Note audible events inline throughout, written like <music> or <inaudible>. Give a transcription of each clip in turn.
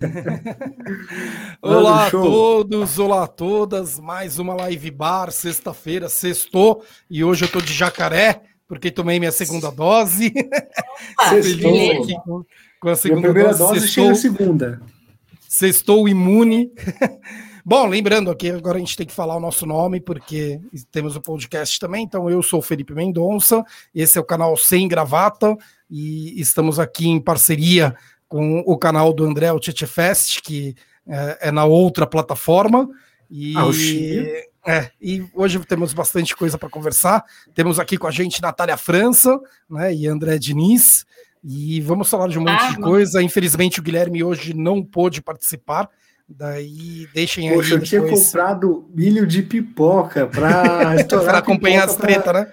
<laughs> olá a todos, olá a todas, mais uma live bar, sexta-feira, sextou, e hoje eu tô de jacaré, porque tomei minha segunda dose. <laughs> Feliz aqui com, com a segunda minha primeira dose, dose chega a segunda. Sextou imune. <laughs> Bom, lembrando aqui, agora a gente tem que falar o nosso nome, porque temos o podcast também. Então, eu sou o Felipe Mendonça, esse é o canal Sem Gravata, e estamos aqui em parceria com o canal do André, o Tchê Fest, que é, é, na outra plataforma. E, ah, é, e hoje temos bastante coisa para conversar. Temos aqui com a gente Natália França né, e André Diniz. E vamos falar de um monte ah, de coisa. Infelizmente, o Guilherme hoje não pôde participar. Daí deixem aí. Poxa, eu tinha comprado milho de pipoca para <laughs> acompanhar as tretas, né?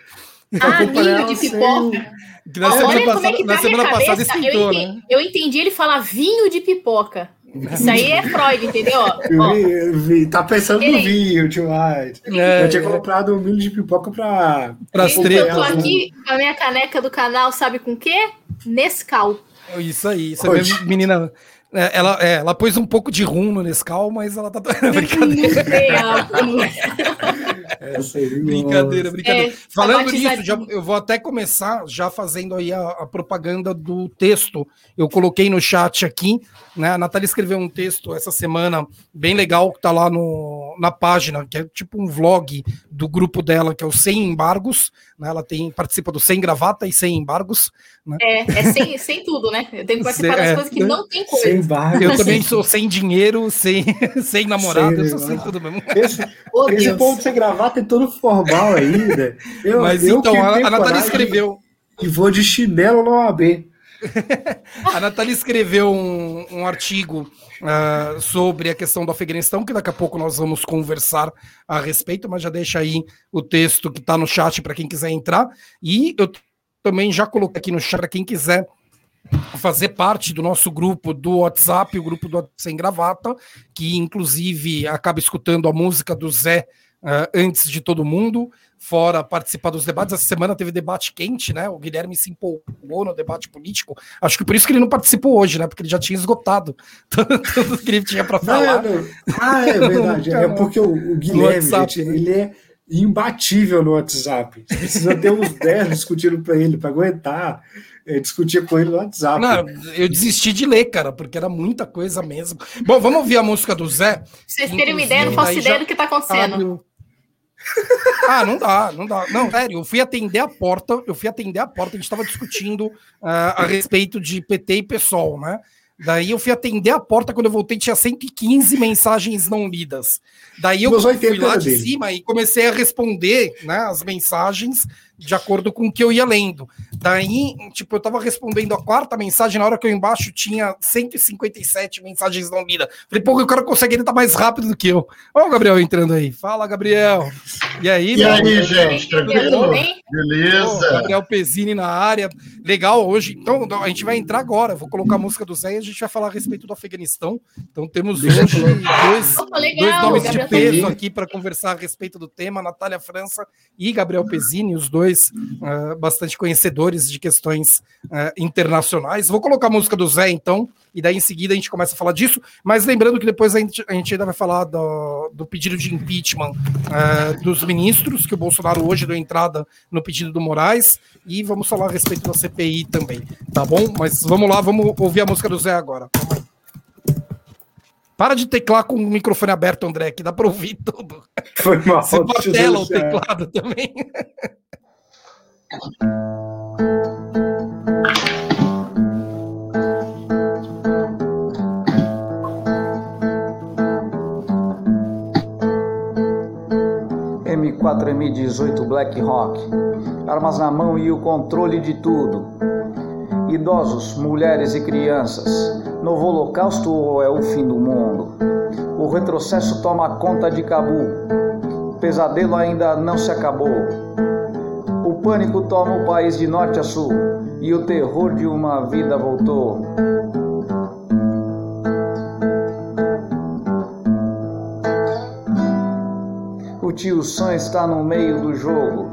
<laughs> Ah, milho de pipoca. Que na semana, passada, é tá na semana passada esquentou, eu entendi, né? Eu entendi ele falar vinho de pipoca. Isso aí é Freud, entendeu? Ó, vi, tá pensando no vinho, tio White. É, eu tinha comprado um milho de pipoca pra. pra então, eu tô aqui com a minha caneca do canal, sabe com o quê? Nescau. Isso aí, isso aí, menina. É, ela, é, ela pôs um pouco de rum no Nescau, mas ela tá. <laughs> brincadeira. Brincadeira, brincadeira. É, Falando nisso, já, eu vou até começar já fazendo aí a, a, propaganda do texto. Eu coloquei no chat aqui, né? A Natália escreveu um texto essa semana bem legal que tá lá no, na página, que é tipo um vlog do grupo dela, que é o Sem Embargos. Né? Ela tem, participa do Sem Gravata e Sem Embargos. Né? É, é sem, sem tudo, né? Eu tenho que participar sem, das é, coisas que não tem coisa. Sem embargos. Eu também sou sem dinheiro, sem, <laughs> sem namorado, sem, eu sou sem tudo mesmo. Esse, esse ponto sem gravata é todo formal ainda. Eu, Mas eu então, a, a Natália escreveu. E vou de chinelo no OAB. <laughs> a Natália escreveu um, um artigo uh, sobre a questão do Afeganistão, que daqui a pouco nós vamos conversar a respeito, mas já deixa aí o texto que está no chat para quem quiser entrar. E eu também já coloquei aqui no chat para quem quiser fazer parte do nosso grupo do WhatsApp, o grupo do Sem Gravata, que inclusive acaba escutando a música do Zé uh, antes de todo mundo fora participar dos debates. Essa semana teve debate quente, né? O Guilherme se empolgou no debate político. Acho que por isso que ele não participou hoje, né? Porque ele já tinha esgotado <laughs> tudo que ele tinha para falar. Não, não. Ah, é verdade. É porque o, o Guilherme, WhatsApp, gente, né? ele é imbatível no WhatsApp. Você precisa ter uns 10 discutindo para ele, para aguentar é, discutir com ele no WhatsApp. Não, eu desisti de ler, cara, porque era muita coisa mesmo. Bom, vamos ouvir a música do Zé. Vocês terem uma ideia, não faço ideia do que está acontecendo. Ah, não dá, não dá. Não, sério, eu fui atender a porta, eu fui atender a porta, a gente estava discutindo uh, a respeito de PT e PSOL, né? Daí eu fui atender a porta, quando eu voltei tinha 115 mensagens não lidas. Daí eu fui lá de dele. cima e comecei a responder né, as mensagens de acordo com o que eu ia lendo. Daí, tipo, eu tava respondendo a quarta mensagem, na hora que eu embaixo tinha 157 mensagens não lidas. Falei, pô, o cara consegue ele tá mais rápido do que eu. Ó o Gabriel entrando aí. Fala, Gabriel. E aí, E aí, gente, tranquilo? Beleza. Gabriel Pezini na área. Legal, hoje. Então, a gente vai entrar agora. Vou colocar a música do Zé e a gente vai falar a respeito do Afeganistão. Então, temos hoje dois, Opa, dois nomes Gabriel de peso aqui para conversar a respeito do tema: Natália França e Gabriel Pezini, os dois dois uh, bastante conhecedores de questões uh, internacionais. Vou colocar a música do Zé, então, e daí em seguida a gente começa a falar disso. Mas lembrando que depois a gente, a gente ainda vai falar do, do pedido de impeachment uh, dos ministros, que o Bolsonaro hoje deu entrada no pedido do Moraes, e vamos falar a respeito da CPI também, tá bom? Mas vamos lá, vamos ouvir a música do Zé agora. Para de teclar com o microfone aberto, André, que dá para ouvir tudo. Foi mal. Você patela o teclado também. M4 M18 Black Rock, armas na mão e o controle de tudo. Idosos, mulheres e crianças, novo holocausto ou é o fim do mundo? O retrocesso toma conta de Cabu, o pesadelo ainda não se acabou pânico toma o país de norte a sul e o terror de uma vida voltou. O tio Sam está no meio do jogo,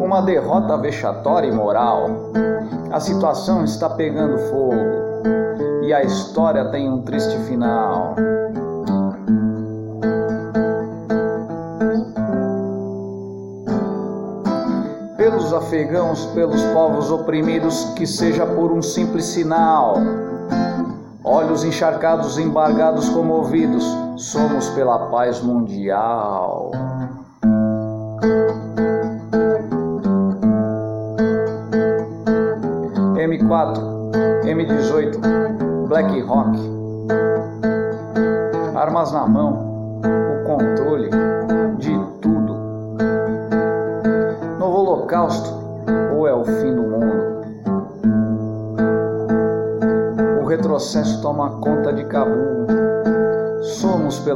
uma derrota vexatória e moral. A situação está pegando fogo. e a história tem um triste final. Afegãos, pelos povos oprimidos, que seja por um simples sinal. Olhos encharcados, embargados, comovidos, somos pela paz mundial. M4, M18, Black Rock. Armas na mão,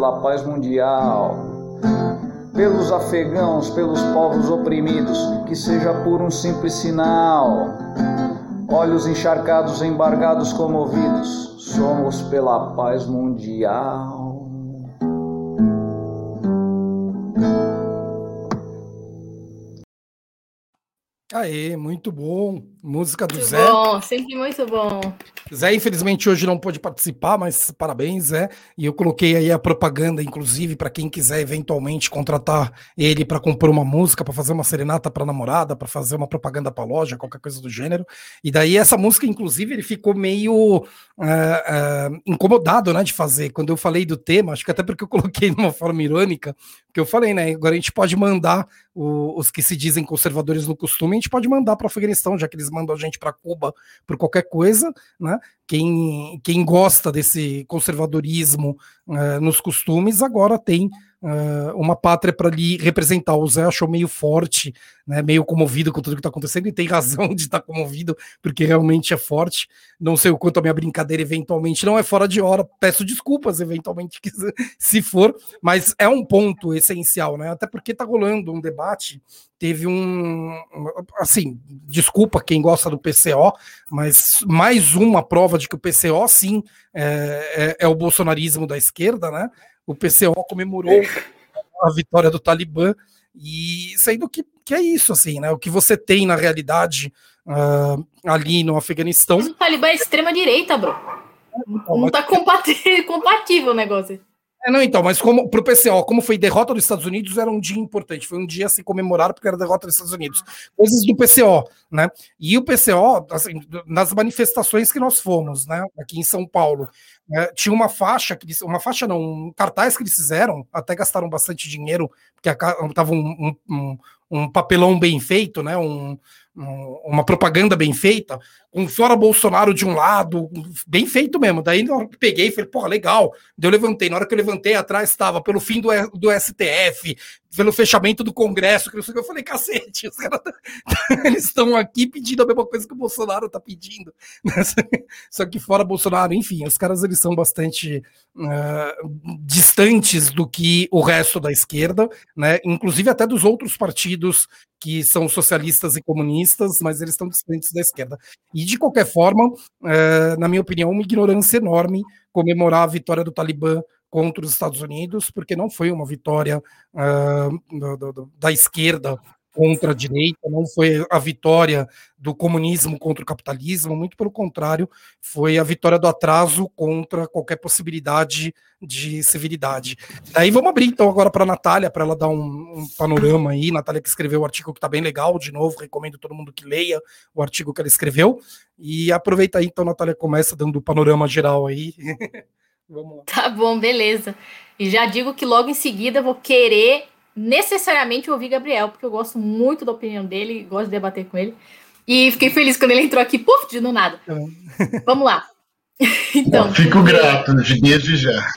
pela paz mundial pelos afegãos, pelos povos oprimidos, que seja por um simples sinal olhos encharcados, embargados, comovidos, somos pela paz mundial. Aê, muito bom. Música do muito Zé. Bom, sempre muito bom. Zé, infelizmente, hoje não pôde participar, mas parabéns, Zé. E eu coloquei aí a propaganda, inclusive, para quem quiser eventualmente contratar ele para compor uma música, para fazer uma serenata para namorada, para fazer uma propaganda para loja, qualquer coisa do gênero. E daí, essa música, inclusive, ele ficou meio uh, uh, incomodado né, de fazer. Quando eu falei do tema, acho que até porque eu coloquei de uma forma irônica, que eu falei, né? Agora a gente pode mandar o, os que se dizem conservadores no costume, a gente pode mandar para o Afeganistão, já que eles mandam a gente para Cuba por qualquer coisa, né? Quem, quem gosta desse conservadorismo uh, nos costumes agora tem uh, uma pátria para lhe representar. O Zé achou meio forte, né, meio comovido com tudo que está acontecendo, e tem <laughs> razão de estar tá comovido, porque realmente é forte. Não sei o quanto a minha brincadeira eventualmente não é fora de hora, peço desculpas eventualmente se for, mas é um ponto essencial, né? Até porque está rolando um debate teve um. Assim, desculpa quem gosta do PCO, mas mais uma prova de que o PCO, sim, é, é, é o bolsonarismo da esquerda, né? O PCO comemorou a vitória do Talibã, e sendo que, que é isso, assim, né? O que você tem na realidade uh, ali no Afeganistão. Mas o Talibã é extrema-direita, bro. Não, não tá <laughs> compatível o negócio. É, não, então, mas como pro PCO, como foi derrota dos Estados Unidos, era um dia importante, foi um dia a se comemorar porque era derrota dos Estados Unidos. Coisas do PCO, né? E o PCO, assim, nas manifestações que nós fomos, né, aqui em São Paulo, né, tinha uma faixa, que eles, uma faixa não, um cartaz que eles fizeram, até gastaram bastante dinheiro, porque tava um, um, um papelão bem feito, né, um, uma propaganda bem feita, com fora Bolsonaro de um lado, bem feito mesmo. Daí eu peguei falei, pô, legal. Daí eu levantei. Na hora que eu levantei, atrás estava pelo fim do, do STF, pelo fechamento do Congresso. Eu falei, cacete, os caras <laughs> eles estão aqui pedindo a mesma coisa que o Bolsonaro está pedindo. <laughs> Só que fora Bolsonaro, enfim, os caras eles são bastante uh, distantes do que o resto da esquerda, né? Inclusive até dos outros partidos que são socialistas e comunistas, mas eles estão distantes da esquerda. E, de qualquer forma, é, na minha opinião, uma ignorância enorme comemorar a vitória do Talibã contra os Estados Unidos, porque não foi uma vitória uh, da esquerda contra a direita, não foi a vitória do comunismo contra o capitalismo, muito pelo contrário, foi a vitória do atraso contra qualquer possibilidade de civilidade. Daí vamos abrir então agora para a Natália, para ela dar um, um, panorama aí. Natália que escreveu o artigo que está bem legal, de novo, recomendo todo mundo que leia o artigo que ela escreveu. E aproveita aí, então, Natália começa dando o panorama geral aí. <laughs> vamos lá. Tá bom, beleza. E já digo que logo em seguida vou querer necessariamente ouvir Gabriel, porque eu gosto muito da opinião dele, gosto de debater com ele. E fiquei feliz quando ele entrou aqui, puf, de do nada. <laughs> Vamos lá. <laughs> então, Fico porque... grato, desde já.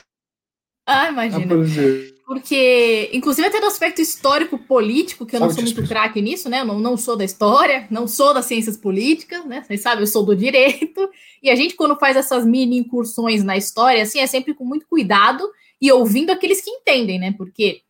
Ah, imagina. Ah, porque, inclusive, até do aspecto histórico-político, que eu não sou muito craque nisso, né? Eu não, não sou da história, não sou das ciências políticas, né? Vocês sabem, eu sou do direito. E a gente, quando faz essas mini incursões na história, assim, é sempre com muito cuidado e ouvindo aqueles que entendem, né? Porque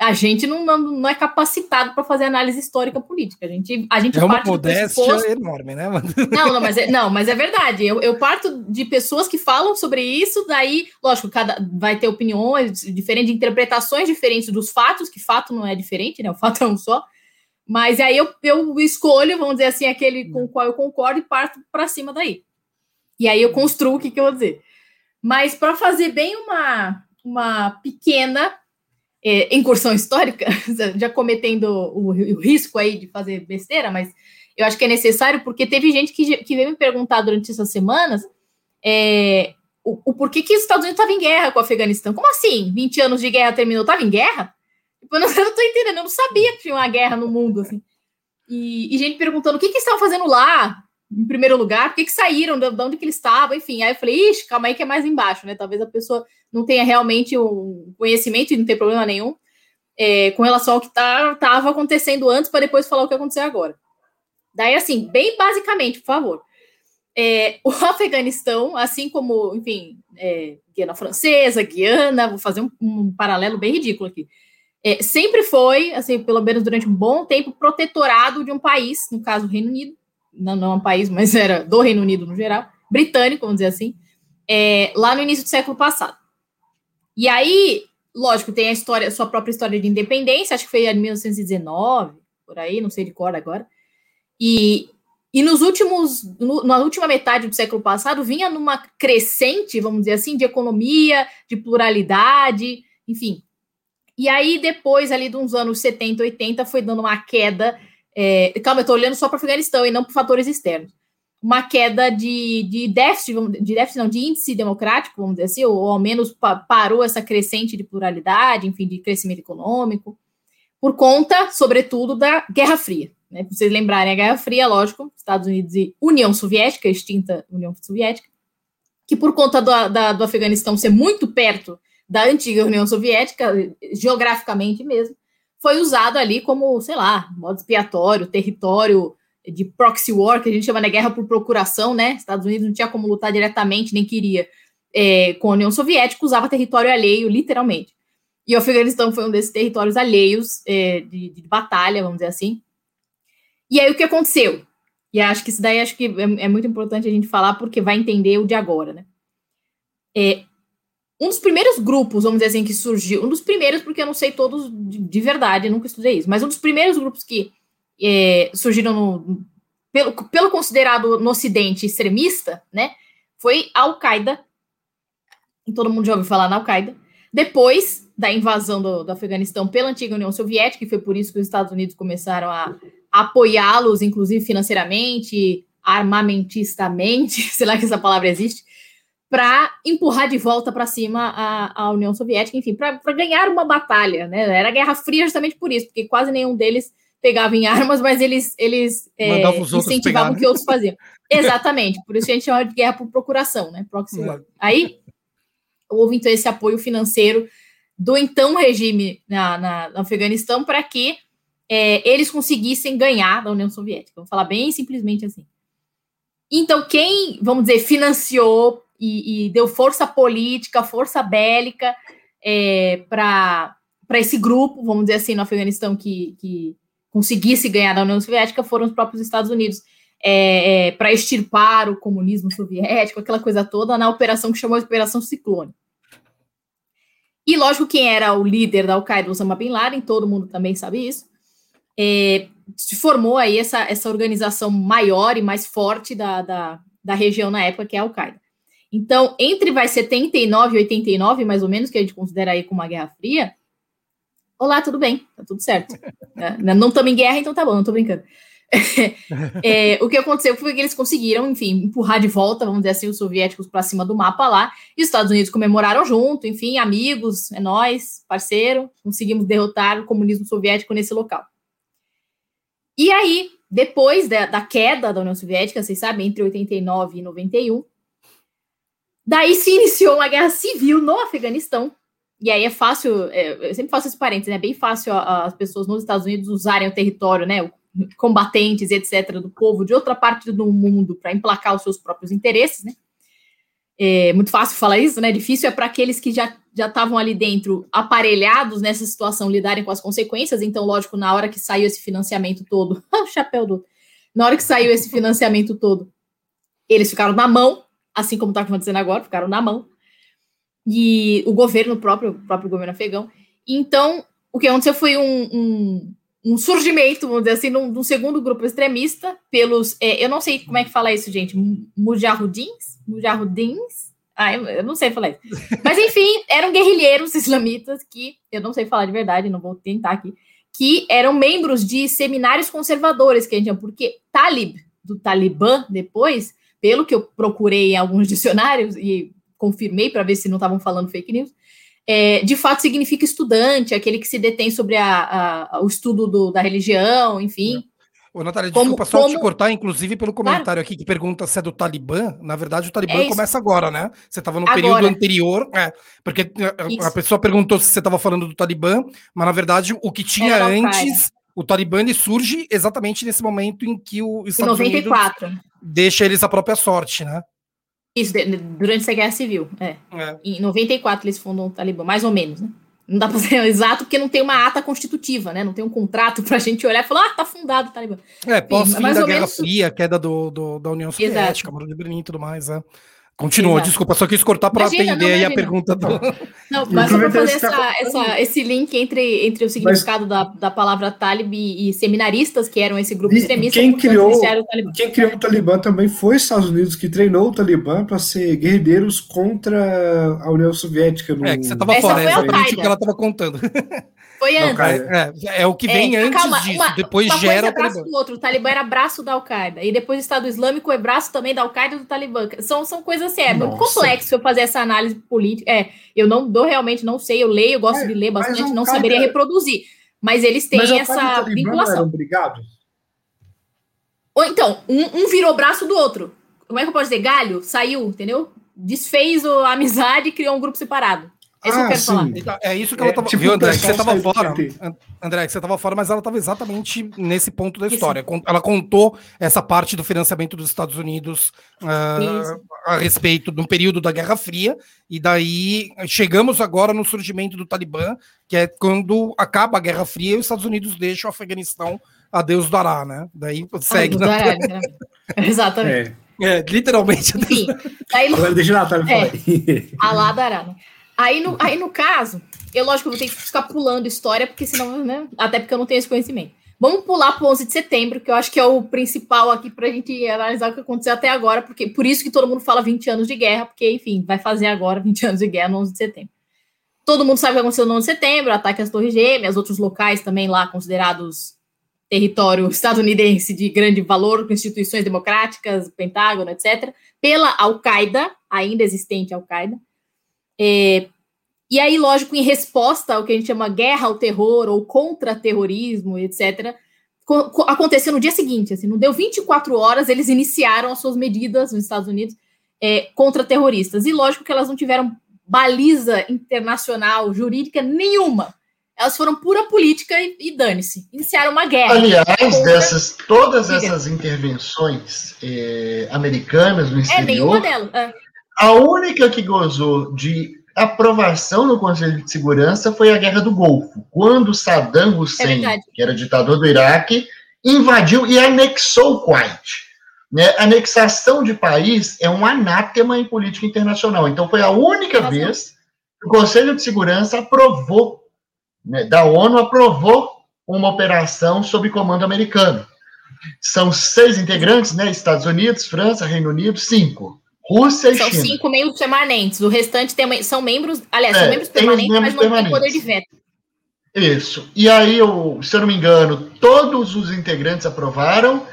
a gente não, não, não é capacitado para fazer análise histórica política. A gente, a gente é uma modéstia enorme, né? Não, não, mas é, não, mas é verdade. Eu, eu parto de pessoas que falam sobre isso, daí, lógico, cada vai ter opiniões diferentes, interpretações diferentes dos fatos, que fato não é diferente, né? O fato é um só. Mas aí eu, eu escolho, vamos dizer assim, aquele com o qual eu concordo e parto para cima daí. E aí eu construo o que, que eu vou dizer. Mas para fazer bem uma, uma pequena é, incursão histórica, <laughs> já cometendo o, o, risco aí de fazer besteira, mas eu acho que é necessário, porque teve gente que, que veio me perguntar durante essas semanas é, o, o porquê que os Estados Unidos estavam em guerra com o Afeganistão. Como assim? 20 anos de guerra terminou, estava em guerra? Tipo, <laughs> eu não, tô entendendo, eu não sabia que tinha uma guerra no mundo, assim. E, e gente perguntando o que, que estavam fazendo lá, em primeiro lugar, por que, que saíram, de, de onde que eles estavam, enfim. Aí eu falei, ixi, calma aí que é mais embaixo, né? Talvez a pessoa não tenha realmente um conhecimento e não tem problema nenhum é, com relação ao que estava tá, acontecendo antes para depois falar o que aconteceu agora. Daí, assim, bem basicamente, por favor. É, <laughs> o Afeganistão, assim como, enfim, é, Guiana Francesa, Guiana, vou fazer um, um paralelo bem ridículo aqui. É, sempre foi, assim, pelo menos durante um bom tempo, protetorado de um país, no caso o Reino Unido, não, não é um país, mas era do Reino Unido no geral, britânico, vamos dizer assim, é, lá no início do século passado. E aí, lógico, tem a história, a sua própria história de independência, acho que foi em 1919, por aí, não sei de cor agora. E, e nos últimos, no, na última metade do século passado, vinha numa crescente, vamos dizer assim, de economia, de pluralidade, enfim. E aí, depois, ali de uns anos 70, 80, foi dando uma queda. É, calma, eu estou olhando só para o Afeganistão e não para fatores externos uma queda de, de déficit, de déficit não, de índice democrático, vamos dizer assim, ou, ou ao menos pa parou essa crescente de pluralidade, enfim, de crescimento econômico, por conta, sobretudo, da Guerra Fria. Né? Para vocês lembrarem, a Guerra Fria, lógico, Estados Unidos e União Soviética, extinta União Soviética, que por conta do, da, do Afeganistão ser muito perto da antiga União Soviética, geograficamente mesmo, foi usado ali como, sei lá, modo expiatório, território de proxy war, que a gente chama de guerra por procuração, né? Estados Unidos não tinha como lutar diretamente, nem queria, é, com a União Soviética, usava território alheio, literalmente. E o Afeganistão foi um desses territórios alheios é, de, de, batalha, vamos dizer assim. E aí o que aconteceu? E acho que isso daí acho que é, é muito importante a gente falar, porque vai entender o de agora, né? É, um dos primeiros grupos, vamos dizer assim, que surgiu, um dos primeiros, porque eu não sei todos de, de verdade, nunca estudei isso, mas um dos primeiros grupos que é, surgiram no, pelo, pelo considerado no Ocidente extremista, né? Foi a Al-Qaeda. Todo mundo já ouviu falar na Al-Qaeda. Depois da invasão do, do, Afeganistão pela antiga União Soviética, e foi por isso que os Estados Unidos começaram a apoiá-los, inclusive financeiramente, armamentistamente, <laughs> sei lá que essa palavra existe, para empurrar de volta para cima a, a, União Soviética, enfim, para ganhar uma batalha, né? Era Guerra Fria justamente por isso, porque quase nenhum deles pegavam em armas, mas eles, eles é, incentivavam que outros faziam. <laughs> Exatamente, por isso que a gente chama de guerra por procuração, né? Proxy war. Aí houve então esse apoio financeiro do então regime na, na no Afeganistão para que é, eles conseguissem ganhar da União Soviética. Vamos falar bem simplesmente assim. Então, quem, vamos dizer, financiou e, e deu força política, força bélica é, para esse grupo, vamos dizer assim, no Afeganistão, que, que conseguisse ganhar da União Soviética foram os próprios Estados Unidos. É, é, para extirpar o comunismo soviético, aquela coisa toda, na operação que chamou de Operação Ciclone. E, lógico, quem era o líder da Al-Qaeda, Osama Bin Laden, todo mundo também sabe isso, é, se formou aí essa, essa organização maior e mais forte da, da, da região na época, que é a Al-Qaeda. Então, entre vai 79 e 89, mais ou menos, que a gente considera aí como uma Guerra Fria, Olá, tudo bem? Tá tudo certo. É, não estamos em guerra, então tá bom, não tô brincando. <laughs> é, o que aconteceu foi que eles conseguiram, enfim, empurrar de volta, vamos dizer assim, os soviéticos para cima do mapa lá, e os Estados Unidos comemoraram junto, enfim, amigos, é nós, parceiro, conseguimos derrotar o comunismo soviético nesse local. E aí, depois da, da queda da União Soviética, vocês sabem, entre 89 e 91, daí se iniciou uma guerra civil no Afeganistão, e aí é fácil, é, eu sempre faço esse parênteses, né? É bem fácil as pessoas nos Estados Unidos usarem o território, né? Combatentes, etc., do povo de outra parte do mundo para emplacar os seus próprios interesses, né? É muito fácil falar isso, né? Difícil é para aqueles que já já estavam ali dentro aparelhados nessa situação lidarem com as consequências. Então, lógico, na hora que saiu esse financiamento todo, <laughs> o chapéu do. Na hora que saiu esse financiamento todo, eles ficaram na mão, assim como está acontecendo agora, ficaram na mão e o governo próprio, o próprio governo afegão. Então, o que aconteceu foi um, um, um surgimento, vamos dizer assim, num, num segundo grupo extremista, pelos. É, eu não sei como é que fala isso, gente. Mujahudins? Mujahudins? Ah, eu, eu, não sei falar isso. Mas, enfim, eram guerrilheiros islamitas que, eu não sei falar de verdade, não vou tentar aqui, que eram membros de seminários conservadores, que a gente chama, porque Talib, do Talibã, depois, pelo que eu procurei em alguns dicionários e confirmei para ver se não estavam falando fake news, é, de fato significa estudante, aquele que se detém sobre a, a, o estudo do, da religião, enfim. Ô, Natália, como, desculpa só como... te cortar, inclusive pelo comentário claro. aqui que pergunta se é do Talibã. Na verdade, o Talibã é começa agora, né? Você estava no agora. período anterior, é, porque a, a pessoa perguntou se você estava falando do Talibã, mas na verdade o que tinha antes, o Talibã surge exatamente nesse momento em que o Estados 94. Unidos deixa eles a própria sorte, né? Isso, durante a Guerra Civil. É. é. Em 94 eles fundam o Talibã, mais ou menos, né? Não dá para ser <laughs> exato porque não tem uma ata constitutiva, né? Não tem um contrato <laughs> para a gente olhar e falar, ah, tá fundado o Talibã. É, pós-fim da Guerra menos... Fria, queda do, do, da União Soviética, Muro de Berlim e tudo mais, é. Continua, Exato. desculpa, só quis cortar para atender aí a pergunta do. <laughs> Não, mas só para fazer essa, essa, esse link entre, entre o significado mas... da, da palavra Talib e, e, seminaristas, que eram esse grupo e extremista. Quem criou, o quem criou o Talibã também foi os Estados Unidos, que treinou o Talibã para ser guerreiros contra a União Soviética. No... É, que você estava fora, é exatamente o que ela estava contando. <laughs> Foi antes. É, é, o que vem é, antes calma, disso. Uma, depois uma gera o Talibã. Do outro. O Talibã era braço da Al-Qaeda. E depois o Estado Islâmico é braço também da Al-Qaeda e do Talibã. São, são coisas assim, é Nossa. muito complexo eu fazer essa análise política. É, eu não dou realmente, não sei, eu leio, eu gosto de ler bastante, não saberia reproduzir. Mas eles têm mas essa vinculação. Ou então, um, um virou braço do outro. Como é que eu posso dizer? Galho, saiu, entendeu? Desfez a amizade e criou um grupo separado. É isso ah, que eu quero sim. falar. Então, é isso que ela é, tava. Tipo, viu, André, que você tava fora. André, que você tava fora, mas ela tava exatamente nesse ponto da história. Isso. Ela contou essa parte do financiamento dos Estados Unidos uh, a respeito de um período da Guerra Fria, e daí chegamos agora no surgimento do Talibã, que é quando acaba a Guerra Fria e os Estados Unidos deixam o Afeganistão a Deus dará, né? Daí segue. na... dará, né? <laughs> Exatamente. É. é. literalmente. Enfim, aí, Agora deixa eu Natália é, falar. Alá dará, né? Aí no, aí, no caso, eu, lógico, vou ter que ficar pulando história, porque senão, né? Até porque eu não tenho esse conhecimento. Vamos pular para o 11 de setembro, que eu acho que é o principal aqui para a gente analisar o que aconteceu até agora, porque por isso que todo mundo fala 20 anos de guerra, porque, enfim, vai fazer agora 20 anos de guerra no 11 de setembro. Todo mundo sabe o que aconteceu no 11 de setembro, ataque às Torres Gêmeas, outros locais também lá considerados território estadunidense de grande valor, com instituições democráticas, Pentágono, etc., pela Al-Qaeda, ainda existente Al-Qaeda. É, e aí, lógico, em resposta ao que a gente chama guerra ao terror ou contra-terrorismo, etc., aconteceu no dia seguinte, assim, não deu 24 horas, eles iniciaram as suas medidas nos Estados Unidos é, contra terroristas. E lógico que elas não tiveram baliza internacional, jurídica nenhuma. Elas foram pura política e, e dane-se. Iniciaram uma guerra. Aliás, contra... dessas, todas essas intervenções eh, americanas no exterior, é, nenhuma delas. É. A única que gozou de aprovação no Conselho de Segurança foi a Guerra do Golfo, quando Saddam Hussein, é que era ditador do Iraque, invadiu e anexou o Kuwait. Né? Anexação de país é um anátema em política internacional. Então, foi a única Nossa. vez que o Conselho de Segurança aprovou, né, da ONU aprovou uma operação sob comando americano. São seis integrantes, né? Estados Unidos, França, Reino Unido, cinco. Rússia e são China. São cinco membros permanentes. O restante tem, são membros, aliás, é, são membros permanentes, membros mas não permanentes. tem poder de veto. Isso. E aí, eu, se eu não me engano, todos os integrantes aprovaram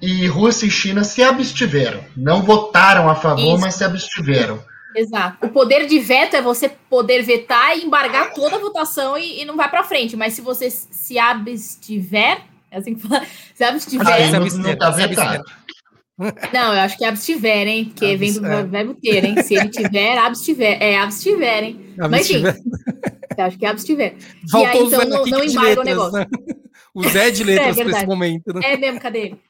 e Rússia e China se abstiveram. Não votaram a favor, Isso. mas se abstiveram. Exato. O poder de veto é você poder vetar e embargar toda a votação e, e não vai para frente. Mas se você se abstiver, é assim que fala, se abstiver. Aí não, não tá vetado. Não, eu acho que é abstiver, hein? Porque Abs vem do é. verbo ter, hein? Se ele tiver, abstiver. É abstiver, hein? Mas enfim, eu acho que é abstiver. Faltou e aí, então, não, não embarga o negócio. Né? O Zé de <laughs> letras é, para esse momento. Né? É mesmo, cadê ele?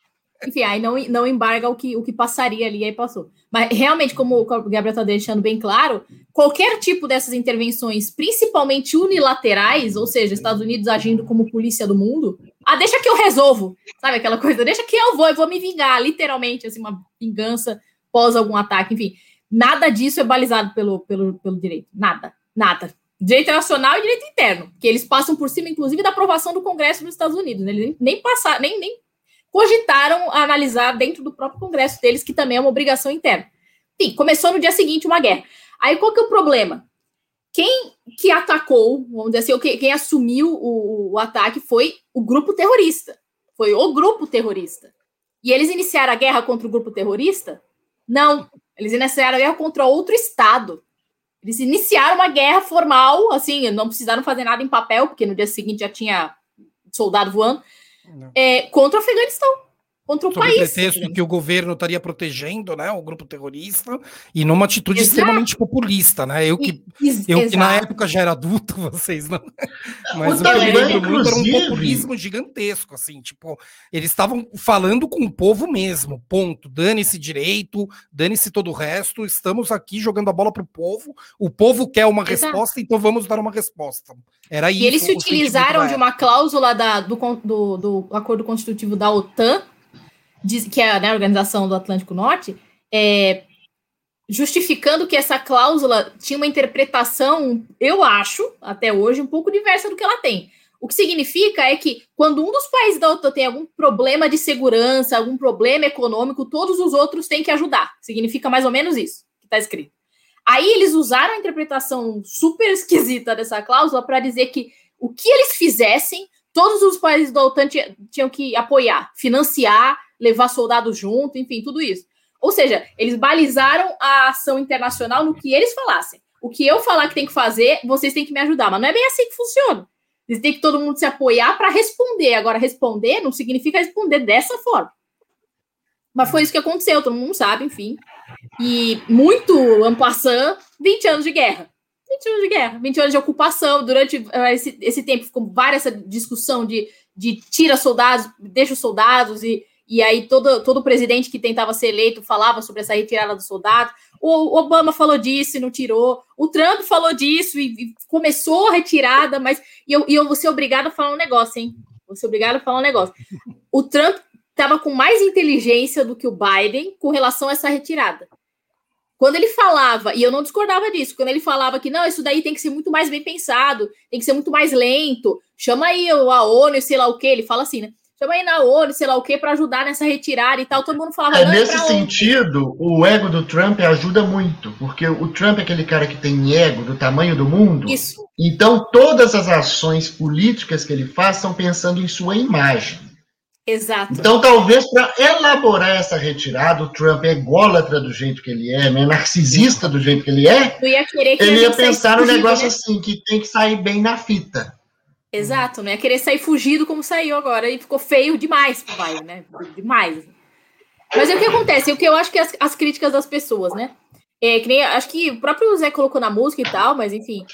Enfim, aí não, não embarga o que, o que passaria ali, aí passou. Mas realmente, como o Gabriel está deixando bem claro, qualquer tipo dessas intervenções, principalmente unilaterais, ou seja, Estados Unidos agindo como polícia do mundo, ah, deixa que eu resolvo, sabe aquela coisa? Deixa que eu vou, eu vou me vingar, literalmente, assim, uma vingança pós algum ataque, enfim. Nada disso é balizado pelo, pelo, pelo direito. Nada, nada. Direito nacional e direito interno, que eles passam por cima, inclusive, da aprovação do Congresso dos Estados Unidos. Né? Eles nem passaram, nem, nem cogitaram analisar dentro do próprio Congresso deles, que também é uma obrigação interna. Enfim, começou no dia seguinte uma guerra. Aí qual que é o problema? Quem que atacou, vamos dizer assim, quem assumiu o, o ataque foi o grupo terrorista. Foi o grupo terrorista. E eles iniciaram a guerra contra o grupo terrorista? Não. Eles iniciaram a guerra contra outro Estado. Eles iniciaram uma guerra formal, assim, não precisaram fazer nada em papel, porque no dia seguinte já tinha soldado voando, é, contra o Afeganistão contra o Sob país. pretexto que o governo estaria protegendo né, o grupo terrorista e numa atitude Exato. extremamente populista, né? Eu que, eu que na época já era adulto, <laughs> vocês não. Mas o, que eu lembro muito era um populismo gigantesco, assim, tipo, eles estavam falando com o povo mesmo, ponto. Dane-se direito, dane-se todo o resto, estamos aqui jogando a bola para o povo, o povo quer uma Exato. resposta, então vamos dar uma resposta. Era e isso. E eles se utilizaram de uma cláusula da, do, do, do acordo constitutivo da OTAN que é né, a Organização do Atlântico Norte, é, justificando que essa cláusula tinha uma interpretação, eu acho, até hoje, um pouco diversa do que ela tem. O que significa é que quando um dos países da OTAN tem algum problema de segurança, algum problema econômico, todos os outros têm que ajudar. Significa mais ou menos isso que está escrito. Aí eles usaram a interpretação super esquisita dessa cláusula para dizer que o que eles fizessem, todos os países da OTAN tinham que apoiar, financiar levar soldados junto, enfim, tudo isso. Ou seja, eles balizaram a ação internacional no que eles falassem. O que eu falar que tem que fazer, vocês têm que me ajudar. Mas não é bem assim que funciona. Eles têm que todo mundo se apoiar para responder. Agora, responder não significa responder dessa forma. Mas foi isso que aconteceu, todo mundo sabe, enfim. E muito ampassando, 20 anos de guerra. 20 anos de guerra, 20 anos de ocupação. Durante eh, esse, esse tempo ficou várias essa discussão de, de tira soldados, deixa os soldados e e aí todo, todo presidente que tentava ser eleito falava sobre essa retirada dos soldados. O Obama falou disso e não tirou. O Trump falou disso e, e começou a retirada, mas e eu, e eu vou ser obrigado a falar um negócio, hein? Vou ser obrigado a falar um negócio. O Trump estava com mais inteligência do que o Biden com relação a essa retirada. Quando ele falava, e eu não discordava disso, quando ele falava que não, isso daí tem que ser muito mais bem pensado, tem que ser muito mais lento, chama aí a ONU, sei lá o que, ele fala assim, né? Chama aí na ONU, sei lá o quê, para ajudar nessa retirada e tal. Todo mundo falava. É, nesse sentido, o ego do Trump ajuda muito, porque o Trump é aquele cara que tem ego do tamanho do mundo. Isso. Então, todas as ações políticas que ele faz são pensando em sua imagem. Exato. Então, talvez para elaborar essa retirada, o Trump é ególatra do jeito que ele é, né? narcisista do jeito que ele é. Ia ele ia pensar no negócio né? assim, que tem que sair bem na fita. Exato, né? Querer sair fugido como saiu agora e ficou feio demais pro Bayern, né? Demais. Mas é o que acontece, o que eu acho que as, as críticas das pessoas, né? É, que nem, acho que o próprio Zé colocou na música e tal, mas enfim,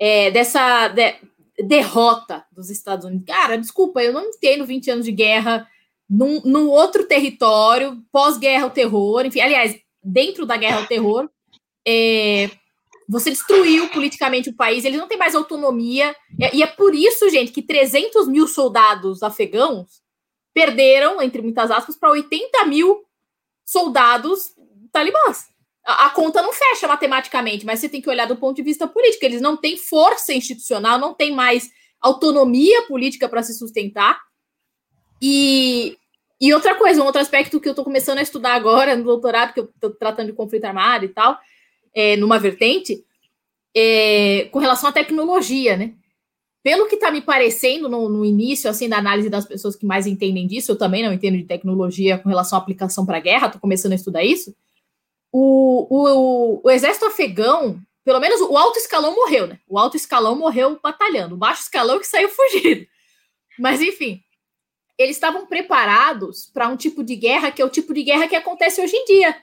é, dessa de, derrota dos Estados Unidos. Cara, desculpa, eu não entendo 20 anos de guerra num, num outro território, pós-guerra ao terror, enfim, aliás, dentro da guerra ao terror, é, você destruiu politicamente o país, eles não têm mais autonomia. E é por isso, gente, que 300 mil soldados afegãos perderam, entre muitas aspas, para 80 mil soldados talibãs. A, a, conta não fecha matematicamente, mas você tem que olhar do ponto de vista político. Eles não têm força institucional, não têm mais autonomia política para se sustentar. E, e outra coisa, um outro aspecto que eu estou começando a estudar agora no doutorado, que eu estou tratando de conflito armado e tal, é, numa vertente é, com relação à tecnologia, né? Pelo que está me parecendo no, no, início, assim, da análise das pessoas que mais entendem disso, eu também não entendo de tecnologia com relação à aplicação para a guerra, estou começando a estudar isso. O, o, o, exército afegão, pelo menos o alto escalão morreu, né? O alto escalão morreu batalhando, o baixo escalão que saiu <laughs> fugido. Mas, enfim, eles estavam preparados para um tipo de guerra que é o tipo de guerra que acontece hoje em dia,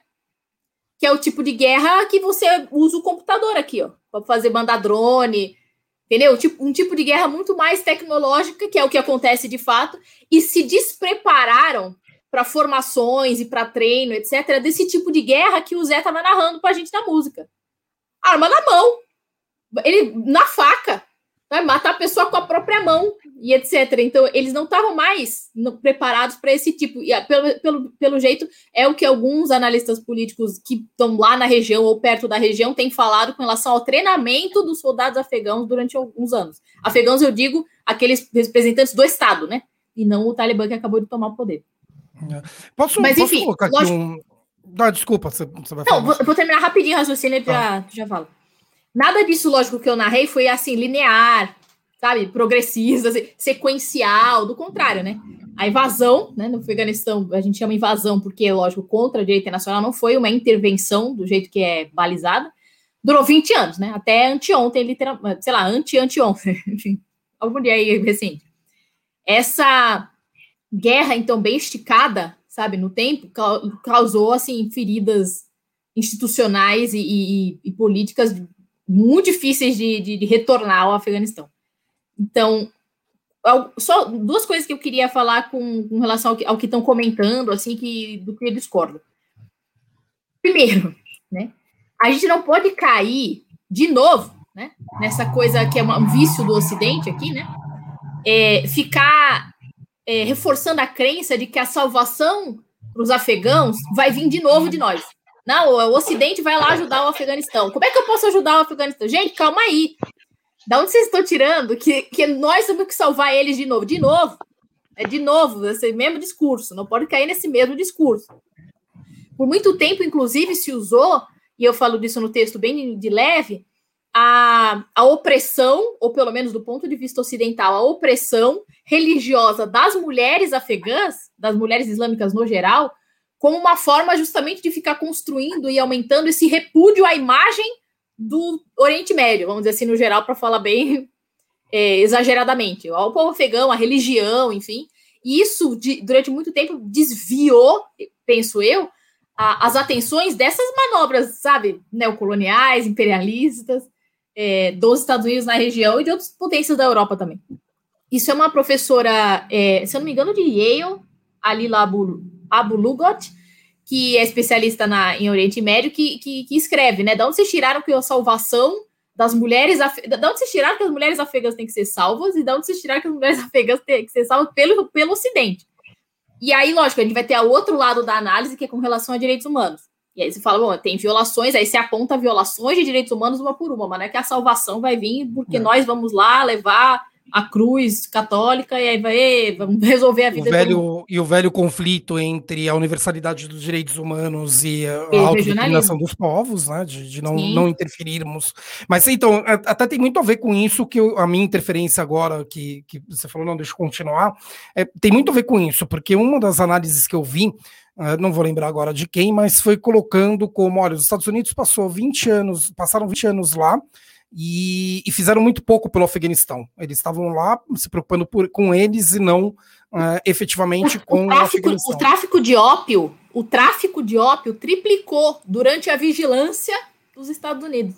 que é o tipo de guerra que você usa o computador aqui, ó, para fazer mandar drone, entendeu? Tipo, um tipo de guerra muito mais tecnológica, que é o que acontece de fato, e se desprepararam para formações e para treino, etc., desse tipo de guerra que o Zé estava narrando para a gente na música. Arma na mão, ele na faca, vai matar a pessoa com a própria mão e etc. Então, eles não estavam mais preparados para esse tipo. E, pelo, pelo, pelo jeito, é o que alguns analistas políticos que estão lá na região ou perto da região têm falado com relação ao treinamento dos soldados afegãos durante alguns anos. Afegãos, eu digo, aqueles representantes do Estado, né? E não o Talibã que acabou de tomar o poder. É. Posso, Mas, posso enfim, colocar aqui lógico... um. Ah, desculpa, você, você vai falar. Não, vou, vou, terminar rapidinho o raciocínio e já, ah. já falo. Nada disso, lógico, que eu narrei foi assim, linear, sabe, progressista, assim, sequencial, do contrário, né? A invasão, né, no Afeganistão, a gente chama invasão porque, lógico, contra a direita internacional, não foi uma intervenção do jeito que é balizada, durou 20 anos, né? Até anteontem, literalmente, sei lá, ante-anteontem, <laughs> algum dia aí recente. Essa guerra, então, bem esticada, sabe, no tempo, causou, assim, feridas institucionais e, e, e políticas muito difíceis de, de, de retornar ao Afeganistão. Então, só duas coisas que eu queria falar com, com relação ao que estão comentando, assim, que, do que eu discordo. Primeiro, né, a gente não pode cair de novo, né, nessa coisa que é um vício do Ocidente aqui, né, é, ficar é, reforçando a crença de que a salvação para os afegãos vai vir de novo de nós. Não, o Ocidente vai lá ajudar o Afeganistão. Como é que eu posso ajudar o Afeganistão? Gente, calma aí. Da onde vocês estão tirando que, que nós temos que salvar eles de novo? De novo. É de novo, esse mesmo discurso. Não pode cair nesse mesmo discurso. Por muito tempo, inclusive, se usou, e eu falo disso no texto bem de leve, a, a opressão, ou pelo menos do ponto de vista ocidental, a opressão religiosa das mulheres afegãs, das mulheres islâmicas no geral, como uma forma justamente de ficar construindo e aumentando esse repúdio à imagem do Oriente Médio, vamos dizer assim, no geral, para falar bem <laughs> é, exageradamente. O povo afegão, a religião, enfim. E isso, de, durante muito tempo, desviou, penso eu, a, as atenções dessas manobras, sabe, neocoloniais, imperialistas, é, dos Estados Unidos na região e de outras potências da Europa também. Isso é uma professora, é, se eu não me engano, de Yale, ali lá Abu Lugot, que é especialista na, em Oriente Médio, que, que, que escreve, né? De onde vocês tiraram que a salvação das mulheres. Afe... De onde vocês tiraram que as mulheres afegãs têm que ser salvas e de onde vocês tiraram que as mulheres <laughs> afegãs têm que ser salvas pelo, pelo Ocidente. E aí, lógico, a gente vai ter o outro lado da análise, que é com relação a direitos humanos. E aí você fala, bom, tem violações, aí você aponta violações de direitos humanos uma por uma, mas não é que a salvação vai vir porque não. nós vamos lá levar a cruz católica e aí vai vamos <laughs> resolver a vida o velho e o velho conflito entre a universalidade dos direitos humanos e a, autodeterminação dos povos, né, de, de não, não interferirmos. Mas então até tem muito a ver com isso que eu, a minha interferência agora que, que você falou não deixa eu continuar é, tem muito a ver com isso porque uma das análises que eu vi Uh, não vou lembrar agora de quem, mas foi colocando como, olha, os Estados Unidos passou 20 anos, passaram 20 anos lá, e, e, fizeram muito pouco pelo Afeganistão. Eles estavam lá se preocupando por, com eles e não uh, efetivamente o, com o, tráfico, o, o tráfico de ópio, o tráfico de ópio triplicou durante a vigilância dos Estados Unidos.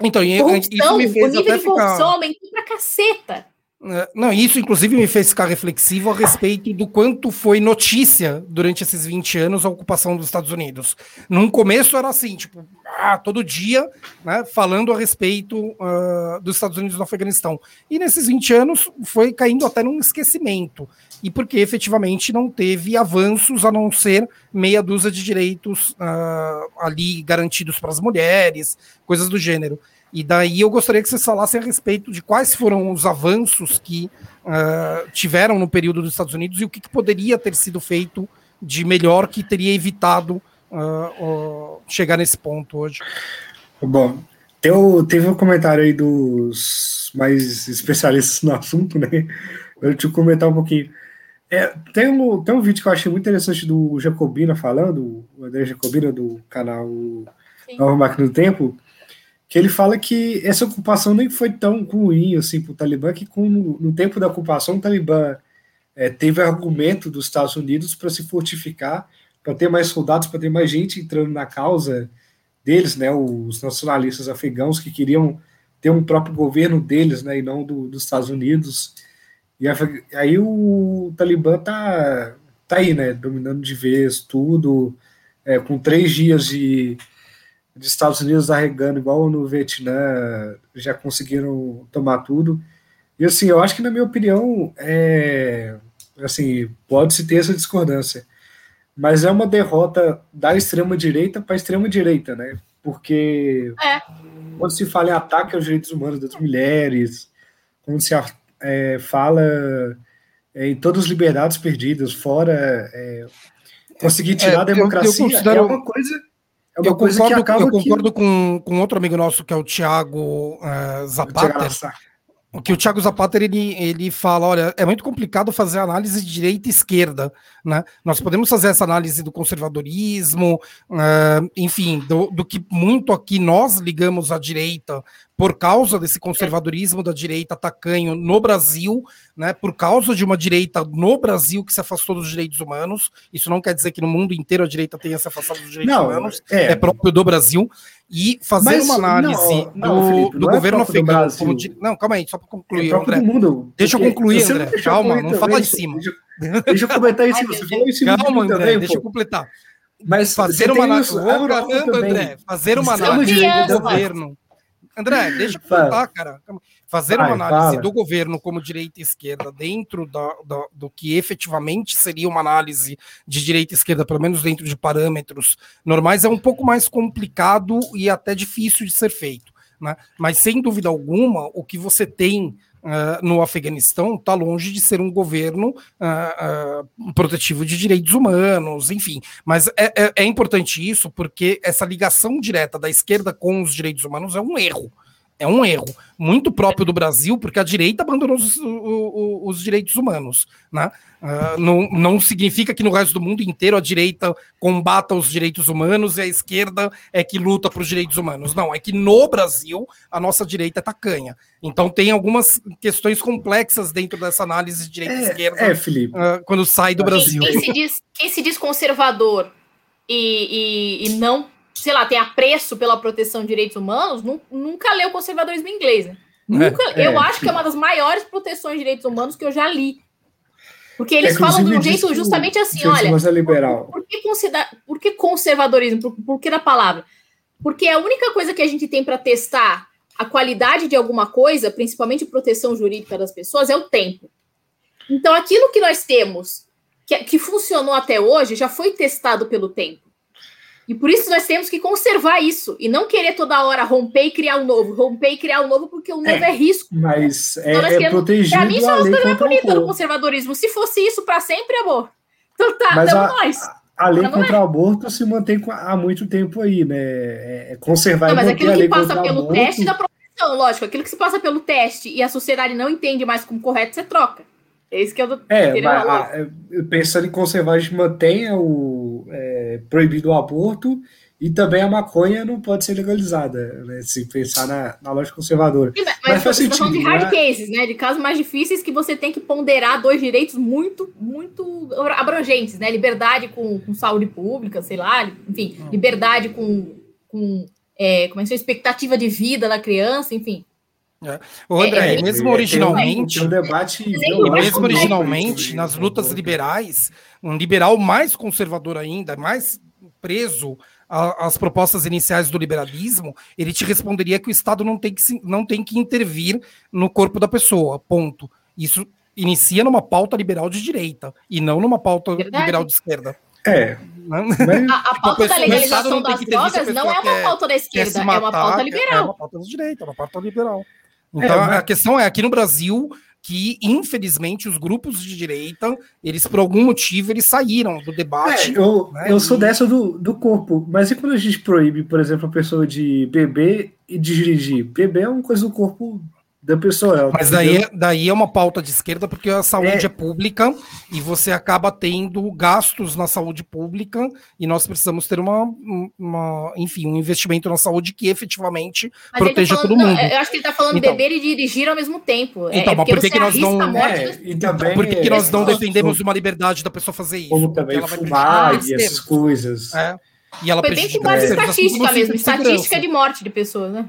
Então, corrupção, isso me fez o nível de corrupção ficar... aumentou pra caceta. É, não, isso inclusive me fez ficar reflexivo a respeito do quanto foi notícia durante esses 20 anos a ocupação dos Estados Unidos. Num começo era assim, tipo, ah, todo dia, né, falando a respeito uh, dos Estados Unidos no Afeganistão. E nesses 20 anos foi caindo até num esquecimento. E porque efetivamente não teve avanços a não ser meia dúzia de direitos uh, ali garantidos para as mulheres, coisas do gênero. E daí eu gostaria que vocês falassem a respeito de quais foram os avanços que uh, tiveram no período dos Estados Unidos e o que, que, poderia ter sido feito de melhor que teria evitado uh, uh, chegar nesse ponto hoje. Bom, teve, teve um comentário aí dos mais especialistas no assunto, né? Eu te comentar um pouquinho. É, tem, um, tem um vídeo que eu achei muito interessante do Jacobina falando, o André Jacobina do canal Nova Máquina do Tempo, que ele fala que essa ocupação nem foi tão ruim assim para o Talibã, que no tempo da ocupação o Talibã é, teve argumento dos Estados Unidos para se fortificar, para ter mais soldados, para ter mais gente entrando na causa deles, né, os nacionalistas afegãos que queriam ter um próprio governo deles, né, e não do, dos Estados Unidos. E aí o Talibã tá, tá aí, né, dominando de vez tudo, é, com três dias de dos Estados Unidos arregando igual no Vietnã, já conseguiram tomar tudo. E assim, eu acho que, na minha opinião, é, assim, pode-se ter essa discordância, mas é uma derrota da extrema-direita para a extrema-direita, né? Porque é. quando se fala em ataque aos direitos humanos das mulheres, quando se é, fala é, em todas as liberdades perdidas, fora é, conseguir tirar a democracia, eu, eu considero... é uma coisa é eu concordo, eu concordo que... com, com outro amigo nosso, que é o Thiago uh, Zapata, que o Thiago Zapata ele, ele fala, olha, é muito complicado fazer análise de direita e esquerda, né? Nós podemos fazer essa análise do conservadorismo, uh, enfim, do, do que muito aqui nós ligamos à direita por causa desse conservadorismo da direita tacanho no Brasil, né, por causa de uma direita no Brasil que se afastou dos direitos humanos. Isso não quer dizer que no mundo inteiro a direita tenha se afastado dos direitos não, humanos, é. é. próprio do Brasil. E fazer Mas, uma análise não, não, do, Felipe, do é governo afegão. Como de... Não, calma aí, só para concluir, é André. Mundo, deixa eu concluir, André. Calma, não fala em cima. Deixa, deixa eu comentar isso. Você falou em Calma, André, também, deixa pô. eu completar. Mas fazer uma análise. André, fazer uma análise do governo André, <laughs> deixa eu contar, cara. Fazer Vai, uma análise fala. do governo como direita e esquerda dentro da, da, do que efetivamente seria uma análise de direita e esquerda, pelo menos dentro de parâmetros normais, é um pouco mais complicado e até difícil de ser feito. Né? Mas, sem dúvida alguma, o que você tem Uh, no Afeganistão está longe de ser um governo uh, uh, protetivo de direitos humanos, enfim. Mas é, é, é, importante isso porque essa ligação direta da esquerda com os direitos humanos é um erro é um erro muito próprio do Brasil, porque a direita abandonou os, os, os direitos humanos. Né? Uh, não, não significa que no resto do mundo inteiro a direita combata os direitos humanos e a esquerda é que luta para os direitos humanos. Não, é que no Brasil a nossa direita é tacanha. Então tem algumas questões complexas dentro dessa análise de direita e é, esquerda é, Felipe. Uh, quando sai do Brasil. Quem, quem, se diz, quem se diz conservador e, e, e não sei lá, tem apreço pela proteção de direitos humanos, nunca leu conservadorismo inglês. Né? Nunca, é, eu é, acho que é uma das maiores proteções de direitos humanos que eu já li. Porque eles é, falam de um jeito justamente assim, olha, é liberal. Por, por, que por, que conservadorismo? Por, por que da palavra? Porque a única coisa que a gente tem para testar a qualidade de alguma coisa, principalmente proteção jurídica das pessoas, é o tempo. Então, aquilo que nós temos, que, que funcionou até hoje, já foi testado pelo tempo. E por isso nós temos que conservar isso e não querer toda hora romper e criar um novo, romper e criar um novo, porque o novo é, é risco. Mas é, então, é protegido. Pra mim, isso é uma coisa bonita do conservadorismo. Se fosse isso para sempre, amor. Então tá, mas a, nós. A lei contra o aborto se mantém há muito tempo aí, né? É, é conservar não, mas aquilo que passa pelo aborto... teste da proteção, lógico, aquilo que se passa pelo teste e a sociedade não entende mais como correto, você troca. Esse que eu tô é, mas, a, pensando em conservar, a gente mantém o é, proibido o aborto e também a maconha não pode ser legalizada, né? Se pensar na, na lógica conservadora. Sim, mas, mas faz sentido, falando de hard né? cases, né? De casos mais difíceis que você tem que ponderar dois direitos muito, muito abrangentes, né? Liberdade com, com saúde pública, sei lá, enfim, hum. liberdade com, com é, como é é, expectativa de vida da criança, enfim. É. O André, é, mesmo originalmente, um debate mesmo originalmente, nas lutas liberais, um liberal mais conservador ainda, mais preso às propostas iniciais do liberalismo, ele te responderia que o Estado não tem que, não tem que intervir no corpo da pessoa, ponto. Isso inicia numa pauta liberal de direita e não numa pauta Verdade. liberal de esquerda. É. <laughs> Mas, a, a pauta da legalização das drogas não é uma pauta da esquerda, matar, é uma pauta liberal. É uma pauta da direita, é uma pauta liberal. Então é, a questão é aqui no Brasil que infelizmente os grupos de direita eles por algum motivo eles saíram do debate. É, eu, né, eu sou dessa do, do corpo, mas e quando a gente proíbe, por exemplo, a pessoa de beber e de dirigir? Beber é uma coisa do corpo da pessoa. Mas daí, é, daí é uma pauta de esquerda porque a saúde é. é. pública e você acaba tendo gastos na saúde pública e nós precisamos ter uma, uma enfim, um investimento na saúde que efetivamente mas tá proteja tá falando, todo mundo. Não, eu acho que ele está falando então, beber e dirigir ao mesmo tempo. É, então, é mas por que, que nós não. É, e também, por que, que nós não defendemos uma liberdade da pessoa fazer isso? Como também fumar e essas coisas. É. E ela Foi bem com base estatística mesmo, estatística de morte de pessoas, né?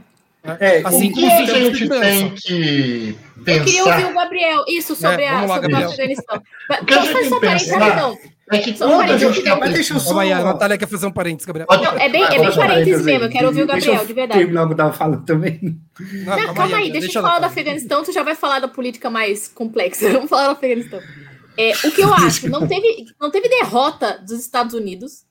É, assim, o que a gente tem que pensar... Eu queria ouvir o Gabriel, isso, sobre, é, a, lá, sobre o Afeganistão. <laughs> O que a gente tem que pensar é que quando a gente está Mas deixa eu só... a Natália quer fazer um parênteses, Gabriel. Não, é bem, é bem parênteses mesmo, eu quero ouvir o Gabriel, de verdade. terminar o que eu tava falando também. Não, calma, calma aí, deixa, deixa eu falar do Afeganistão, tu já vai falar da política mais complexa. <laughs> Vamos falar do Afeganistão. É, o que eu acho, não teve, não teve derrota dos Estados Unidos.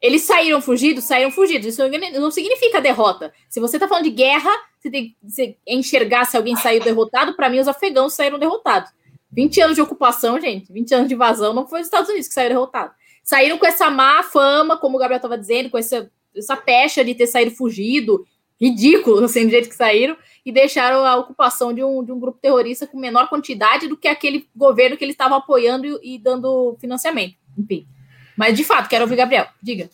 Eles saíram fugidos, saíram fugidos. Isso não significa derrota. Se você está falando de guerra, você tem que enxergar se alguém saiu derrotado. Para mim, os afegãos saíram derrotados. 20 anos de ocupação, gente, 20 anos de invasão, não foi os Estados Unidos que saíram derrotados. Saíram com essa má fama, como o Gabriel estava dizendo, com essa, essa pecha de ter saído fugido, ridículo, assim, do jeito que saíram, e deixaram a ocupação de um, de um grupo terrorista com menor quantidade do que aquele governo que eles estavam apoiando e, e dando financiamento. Enfim. Mas, de fato, quero ouvir Gabriel. Diga.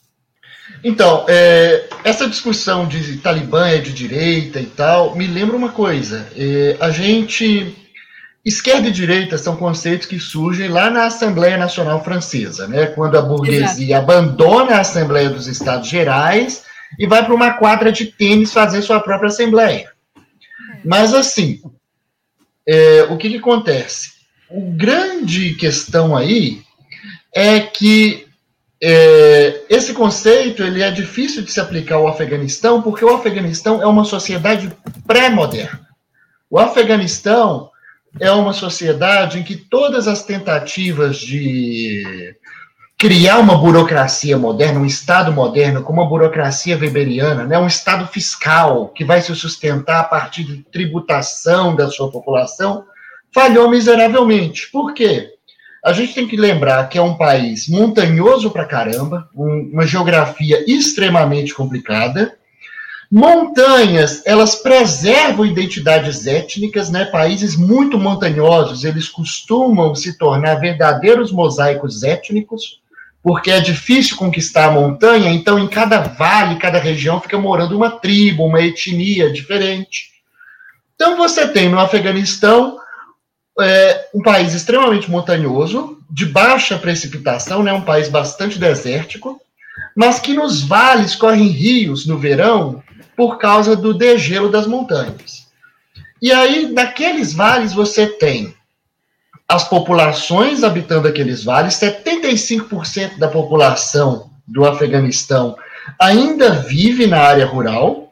Então, é, essa discussão de Talibã é de direita e tal, me lembra uma coisa. É, a gente. Esquerda e direita são conceitos que surgem lá na Assembleia Nacional Francesa, né? quando a burguesia Exato. abandona a Assembleia dos Estados Gerais e vai para uma quadra de tênis fazer sua própria Assembleia. Mas, assim, é, o que, que acontece? O grande questão aí é que é, esse conceito ele é difícil de se aplicar ao Afeganistão, porque o Afeganistão é uma sociedade pré-moderna. O Afeganistão é uma sociedade em que todas as tentativas de criar uma burocracia moderna, um Estado moderno, como a burocracia weberiana, né, um Estado fiscal que vai se sustentar a partir de tributação da sua população, falhou miseravelmente. Por quê? A gente tem que lembrar que é um país montanhoso pra caramba, um, uma geografia extremamente complicada. Montanhas, elas preservam identidades étnicas, né? Países muito montanhosos, eles costumam se tornar verdadeiros mosaicos étnicos, porque é difícil conquistar a montanha, então em cada vale, cada região fica morando uma tribo, uma etnia diferente. Então você tem no Afeganistão é um país extremamente montanhoso, de baixa precipitação, né, um país bastante desértico, mas que nos vales correm rios no verão por causa do degelo das montanhas. E aí, naqueles vales, você tem as populações habitando aqueles vales, 75% da população do Afeganistão ainda vive na área rural,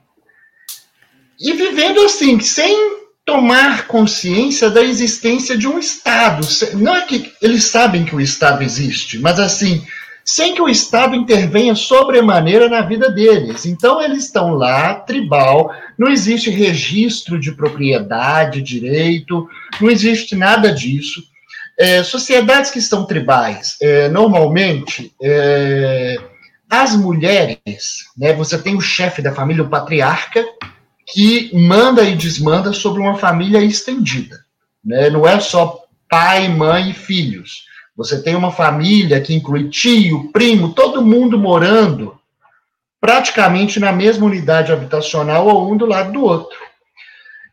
e vivendo assim, sem tomar consciência da existência de um Estado. Não é que eles sabem que o Estado existe, mas assim, sem que o Estado intervenha sobremaneira na vida deles. Então, eles estão lá, tribal, não existe registro de propriedade, direito, não existe nada disso. É, sociedades que estão tribais, é, normalmente, é, as mulheres, né, você tem o chefe da família, o patriarca, que manda e desmanda sobre uma família estendida. Né? Não é só pai, mãe e filhos. Você tem uma família que inclui tio, primo, todo mundo morando praticamente na mesma unidade habitacional ou um do lado do outro.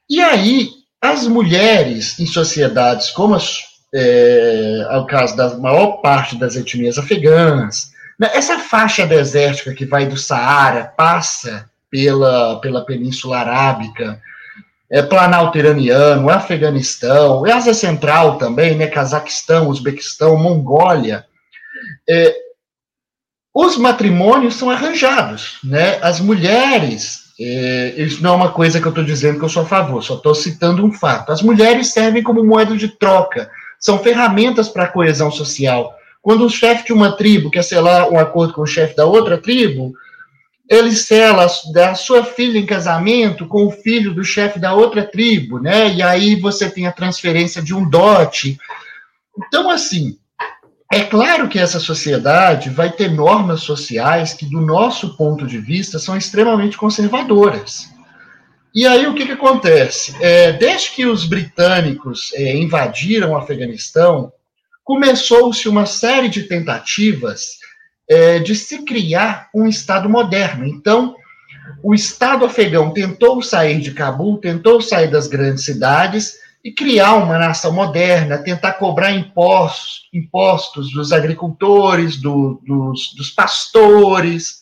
E aí, as mulheres em sociedades como as, é, é o caso da maior parte das etnias afegãs, né, essa faixa desértica que vai do Saara, passa pela, pela Península Arábica, é, Planalto Iraniano, Afeganistão, Ásia Central também, né, Cazaquistão, Uzbequistão, Mongólia, é, os matrimônios são arranjados, né? As mulheres, é, isso não é uma coisa que eu estou dizendo que eu sou a favor, só estou citando um fato. As mulheres servem como moeda de troca, são ferramentas para a coesão social. Quando o chefe de uma tribo quer selar um acordo com o chefe da outra tribo, ele sela da sua filha em casamento com o filho do chefe da outra tribo, né? E aí você tem a transferência de um dote. Então, assim, é claro que essa sociedade vai ter normas sociais que, do nosso ponto de vista, são extremamente conservadoras. E aí o que, que acontece? É, desde que os britânicos é, invadiram o Afeganistão, começou-se uma série de tentativas é, de se criar um Estado moderno. Então, o Estado afegão tentou sair de Cabul, tentou sair das grandes cidades e criar uma nação moderna, tentar cobrar impostos, impostos dos agricultores, do, dos, dos pastores.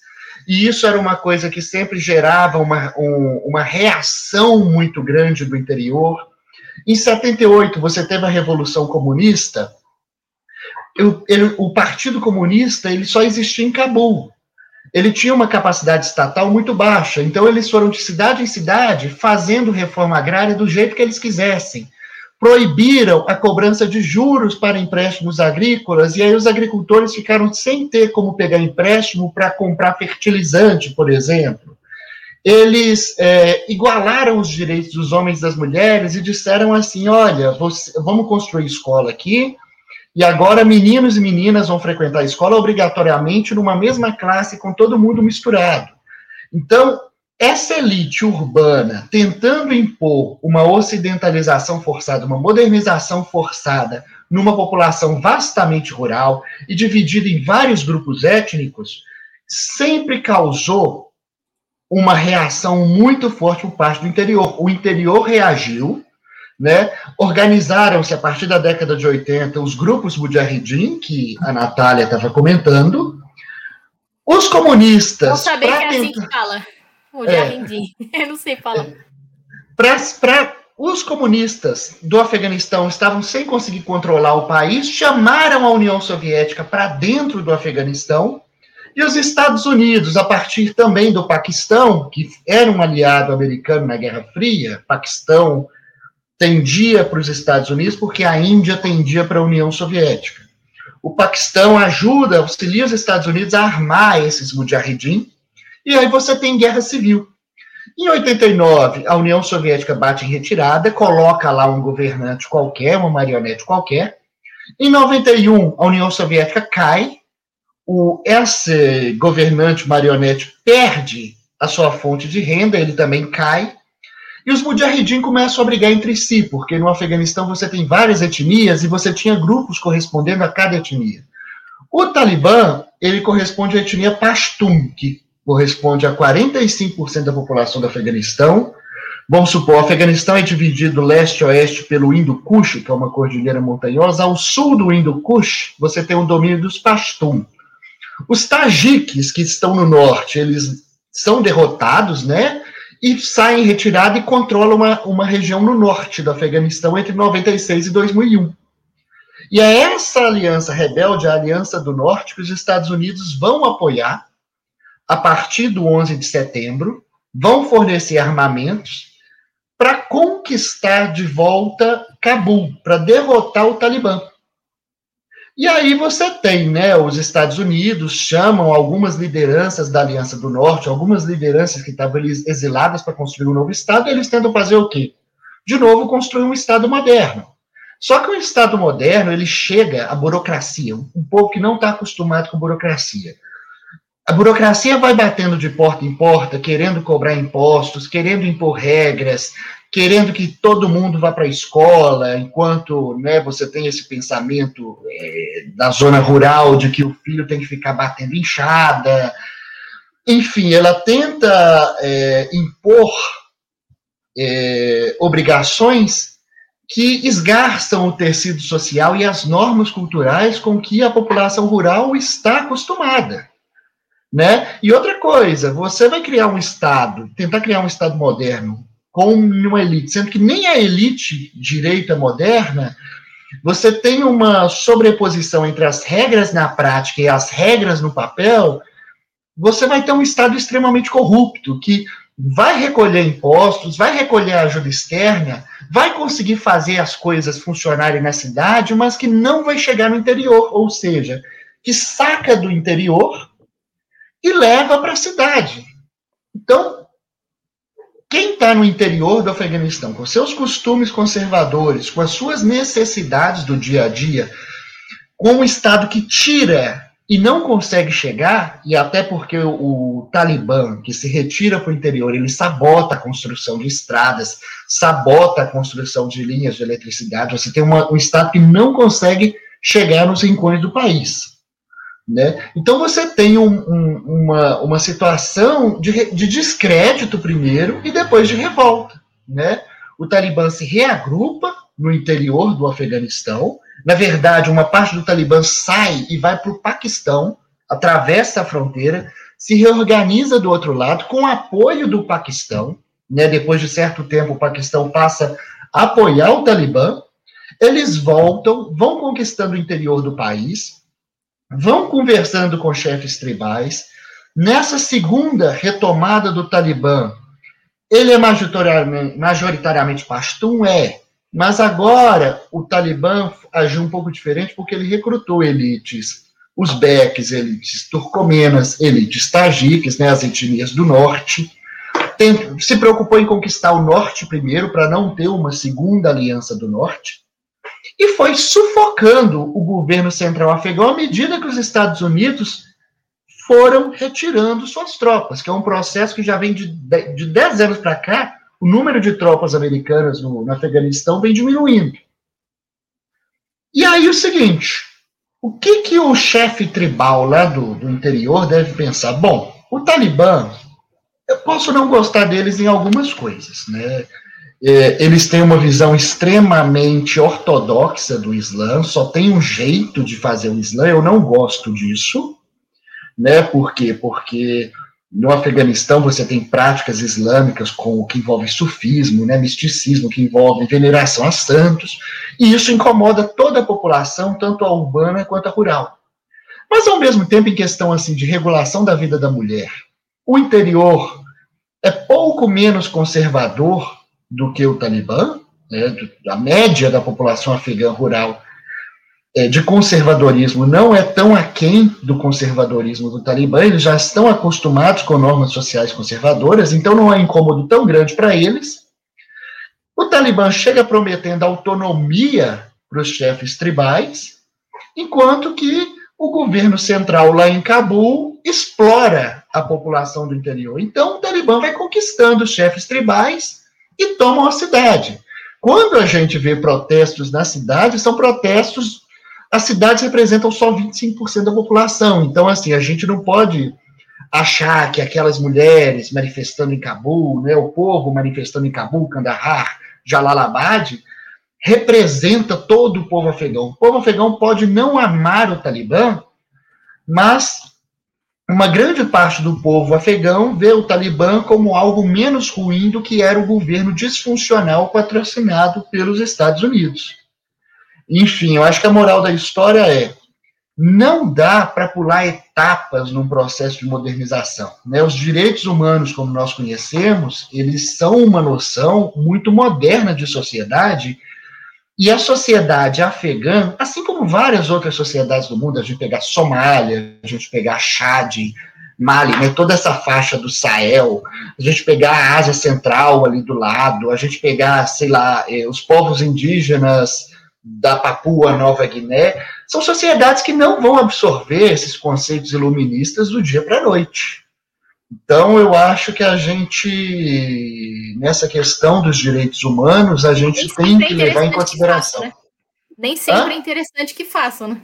e isso era uma coisa que sempre gerava uma, um, uma reação muito grande do interior. Em 78, você teve a Revolução Comunista, eu, ele, o Partido Comunista ele só existia em Cabul. Ele tinha uma capacidade estatal muito baixa, então eles foram de cidade em cidade fazendo reforma agrária do jeito que eles quisessem proibiram a cobrança de juros para empréstimos agrícolas, e aí os agricultores ficaram sem ter como pegar empréstimo para comprar fertilizante, por exemplo. Eles é, igualaram os direitos dos homens e das mulheres e disseram assim: olha, você, vamos construir escola aqui, e agora meninos e meninas vão frequentar a escola obrigatoriamente numa mesma classe, com todo mundo misturado. Então, essa elite urbana tentando impor uma ocidentalização forçada, uma modernização forçada numa população vastamente rural e dividida em vários grupos étnicos, sempre causou uma reação muito forte por parte do interior. O interior reagiu, né? Organizaram-se a partir da década de 80 os grupos Mujahideen, que a Natália estava comentando. Os comunistas. Vou saber que é assim que fala. Mujahideen. É. <laughs> Eu não sei falar. Para os comunistas do Afeganistão estavam sem conseguir controlar o país, chamaram a União Soviética para dentro do Afeganistão, e os Estados Unidos, a partir também do Paquistão, que era um aliado americano na Guerra Fria, Paquistão tendia para os Estados Unidos porque a Índia tendia para a União Soviética. O Paquistão ajuda, auxilia os Estados Unidos a armar esses mujahideen, e aí você tem guerra civil. Em 89, a União Soviética bate em retirada, coloca lá um governante qualquer, uma marionete qualquer. Em 91, a União Soviética cai, o, esse governante marionete perde a sua fonte de renda, ele também cai, e os mujahideen começam a brigar entre si, porque no Afeganistão você tem várias etnias e você tinha grupos correspondendo a cada etnia. O Talibã, ele corresponde à etnia Pashtun, que corresponde a 45% da população do Afeganistão. Vamos supor, o Afeganistão é dividido leste-oeste pelo Indo Kush, que é uma cordilheira montanhosa. Ao sul do Indo Kush, você tem o domínio dos Pashtun. Os tajiques, que estão no norte, eles são derrotados, né? E saem em retirada e controlam uma, uma região no norte do Afeganistão entre 96 e 2001. E é essa aliança rebelde, a Aliança do Norte, que os Estados Unidos vão apoiar, a partir do 11 de setembro, vão fornecer armamentos para conquistar de volta Cabul, para derrotar o Talibã. E aí você tem, né, os Estados Unidos chamam algumas lideranças da Aliança do Norte, algumas lideranças que estavam exiladas para construir um novo Estado, e eles tentam fazer o quê? De novo, construir um Estado moderno. Só que o Estado moderno, ele chega à burocracia, um povo que não está acostumado com burocracia. A burocracia vai batendo de porta em porta, querendo cobrar impostos, querendo impor regras, querendo que todo mundo vá para a escola, enquanto né, você tem esse pensamento é, da zona rural de que o filho tem que ficar batendo enxada. Enfim, ela tenta é, impor é, obrigações que esgarçam o tecido social e as normas culturais com que a população rural está acostumada. Né? E outra coisa, você vai criar um Estado, tentar criar um Estado moderno com uma elite, sendo que nem a elite direita moderna, você tem uma sobreposição entre as regras na prática e as regras no papel, você vai ter um Estado extremamente corrupto, que vai recolher impostos, vai recolher ajuda externa, vai conseguir fazer as coisas funcionarem na cidade, mas que não vai chegar no interior, ou seja, que saca do interior e leva para a cidade. Então, quem está no interior do Afeganistão, com seus costumes conservadores, com as suas necessidades do dia a dia, com um Estado que tira e não consegue chegar, e até porque o, o Talibã, que se retira para o interior, ele sabota a construção de estradas, sabota a construção de linhas de eletricidade, você tem uma, um Estado que não consegue chegar nos rincões do país. Né? Então você tem um, um, uma, uma situação de, de descrédito primeiro e depois de revolta. Né? O Talibã se reagrupa no interior do Afeganistão. Na verdade, uma parte do Talibã sai e vai para o Paquistão, atravessa a fronteira, se reorganiza do outro lado com apoio do Paquistão, né? Depois de certo tempo, o Paquistão passa a apoiar o Talibã. Eles voltam, vão conquistando o interior do país, vão conversando com chefes tribais. Nessa segunda retomada do Talibã, ele é majoritariamente, majoritariamente pastum, é, mas agora o Talibã agiu um pouco diferente porque ele recrutou elites, os beques, elites turcomenas, elites tajiques, né, as etnias do norte. Tem, se preocupou em conquistar o norte primeiro para não ter uma segunda aliança do norte e foi sufocando o governo central afegão à medida que os Estados Unidos foram retirando suas tropas, que é um processo que já vem de, de 10 anos para cá, o número de tropas americanas no, no Afeganistão vem diminuindo. E aí o seguinte, o que, que o chefe tribal lá do, do interior deve pensar? Bom, o Talibã, eu posso não gostar deles em algumas coisas, né? É, eles têm uma visão extremamente ortodoxa do Islã, só tem um jeito de fazer o Islã, eu não gosto disso, né? Por quê? Porque no Afeganistão você tem práticas islâmicas com o que envolve sufismo, né, misticismo, que envolve veneração a santos, e isso incomoda toda a população, tanto a urbana quanto a rural. Mas ao mesmo tempo, em questão assim de regulação da vida da mulher, o interior é pouco menos conservador do que o Talibã, né, a média da população afegã rural é, de conservadorismo não é tão aquém do conservadorismo do Talibã, eles já estão acostumados com normas sociais conservadoras, então não é incômodo tão grande para eles. O Talibã chega prometendo autonomia para os chefes tribais, enquanto que o governo central lá em Cabul explora a população do interior. Então o Talibã vai conquistando os chefes tribais e tomam a cidade. Quando a gente vê protestos na cidade, são protestos as cidades representam só 25% da população. Então, assim, a gente não pode achar que aquelas mulheres manifestando em Cabul, né, o povo manifestando em Cabul, Kandahar, Jalalabad, representa todo o povo afegão. O povo afegão pode não amar o Talibã, mas uma grande parte do povo afegão vê o Talibã como algo menos ruim do que era o governo disfuncional patrocinado pelos Estados Unidos. Enfim, eu acho que a moral da história é não dá para pular etapas num processo de modernização. Né? Os direitos humanos, como nós conhecemos, eles são uma noção muito moderna de sociedade, e a sociedade afegã, assim como várias outras sociedades do mundo, a gente pegar Somália, a gente pegar Chad, Mali, né, toda essa faixa do Sahel, a gente pegar a Ásia Central ali do lado, a gente pegar, sei lá, eh, os povos indígenas da Papua Nova Guiné, são sociedades que não vão absorver esses conceitos iluministas do dia para a noite. Então, eu acho que a gente, nessa questão dos direitos humanos, a gente tem que levar em consideração. Faça, né? Nem sempre Hã? é interessante que façam, né?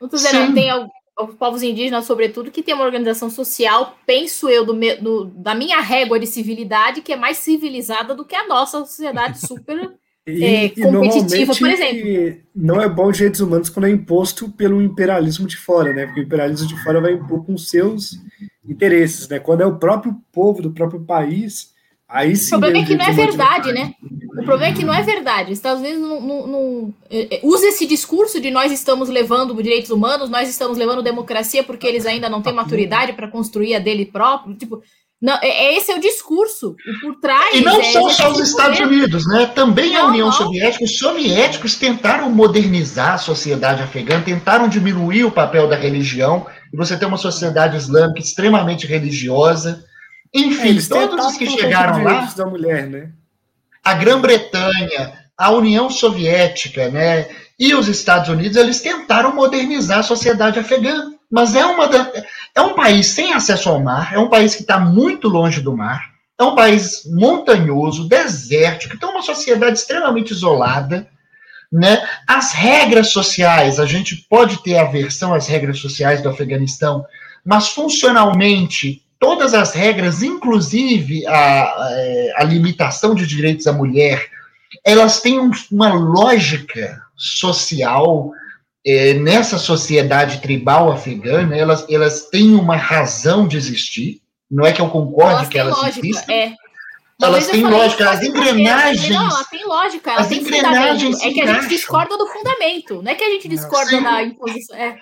Muitos tem os povos indígenas, sobretudo, que tem uma organização social, penso eu, do, do, da minha régua de civilidade, que é mais civilizada do que a nossa sociedade <laughs> super e, é, competitiva, por exemplo. Não é bom direitos humanos quando é imposto pelo imperialismo de fora, né? Porque o imperialismo de fora vai impor com seus interesses, né? Quando é o próprio povo do próprio país, aí sim. O problema é que não é verdade, né? O problema é que não é verdade. Os Estados Unidos não, não, não, é, é, usa esse discurso de nós estamos levando direitos humanos, nós estamos levando democracia porque eles ainda não têm maturidade para construir a dele próprio. Tipo, não, é, é, esse é o discurso. E por trás. E não é são só os Estados Unidos, né? Também não, a União não. Soviética. Os soviéticos tentaram modernizar a sociedade afegã, tentaram diminuir o papel da religião. E você tem uma sociedade islâmica extremamente religiosa. Enfim, é, todos os que chegaram lá. Da mulher, né? A Grã-Bretanha, a União Soviética, né? E os Estados Unidos, eles tentaram modernizar a sociedade afegã. Mas é uma da é um país sem acesso ao mar, é um país que está muito longe do mar, é um país montanhoso, desértico, tem uma sociedade extremamente isolada. Né? As regras sociais, a gente pode ter aversão às regras sociais do Afeganistão, mas funcionalmente, todas as regras, inclusive a, a, a limitação de direitos da mulher, elas têm um, uma lógica social é, nessa sociedade tribal afegana, elas, elas têm uma razão de existir. Não é que eu concorde elas que elas lógica, existem. É. Elas têm lógica, as engrenagens. Não, ela tem lógica, ela tem fundamento. É que a gente discorda do fundamento, não é que a gente discorda da imposição. É.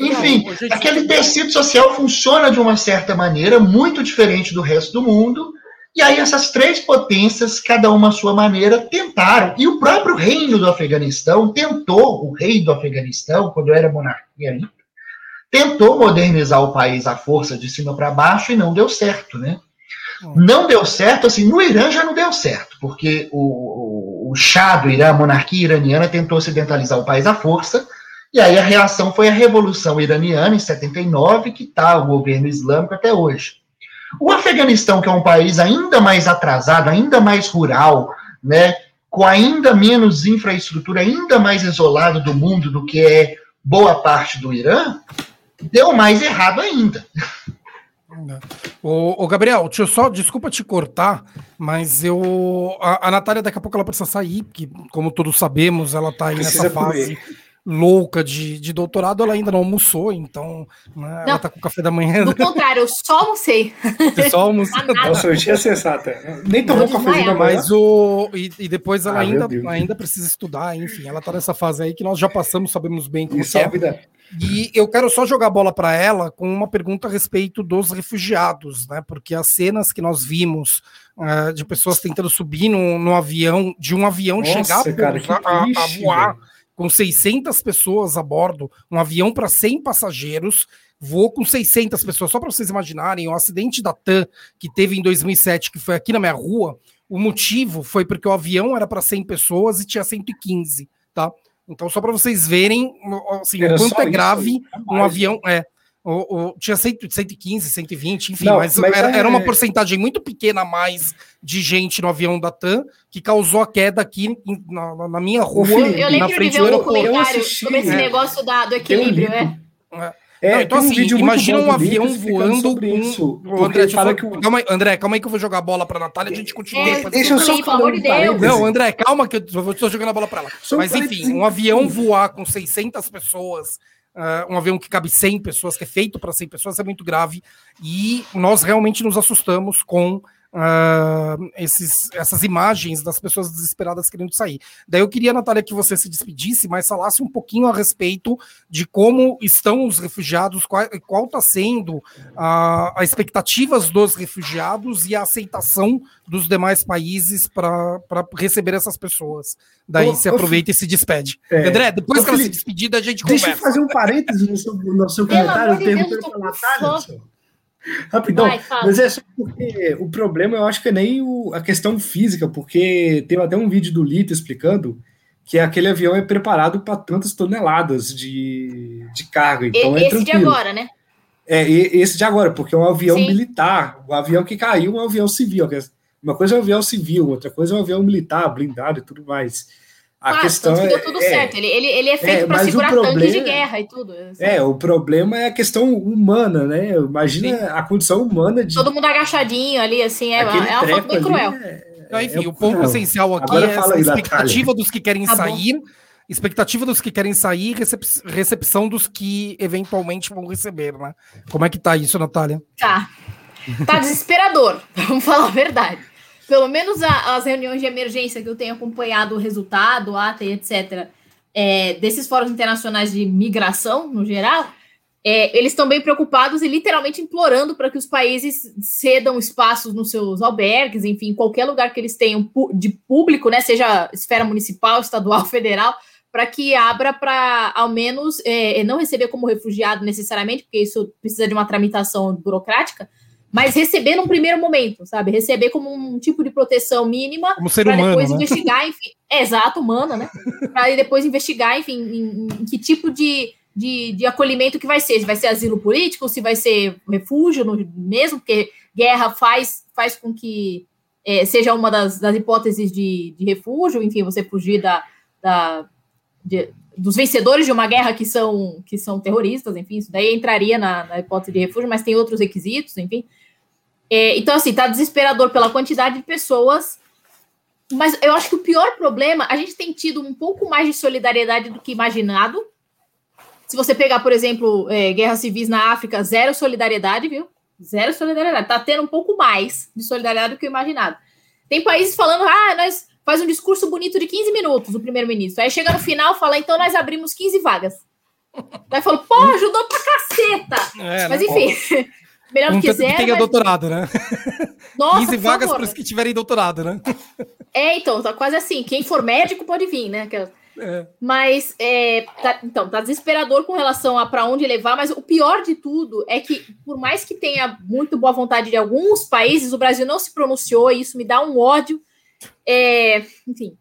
Enfim, aquele tecido social funciona de uma certa maneira, muito diferente do resto do mundo, e aí essas três potências, cada uma à sua maneira, tentaram. E o próprio reino do Afeganistão tentou, o rei do Afeganistão, quando era monarquia ali, tentou modernizar o país à força de cima para baixo e não deu certo, né? Hum. Não deu certo, assim, no Irã já não deu certo, porque o, o, o Shah do Irã, a monarquia iraniana, tentou ocidentalizar o país à força, e aí a reação foi a Revolução Iraniana, em 79, que está o governo islâmico até hoje. O Afeganistão, que é um país ainda mais atrasado, ainda mais rural, né, com ainda menos infraestrutura, ainda mais isolado do mundo do que é boa parte do Irã, deu mais errado ainda. O, o, Gabriel, deixa eu só, desculpa te cortar, mas eu. A, a Natália daqui a pouco ela precisa sair, porque, como todos sabemos, ela está aí nessa fase. Comer louca de, de doutorado, ela ainda não almoçou, então né, não, ela tá com o café da manhã. Do contrário, eu só almocei. Você só almoçou? Nossa, eu tinha sensata. Nem tomou café da manhã. Mas o... E, e depois ela ah, ainda, ainda precisa estudar, enfim, ela tá nessa fase aí que nós já passamos, sabemos bem como Isso é. Vida. E eu quero só jogar a bola para ela com uma pergunta a respeito dos refugiados, né? Porque as cenas que nós vimos uh, de pessoas tentando subir no, no avião, de um avião Nossa, chegar cara, a, a, voar, velho com 600 pessoas a bordo, um avião para 100 passageiros, voou com 600 pessoas. Só para vocês imaginarem, o acidente da TAM que teve em 2007, que foi aqui na minha rua, o motivo foi porque o avião era para 100 pessoas e tinha 115, tá? Então, só para vocês verem assim, o quanto é grave isso, um avião. É, o, o, tinha 100, 115, 120, enfim, Não, mas, mas era, é... era, uma porcentagem muito pequena a mais de gente no avião da TAM que causou a queda aqui na, na minha rua. Eu lembro de ver um documentário sobre esse é. negócio da, do equilíbrio, né? É. É, Não, então, um assim, imagina um avião voando sobre isso. O André, fala que o... calma aí, André, calma aí que eu vou jogar a bola pra Natália e a gente continua. É, deixa eu só falar um de Não, André, calma que eu estou jogando a bola pra ela. Só Mas enfim, um avião voar com 600 pessoas Uh, um avião que cabe 100 pessoas, que é feito para 100 pessoas, é muito grave. E nós realmente nos assustamos com uh, esses, essas imagens das pessoas desesperadas querendo sair. Daí eu queria, Natália, que você se despedisse, mas falasse um pouquinho a respeito de como estão os refugiados, qual está sendo uh, a expectativas dos refugiados e a aceitação dos demais países para receber essas pessoas. Daí ô, você aproveita ô, e se despede. É, André, depois ô, que ela se despedir, a gente deixa conversa. Deixa eu fazer um parênteses no seu, no seu comentário. Eu perguntei para a Natália. Rapidão, Vai, mas é só porque o problema eu acho que é nem o, a questão física, porque tem até um vídeo do Lito explicando que aquele avião é preparado para tantas toneladas de, de carga. Então e, é esse de agora, né? É, esse de agora, porque é um avião Sim. militar. O avião que caiu é um avião civil. Uma coisa é um avião civil, outra coisa é um avião militar, blindado e tudo mais. A ah, questão é, deu tudo é, certo. Ele, ele, ele é feito é, para segurar problema, tanques de guerra e tudo. Assim. É, o problema é a questão humana, né? Imagina Sim. a condição humana de. Todo mundo agachadinho ali, assim, é, é uma foto bem cruel. É, enfim, o ponto essencial aqui Agora é a expectativa dos que querem tá sair, bom. expectativa dos que querem sair e recepção dos que eventualmente vão receber, né? Como é que tá isso, Natália? Tá. Tá desesperador, <laughs> vamos falar a verdade pelo menos a, as reuniões de emergência que eu tenho acompanhado o resultado, e etc., é, desses fóruns internacionais de migração, no geral, é, eles estão bem preocupados e literalmente implorando para que os países cedam espaços nos seus albergues, enfim, qualquer lugar que eles tenham de público, né, seja esfera municipal, <laughs> estadual, federal, para que abra para, ao menos, é, não receber como refugiado necessariamente, porque isso precisa de uma tramitação burocrática, mas receber num primeiro momento, sabe? Receber como um tipo de proteção mínima como ser humano, depois né? investigar, enfim, é, exato, humana, né? <laughs> Para depois investigar, enfim, em, em que tipo de, de, de, acolhimento que vai ser, se vai ser asilo político, se vai ser refúgio no, mesmo, porque guerra faz, faz com que é, seja uma das, das hipóteses de, de, refúgio, enfim, você fugir da, da de, dos vencedores de uma guerra que são, que são terroristas, enfim, isso daí entraria na, na hipótese de refúgio, mas tem outros requisitos, enfim. É, então, assim, tá desesperador pela quantidade de pessoas. Mas eu acho que o pior problema, a gente tem tido um pouco mais de solidariedade do que imaginado, Se você pegar, por exemplo, é, guerras civis na África, zero solidariedade, viu? Zero solidariedade. Tá tendo um pouco mais de solidariedade do que eu imaginava. Tem países falando, ah, nós faz um discurso bonito de 15 minutos, o primeiro-ministro. Aí chega no final fala, então nós abrimos 15 vagas. Aí falou, pô, ajudou pra caceta. É, Mas enfim, <laughs> melhor do que zero. Que tenha mas... doutorado, né? Nossa, 15 vagas para os que tiverem doutorado, né? É, então, tá quase assim. Quem for médico pode vir, né? É. Mas, é, tá, então, tá desesperador com relação a para onde levar, mas o pior de tudo é que, por mais que tenha muito boa vontade de alguns países, o Brasil não se pronunciou, e isso me dá um ódio. É, enfim,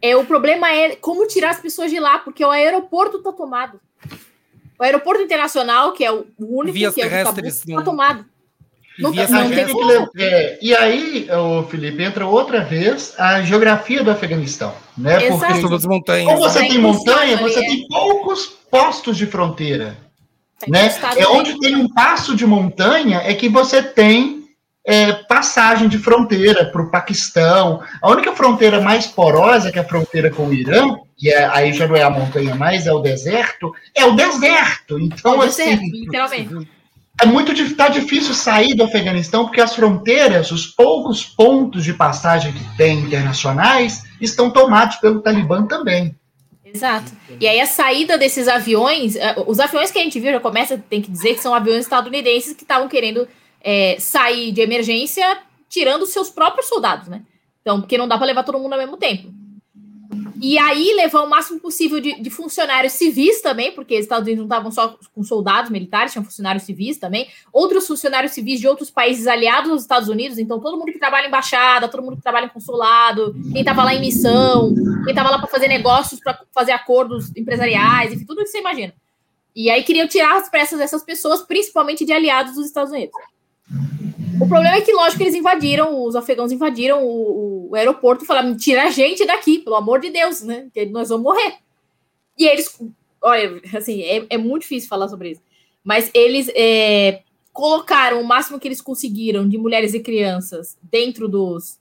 é, o problema é como tirar as pessoas de lá, porque o aeroporto tá tomado. O aeroporto internacional, que é o único Vias que é o tabu, tá tomado. Não, não, não é, e aí, o Felipe, entra outra vez a geografia do Afeganistão, né? Exato. Porque montanhas. Como você tem montanha, você tem poucos postos de fronteira, né? É onde tem um passo de montanha é que você tem é, passagem de fronteira para o Paquistão. A única fronteira mais porosa, que é a fronteira com o Irã, que é, aí já não é a montanha mais, é o deserto, é o deserto. Então, é o assim, deserto, literalmente é muito tá difícil sair do Afeganistão porque as fronteiras, os poucos pontos de passagem que tem internacionais, estão tomados pelo Talibã também. Exato. E aí a saída desses aviões, eh, os aviões que a gente viu já começa, tem que dizer que são aviões estadunidenses que estavam querendo é, sair de emergência, tirando seus próprios soldados, né? Então, porque não dá para levar todo mundo ao mesmo tempo. E aí levar o máximo possível de, de, funcionários civis também, porque os Estados Unidos não estavam só com soldados militares, tinham funcionários civis também, outros funcionários civis de outros países aliados aos Estados Unidos, então todo mundo que trabalha em embaixada, todo mundo que trabalha em consulado, quem estava lá em missão, quem estava lá para fazer negócios, para fazer acordos empresariais, enfim, tudo o que você imagina. E aí queriam tirar as pressas dessas pessoas, principalmente de aliados dos Estados Unidos. O problema é que, lógico, eles invadiram, os afegãos invadiram o, o aeroporto e falaram: tira a gente daqui, pelo amor de Deus, né? Que nós vamos morrer. E eles, olha, assim, é, é muito difícil falar sobre isso. Mas eles é, colocaram o máximo que eles conseguiram de mulheres e crianças dentro dos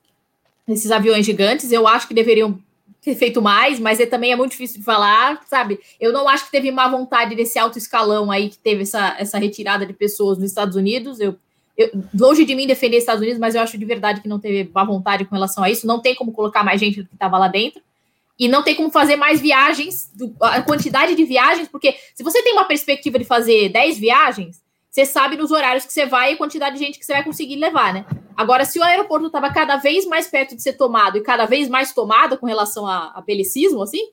desses aviões gigantes. Eu acho que deveriam ter feito mais, mas é, também é muito difícil de falar, sabe? Eu não acho que teve má vontade desse alto escalão aí que teve essa, essa retirada de pessoas nos Estados Unidos. Eu eu, longe de mim defender os Estados Unidos, mas eu acho de verdade que não teve má vontade com relação a isso. Não tem como colocar mais gente do que estava lá dentro. E não tem como fazer mais viagens, a quantidade de viagens, porque se você tem uma perspectiva de fazer 10 viagens, você sabe nos horários que você vai e a quantidade de gente que você vai conseguir levar, né? Agora, se o aeroporto estava cada vez mais perto de ser tomado e cada vez mais tomado com relação a, a belicismo, assim,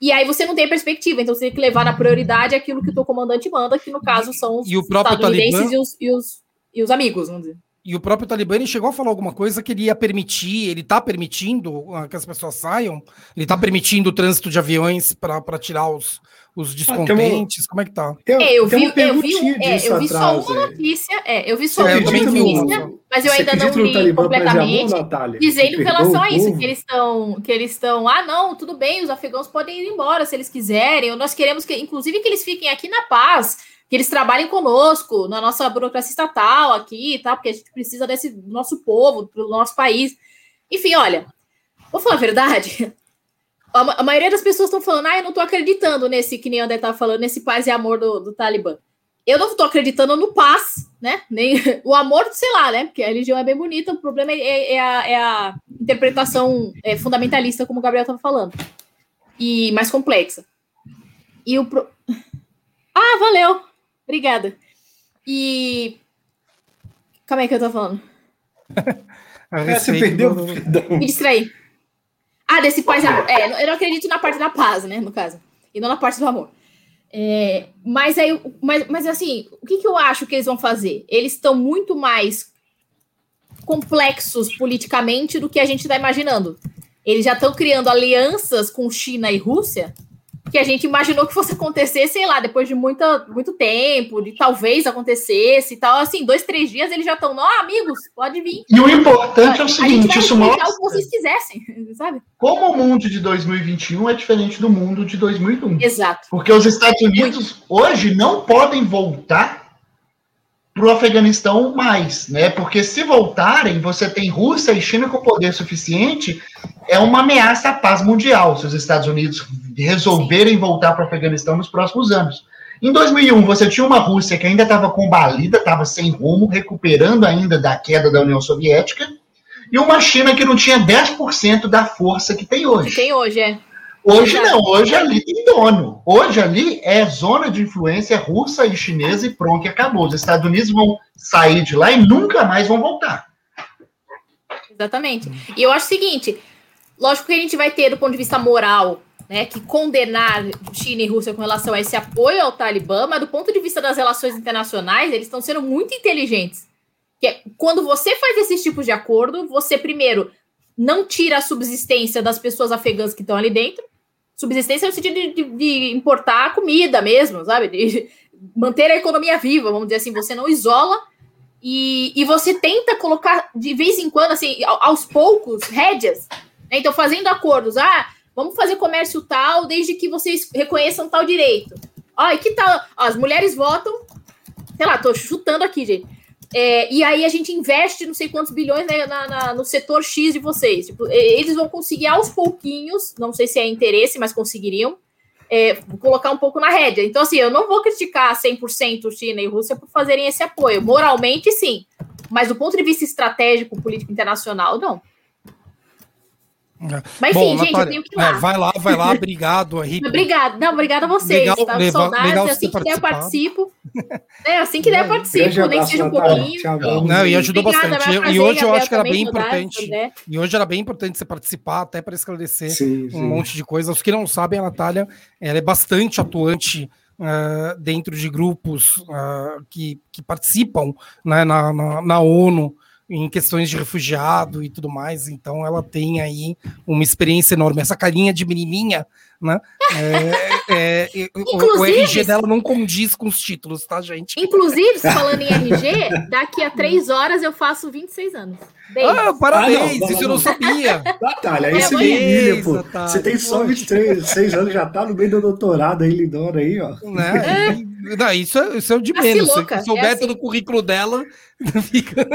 e aí você não tem perspectiva, então você tem que levar na prioridade aquilo que o teu comandante manda, que no caso são os e o próprio estadunidenses Talibã... e, os, e os e os amigos, vamos dizer. E o próprio Talibã ele chegou a falar alguma coisa que ele ia permitir, ele está permitindo uh, que as pessoas saiam, ele está permitindo o trânsito de aviões para tirar os, os descontentes, ah, como é que tá? Tem, é, eu, vi, eu vi, é, eu vi só uma é. notícia, é, eu vi só uma notícia, mas eu ainda não li completamente, dizendo em relação a isso, que eles estão, que eles estão, ah, não, tudo bem, os afegãos podem ir embora se eles quiserem, nós queremos que, inclusive, que eles fiquem aqui na paz, que eles trabalhem conosco na nossa burocracia estatal aqui, tá? Porque a gente precisa desse nosso povo, do nosso país. Enfim, olha, vou falar a verdade. A, a maioria das pessoas estão falando, ah, eu não estou acreditando nesse, que nem o André estava falando, nesse paz e amor do, do Talibã. Eu não estou acreditando no paz, né? Nem <laughs> o amor, sei lá, né? Porque a religião é bem bonita, o problema é, é, é, a, é a, interpretação é, fundamentalista, como o Gabriel estava falando, e mais complexa. E o. Pro... Ah, valeu! Obrigada. E. Calma aí que eu tô falando. <laughs> ah, você perdeu. Do... Me distraí. Ah, desse paz e amor. É, eu não acredito na parte da paz, né? No caso. E não na parte do amor. É, mas aí, mas, mas assim, o que, que eu acho que eles vão fazer? Eles estão muito mais complexos politicamente do que a gente está imaginando. Eles já estão criando alianças com China e Rússia que a gente imaginou que fosse acontecer, sei lá, depois de muita, muito tempo, de talvez acontecesse e tal. Assim, dois, três dias eles já estão, ó, amigos, pode vir. E o importante é o seguinte: isso mostra. O que vocês quisessem, <laughs> sabe? Como o mundo de 2021 é diferente do mundo de 2001. Exato. Porque os Estados Unidos muito. hoje não podem voltar para o Afeganistão mais, né? Porque se voltarem, você tem Rússia e China com poder suficiente, é uma ameaça à paz mundial se os Estados Unidos resolverem voltar para o Afeganistão nos próximos anos. Em 2001, você tinha uma Rússia que ainda estava combalida, estava sem rumo, recuperando ainda da queda da União Soviética, e uma China que não tinha 10% da força que tem hoje. Tem hoje, é. Hoje não, hoje ali tem dono. Hoje ali é zona de influência russa e chinesa e pronto, e acabou. Os Estados Unidos vão sair de lá e nunca mais vão voltar. Exatamente. E eu acho o seguinte: lógico que a gente vai ter, do ponto de vista moral, né, que condenar China e Rússia com relação a esse apoio ao Talibã, mas do ponto de vista das relações internacionais, eles estão sendo muito inteligentes. Que é, quando você faz esses tipos de acordo, você primeiro não tira a subsistência das pessoas afegãs que estão ali dentro, subsistência no sentido de, de, de importar comida mesmo, sabe? De <laughs> manter a economia viva, vamos dizer assim, você não isola e, e você tenta colocar de vez em quando, assim, aos poucos, rédeas. Né? Então, fazendo acordos, ah, vamos fazer comércio tal, desde que vocês reconheçam tal direito. Ó, e que tal? Ó, as mulheres votam, sei lá, tô chutando aqui, gente. É, e aí a gente investe não sei quantos bilhões né, na, na, no setor X de vocês. Tipo, eles vão conseguir aos pouquinhos, não sei se é interesse, mas conseguiriam, é, colocar um pouco na rédea. Então, assim, eu não vou criticar 100% China e Rússia por fazerem esse apoio. Moralmente, sim. Mas do ponto de vista estratégico, político internacional, não. É. Mas Bom, sim, gente, eu tenho que ir lá. É, vai lá, vai lá, <laughs> obrigado aí. obrigado, não, obrigado a vocês. Legal, tá? legal, Saudades, legal assim que der eu participo. <laughs> É, assim que der eu participo, nem que seja um pouquinho. Não, e ajudou Obrigada, bastante. E hoje eu acho que era bem importante. E hoje era bem importante você participar, até para esclarecer sim, um monte de coisas. Os que não sabem, a Natália ela é bastante atuante uh, dentro de grupos uh, que, que participam né, na, na, na ONU em questões de refugiado e tudo mais, então ela tem aí uma experiência enorme. Essa carinha de menininha, né? É, é, o, o, RG dela não condiz com os títulos, tá, gente? Inclusive, falando em RG, daqui a três horas eu faço 26 anos. Beijo. Ah, parabéns, ah, não, isso eu não sabia. Natália, aí você me pô. Você tem só 23, 6 anos, já tá no meio do doutorado aí, lindona aí, ó. Né? É. <laughs> Não, isso, é, isso é o de menos. Se souber é assim. todo o currículo dela, <laughs> fica.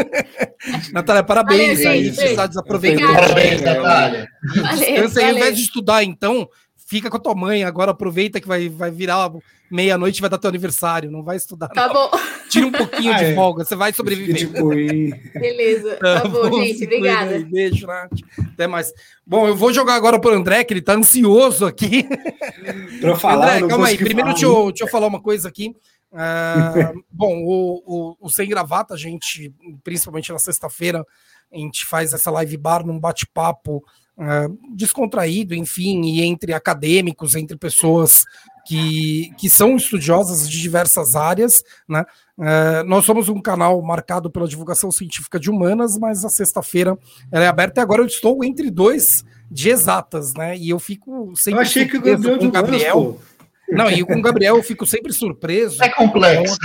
Natália, parabéns valeu, aí. Você está desaproveitando. Parabéns, Natália. Descansa aí, ao invés de estudar, então, fica com a tua mãe, agora aproveita que vai, vai virar meia-noite, vai dar teu aniversário, não vai estudar. Tá não. bom. Tira um pouquinho <laughs> ah, de é. folga, você vai sobreviver. Tipo, Beleza, tá, tá bom, gente, obrigada. Beijo, Nath. Até mais. Bom, eu vou jogar agora pro André, que ele tá ansioso aqui. <laughs> Pra falar, André, calma aí, primeiro deixa eu, deixa eu falar uma coisa aqui. Uh, <laughs> bom, o, o, o Sem Gravata, a gente, principalmente na sexta-feira, a gente faz essa live bar num bate-papo uh, descontraído, enfim, e entre acadêmicos, entre pessoas que, que são estudiosas de diversas áreas, né? Uh, nós somos um canal marcado pela divulgação científica de humanas, mas a sexta-feira ela é aberta e agora eu estou entre dois de exatas, né? E eu fico sempre eu achei que com o Gabriel. Não, e com o Gabriel eu fico sempre surpreso. É complexo.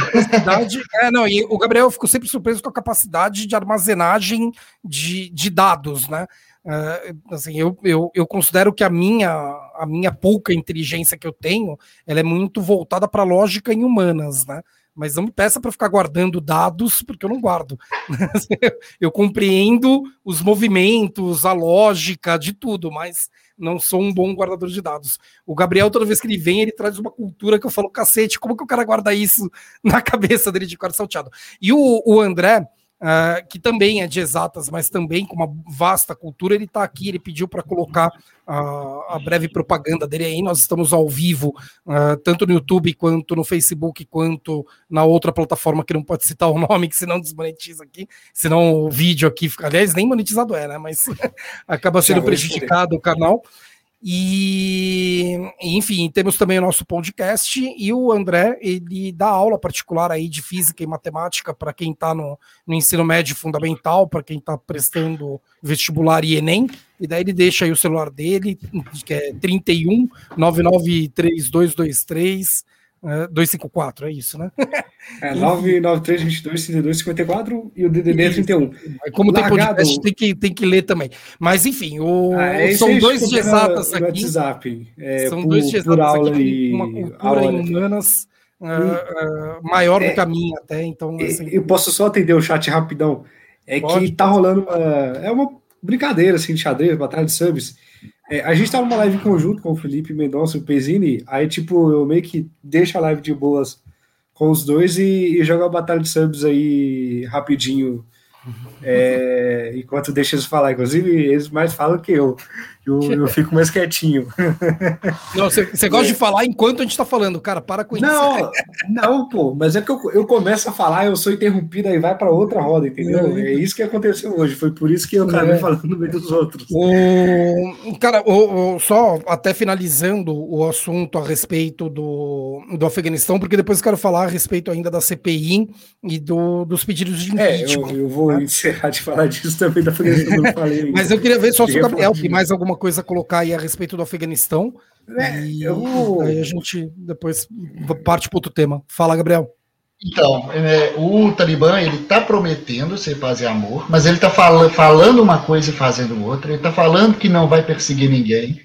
é, não, e o Gabriel eu fico sempre surpreso com a capacidade de armazenagem de, de dados, né? Uh, assim, eu, eu, eu considero que a minha, a minha pouca inteligência que eu tenho, ela é muito voltada para lógica em humanas, né? Mas não me peça para ficar guardando dados, porque eu não guardo. <laughs> eu compreendo os movimentos, a lógica de tudo, mas não sou um bom guardador de dados. O Gabriel, toda vez que ele vem, ele traz uma cultura que eu falo, cacete, como que o cara guarda isso na cabeça dele de quarto salteado? E o, o André, Uh, que também é de exatas, mas também com uma vasta cultura, ele está aqui, ele pediu para colocar uh, a breve propaganda dele aí. Nós estamos ao vivo, uh, tanto no YouTube, quanto no Facebook, quanto na outra plataforma que não pode citar o <laughs> nome, que senão desmonetiza aqui, senão o vídeo aqui fica. Aliás, nem monetizado é, né? Mas <laughs> acaba sendo prejudicado o canal. E, enfim, temos também o nosso podcast e o André, ele dá aula particular aí de física e matemática para quem está no, no, ensino médio fundamental, para quem está prestando vestibular e Enem, e daí ele deixa aí o celular dele, que é 31 993223 254, é isso, né? É 993 22 32 54 e o DDD é 31. Como tem podcast, tem que, tem que ler também. Mas enfim, o... Ah, é são dois de exatas aqui. WhatsApp. É, são por, dois de exatas aqui, e... uma cultura em humanas uh, uh, maior do que a minha até, então... Assim... Eu posso só atender o chat rapidão? É Pode, que tá rolando uma... É uma brincadeira, assim, de xadrez, batalha de subs, É, a gente tá numa live conjunto com o Felipe Mendonça e o Pezini, aí, tipo, eu meio que deixo a live de boas com os dois e, e jogo a batalha de subs aí rapidinho é, enquanto deixa eles falar. Inclusive, eles mais falam que eu. Eu, eu fico mais quietinho. <laughs> Não, você gosta de falar enquanto a gente está falando, cara, para com isso. Não, não, pô, mas é que eu, eu começo a falar, eu sou interrompido, aí vai para outra roda, entendeu? É isso que aconteceu hoje, foi por isso que eu acabei é. falando no meio dos outros. O, cara, o, o, só até finalizando o assunto a respeito do, do Afeganistão, porque depois eu quero falar a respeito ainda da CPI e do, dos pedidos de impeachment. É, eu, eu vou né? encerrar de falar disso também da Afeganistão, não falei. <laughs> mas eu queria ver só se o Gabriel tem mais alguma alguma coisa a colocar aí a respeito do Afeganistão. É, e eu... aí a gente depois parte para outro tema. Fala, Gabriel. Então, é, o Talibã ele está prometendo ser paz e amor, mas ele está fal falando uma coisa e fazendo outra. Ele está falando que não vai perseguir ninguém,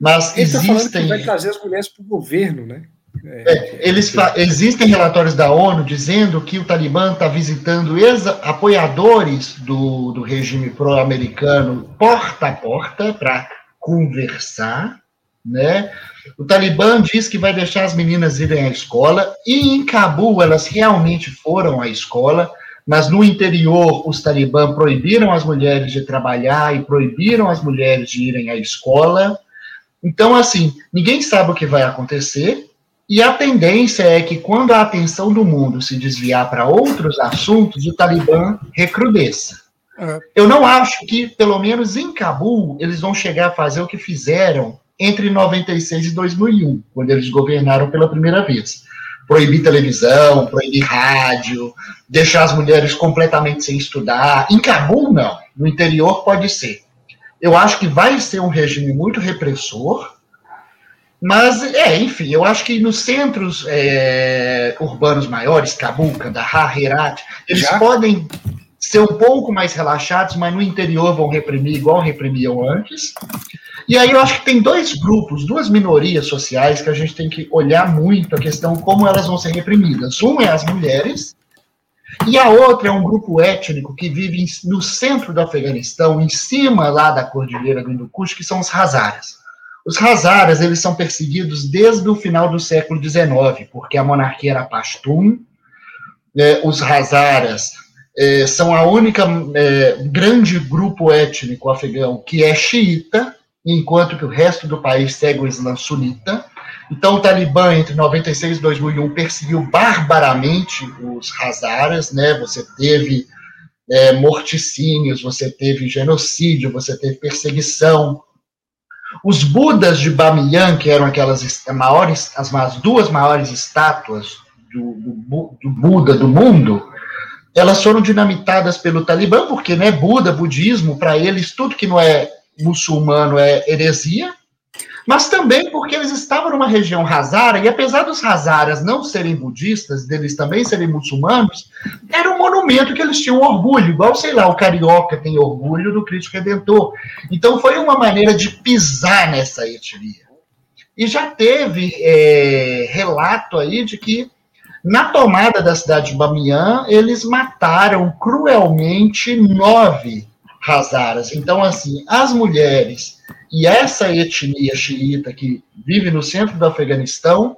mas ele existem. Tá falando que vai trazer as mulheres para o governo, né? É, eles existem relatórios da ONU dizendo que o Talibã está visitando apoiadores do, do regime pró-americano porta a porta para conversar, né? O Talibã diz que vai deixar as meninas irem à escola e em Cabul elas realmente foram à escola, mas no interior os Talibã proibiram as mulheres de trabalhar e proibiram as mulheres de irem à escola. Então, assim, ninguém sabe o que vai acontecer. E a tendência é que, quando a atenção do mundo se desviar para outros assuntos, o Talibã recrudesça. Uhum. Eu não acho que, pelo menos em Cabul, eles vão chegar a fazer o que fizeram entre 96 e 2001, quando eles governaram pela primeira vez. Proibir televisão, proibir rádio, deixar as mulheres completamente sem estudar. Em Cabul, não. No interior, pode ser. Eu acho que vai ser um regime muito repressor, mas, é, enfim, eu acho que nos centros é, urbanos maiores, Cabul, Kandahar, Herat, eles Já? podem ser um pouco mais relaxados, mas no interior vão reprimir igual reprimiam antes. E aí eu acho que tem dois grupos, duas minorias sociais que a gente tem que olhar muito a questão como elas vão ser reprimidas. Uma é as mulheres, e a outra é um grupo étnico que vive no centro do Afeganistão, em cima lá da cordilheira do Hindukush, que são os Hazaras. Os Hazaras, eles são perseguidos desde o final do século XIX, porque a monarquia era Pashtun, é, os Hazaras é, são a única é, grande grupo étnico afegão que é xiita, enquanto que o resto do país segue o Islã sunita. Então, o Talibã, entre 96 e 2001, perseguiu barbaramente os Hazaras, né? Você teve morticínios, você teve genocídio, você teve perseguição, os Budas de Bamiyan, que eram aquelas maiores, as, as duas maiores estátuas do, do, do, Buda do mundo, elas foram dinamitadas pelo Talibã, porque né, Buda, budismo, para eles, tudo que não é muçulmano é heresia, mas também porque eles estavam numa região Hazara, e apesar dos Hazaras não serem budistas, deles também serem muçulmanos, era um monumento que eles tinham orgulho, igual, sei lá, o carioca tem orgulho do Cristo Redentor. Então foi uma maneira de pisar nessa etnia. E já teve é, relato aí de que na tomada da cidade de Bamiyan, eles mataram cruelmente nove Hazaras. Então, assim, as mulheres e essa etnia xiita que vive no centro do Afeganistão,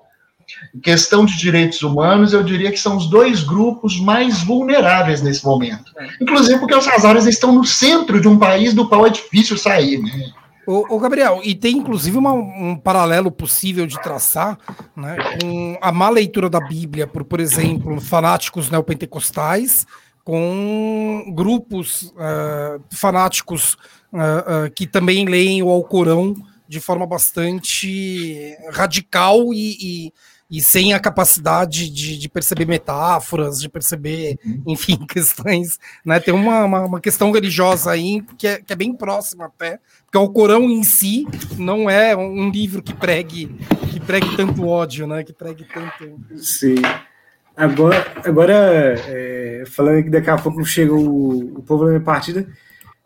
em questão de direitos humanos, eu diria que são os dois grupos mais vulneráveis nesse momento. Inclusive porque os Hazaras estão no centro de um país do qual é difícil sair, né? Ô, ô, Gabriel, e tem inclusive uma, um paralelo possível de traçar né, com a má leitura da Bíblia por, por exemplo, fanáticos neopentecostais, com grupos uh, fanáticos uh, uh, que também leem o Alcorão de forma bastante radical e, e, e sem a capacidade de, de, perceber metáforas, de perceber, uhum. enfim, <laughs> questões. Né? Tem uma, uma, uma, questão religiosa aí que é, que é bem próxima até, porque o Alcorão em si não é um livro que pregue, que pregue tanto ódio, né? que pregue tanto. Sim. Agora, agora é, falando que daqui a pouco chega o, o povo da minha partida,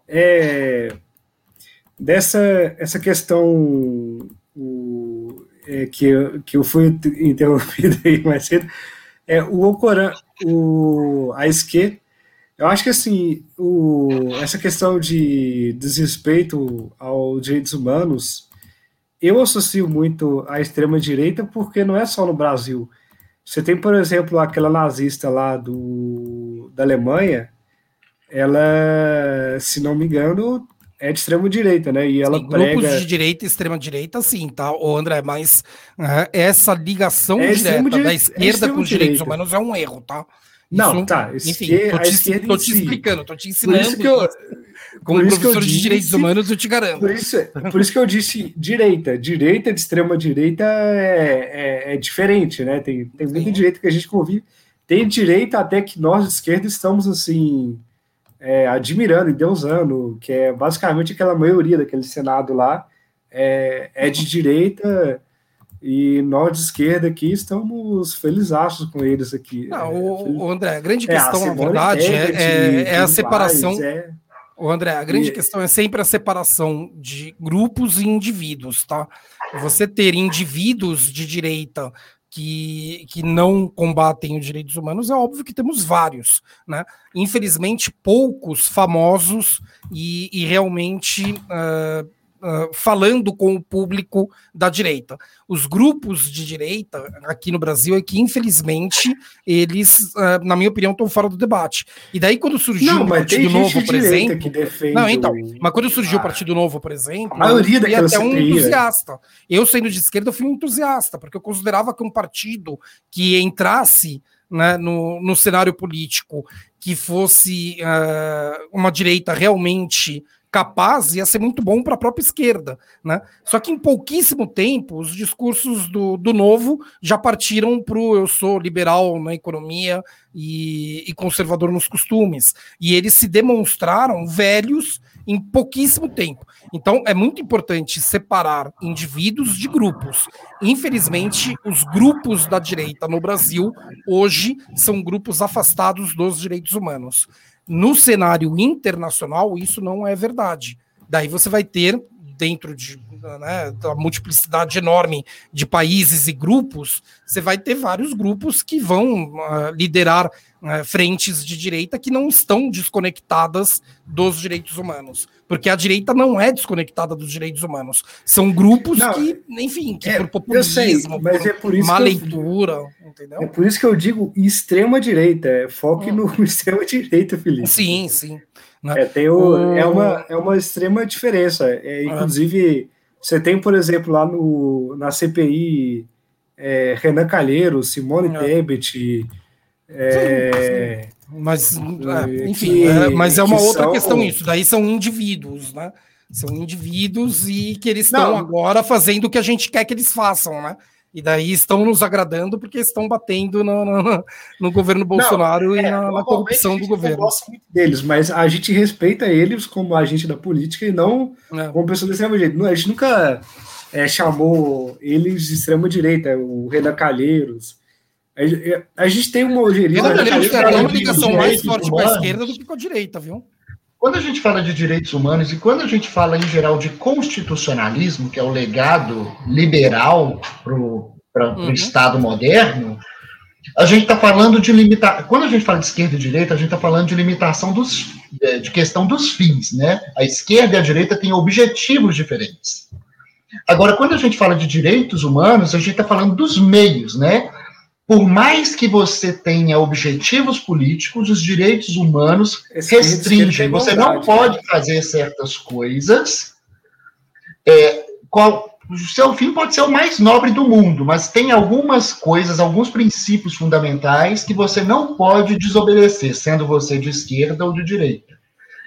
é, dessa essa questão o, é, que, eu, que eu fui interrompido <laughs> aí mais cedo, é, o Alcorão, o, a esquerda, Eu acho que assim, o, essa questão de desrespeito aos direitos humanos, eu associo muito à extrema-direita porque não é só no Brasil. Você tem, por exemplo, aquela nazista lá do, da Alemanha, ela, se não me engano, é de extrema direita, né? E ela sim, prega... Grupos de direita e extrema direita, sim, tá, o André, mas uh, essa ligação é direta da esquerda é com os direitos humanos é um erro, tá? Não, Isso, tá. Enfim, tô te, tô te explicando, tô te ensinando. Por isso que eu, como professor de direitos humanos, eu te garanto. Por isso, por isso que eu disse direita. Direita de extrema direita é, é, é diferente, né? Tem, tem muita direita que a gente convive. Tem direita até que nós de esquerda estamos assim é, admirando e deusando, que é basicamente aquela maioria daquele Senado lá é, é de direita e nós de esquerda aqui estamos felizardos com eles aqui. Não, o, o, André, a grande é, questão, a na verdade, é, é, é, a separação. É... O André, a grande e... questão é sempre a separação de grupos e indivíduos, tá? Você ter indivíduos de direita que, que não combatem os direitos humanos, é óbvio que temos vários, né? Infelizmente, poucos famosos e, e realmente uh, uh, falando com o público da direita. Os grupos de direita aqui no Brasil é que, infelizmente, eles, uh, na minha opinião, estão fora do debate. E daí, quando surgiu não, o Partido Novo, por exemplo. Não, então, mas quando surgiu o Partido Novo, por exemplo, a maioria eu até um entusiasta. Eu, sendo de esquerda, fui um entusiasta, porque eu considerava que um partido que entrasse. Né, no, no cenário político que fosse uh, uma direita realmente capaz ia ser muito bom para a própria esquerda. Né? Só que em pouquíssimo tempo, os discursos do, do novo já partiram para o eu sou liberal na economia e, e, conservador nos costumes. E eles se demonstraram velhos em pouquíssimo tempo. Então é muito importante separar indivíduos de grupos. Infelizmente, os grupos da direita no Brasil hoje são grupos afastados dos direitos humanos. No cenário internacional, isso não é verdade. Daí você vai ter, dentro de né, da multiplicidade enorme de países e grupos, você vai ter vários grupos que vão uh, liderar uh, frentes de direita que não estão desconectadas dos direitos humanos. Porque a direita não é desconectada dos direitos humanos. São grupos não, que, enfim, que é, por populismo, sei, mas por, é por isso má leitura, eu, entendeu? É por isso que eu digo extrema direita. É, foque hum. no <laughs> extrema direita, Felipe. Sim, sim. Né? É, tem o, é, uma, é uma extrema diferença. É, inclusive, você tem, por exemplo, lá no, na CPI, é, Renan Calheiro, Simone é. Tebet. É, mas, é, enfim, que, é, mas é uma que outra são... questão isso. Daí são indivíduos, né? São indivíduos e que eles estão agora fazendo o que a gente quer que eles façam, né? E daí estão nos agradando porque estão batendo no, no, no governo Bolsonaro não, é, e na, na, corrupção do governo. Eu gosto muito deles, mas a gente respeita eles como agente da política e não é. como pessoa do extremo direito. A gente nunca é, chamou eles de extrema direita, o Renan Calheiros. A, a gente tem uma ojeriza. Renan Calheiros tem uma ligação mais forte com a esquerda do que com a direita, viu? Quando a gente fala de direitos humanos e quando a gente fala em geral de constitucionalismo, que é o legado liberal para o uhum. Estado moderno, a gente está falando de limitar. Quando a gente fala de esquerda e direita, a gente está falando de limitação dos, de questão dos fins, né? A esquerda e a direita têm objetivos diferentes. Agora, quando a gente fala de direitos humanos, a gente está falando dos meios, né? Por mais que você tenha objetivos políticos, os direitos humanos restringem. Você não pode fazer certas coisas. É, qual, o seu fim pode ser o mais nobre do mundo, mas tem algumas coisas, alguns princípios fundamentais que você não pode desobedecer, sendo você de esquerda ou de direita.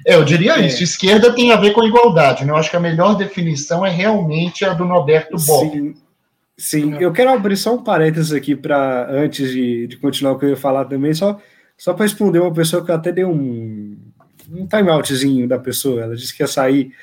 É, eu diria é. isso. Esquerda tem a ver com igualdade. Né? Eu acho que a melhor definição é realmente a do Norberto Bob. Sim, eu quero abrir só um parênteses aqui para antes de, de continuar o que eu ia falar também, só, só para responder uma pessoa que eu até dei um, um timeoutzinho da pessoa. Ela disse que ia sair.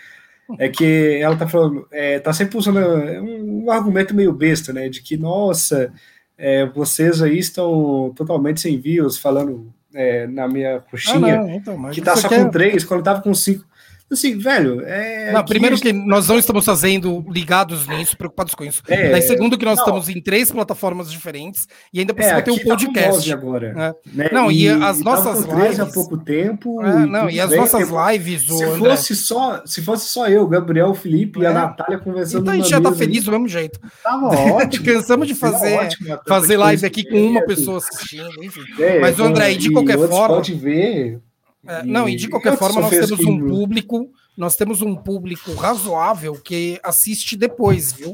É que ela tá falando, é, tá sempre usando um, um argumento meio besta, né? De que, nossa, é, vocês aí estão totalmente sem views, falando é, na minha coxinha, ah, não, então, que tá só com três, quando tava com cinco. Assim, velho, é. Não, primeiro que nós não estamos fazendo ligados nisso, preocupados com isso. É, Daí, segundo que nós não. estamos em três plataformas diferentes e ainda precisa é, ter um tá podcast. Tá agora, é. né? Não, e, e as e nossas lives há pouco tempo. É, não, e as bem, nossas lives, se André... fosse só, se fosse só eu, Gabriel, Felipe e a é. Natália conversando. Então a gente já tá feliz do mesmo jeito. Tava <laughs> ótimo. <laughs> Cansamos de fazer, ótimo, fazer live aqui com uma pessoa assistindo, enfim. É, Mas, André, de qualquer forma. Pode ver é, não, e de qualquer forma, nós temos um público, nós temos um público razoável que assiste depois, viu?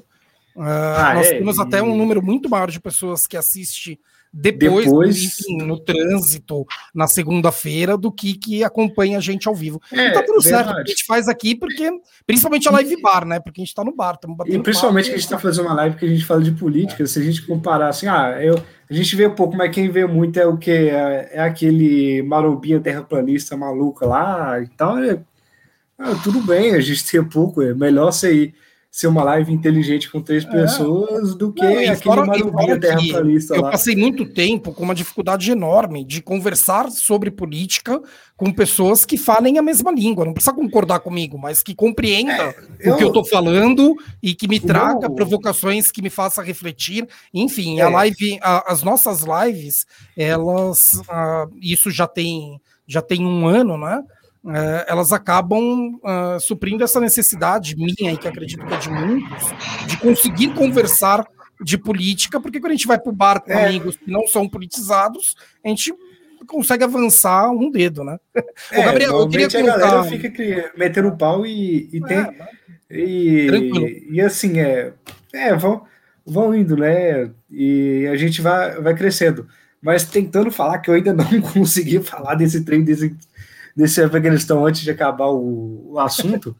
Uh, ah, nós é, temos e... até um número muito maior de pessoas que assiste depois, depois... Enfim, no trânsito, na segunda-feira, do que que acompanha a gente ao vivo. É, e tá tudo verdade. certo, a gente faz aqui, porque, principalmente a live bar, né? Porque a gente tá no bar, estamos batendo. E principalmente que a gente tá fazendo uma live que a gente fala de política, é. se a gente comparar assim, ah, eu, a gente vê pouco, mas quem vê muito é o que? É, é, aquele marombinha terraplanista maluco lá, então é, é, tudo bem, a gente tem pouco, é melhor você ir ser uma live inteligente com três é. pessoas do que não, aquele fora, maluquinho terraplanista Eu passei muito tempo com uma dificuldade enorme de conversar sobre política com pessoas que falem a mesma língua. Não precisa concordar comigo, mas que compreenda é, eu, o que eu estou falando e que me traga provocações que me faça refletir. Enfim, é. a live, a, as nossas lives, elas, uh, isso já tem já tem um ano, né? É, elas acabam uh, suprindo essa necessidade minha e que acredito que é de muitos, de conseguir conversar de política, porque quando a gente vai para o bar com é. amigos que não são politizados, a gente consegue avançar um dedo, né? É, Ô, Gabriel, eu queria colocar... a galera fica metendo o pau e, e tem... É, e, e, assim, é, é vão, vão indo, né? E a gente vai, vai crescendo. Mas tentando falar que eu ainda não <laughs> consegui falar desse trem, desse desse Afeganistão antes de acabar o, o assunto,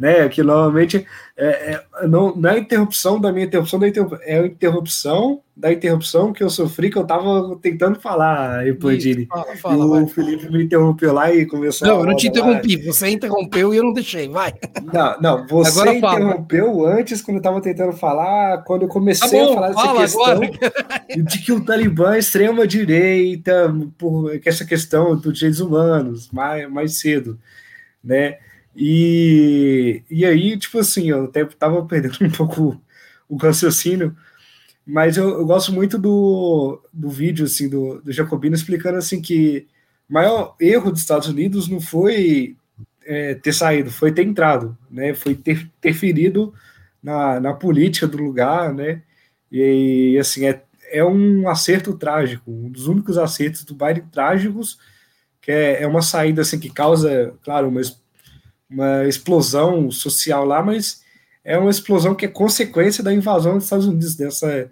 né? Que normalmente é, é, não, não é interrupção da minha interrupção, da interrupção, é a interrupção da interrupção que eu sofri, que eu tava tentando falar, Eplandini. E o vai. Felipe me interrompeu lá e começou Não, eu não te interrompi, lá. você interrompeu e eu não deixei, vai. Não, não, você agora interrompeu fala. antes, quando eu tava tentando falar, quando eu comecei tá bom, a falar dessa fala questão agora. <laughs> de que o Talibã é extrema-direita, por essa questão dos direitos humanos, mais, mais cedo, né? E, e aí, tipo assim, eu até tava perdendo um pouco o raciocínio, mas eu, eu gosto muito do, do vídeo, assim, do, do Jacobino explicando, assim, que o maior erro dos Estados Unidos não foi é, ter saído, foi ter entrado, né, foi ter, ter ferido na, na política do lugar, né, e, assim, é, é um acerto trágico, um dos únicos acertos do Biden trágicos, que é, é uma saída, assim, que causa, claro, uma uma explosão social lá, mas é uma explosão que é consequência da invasão dos Estados Unidos, dessa,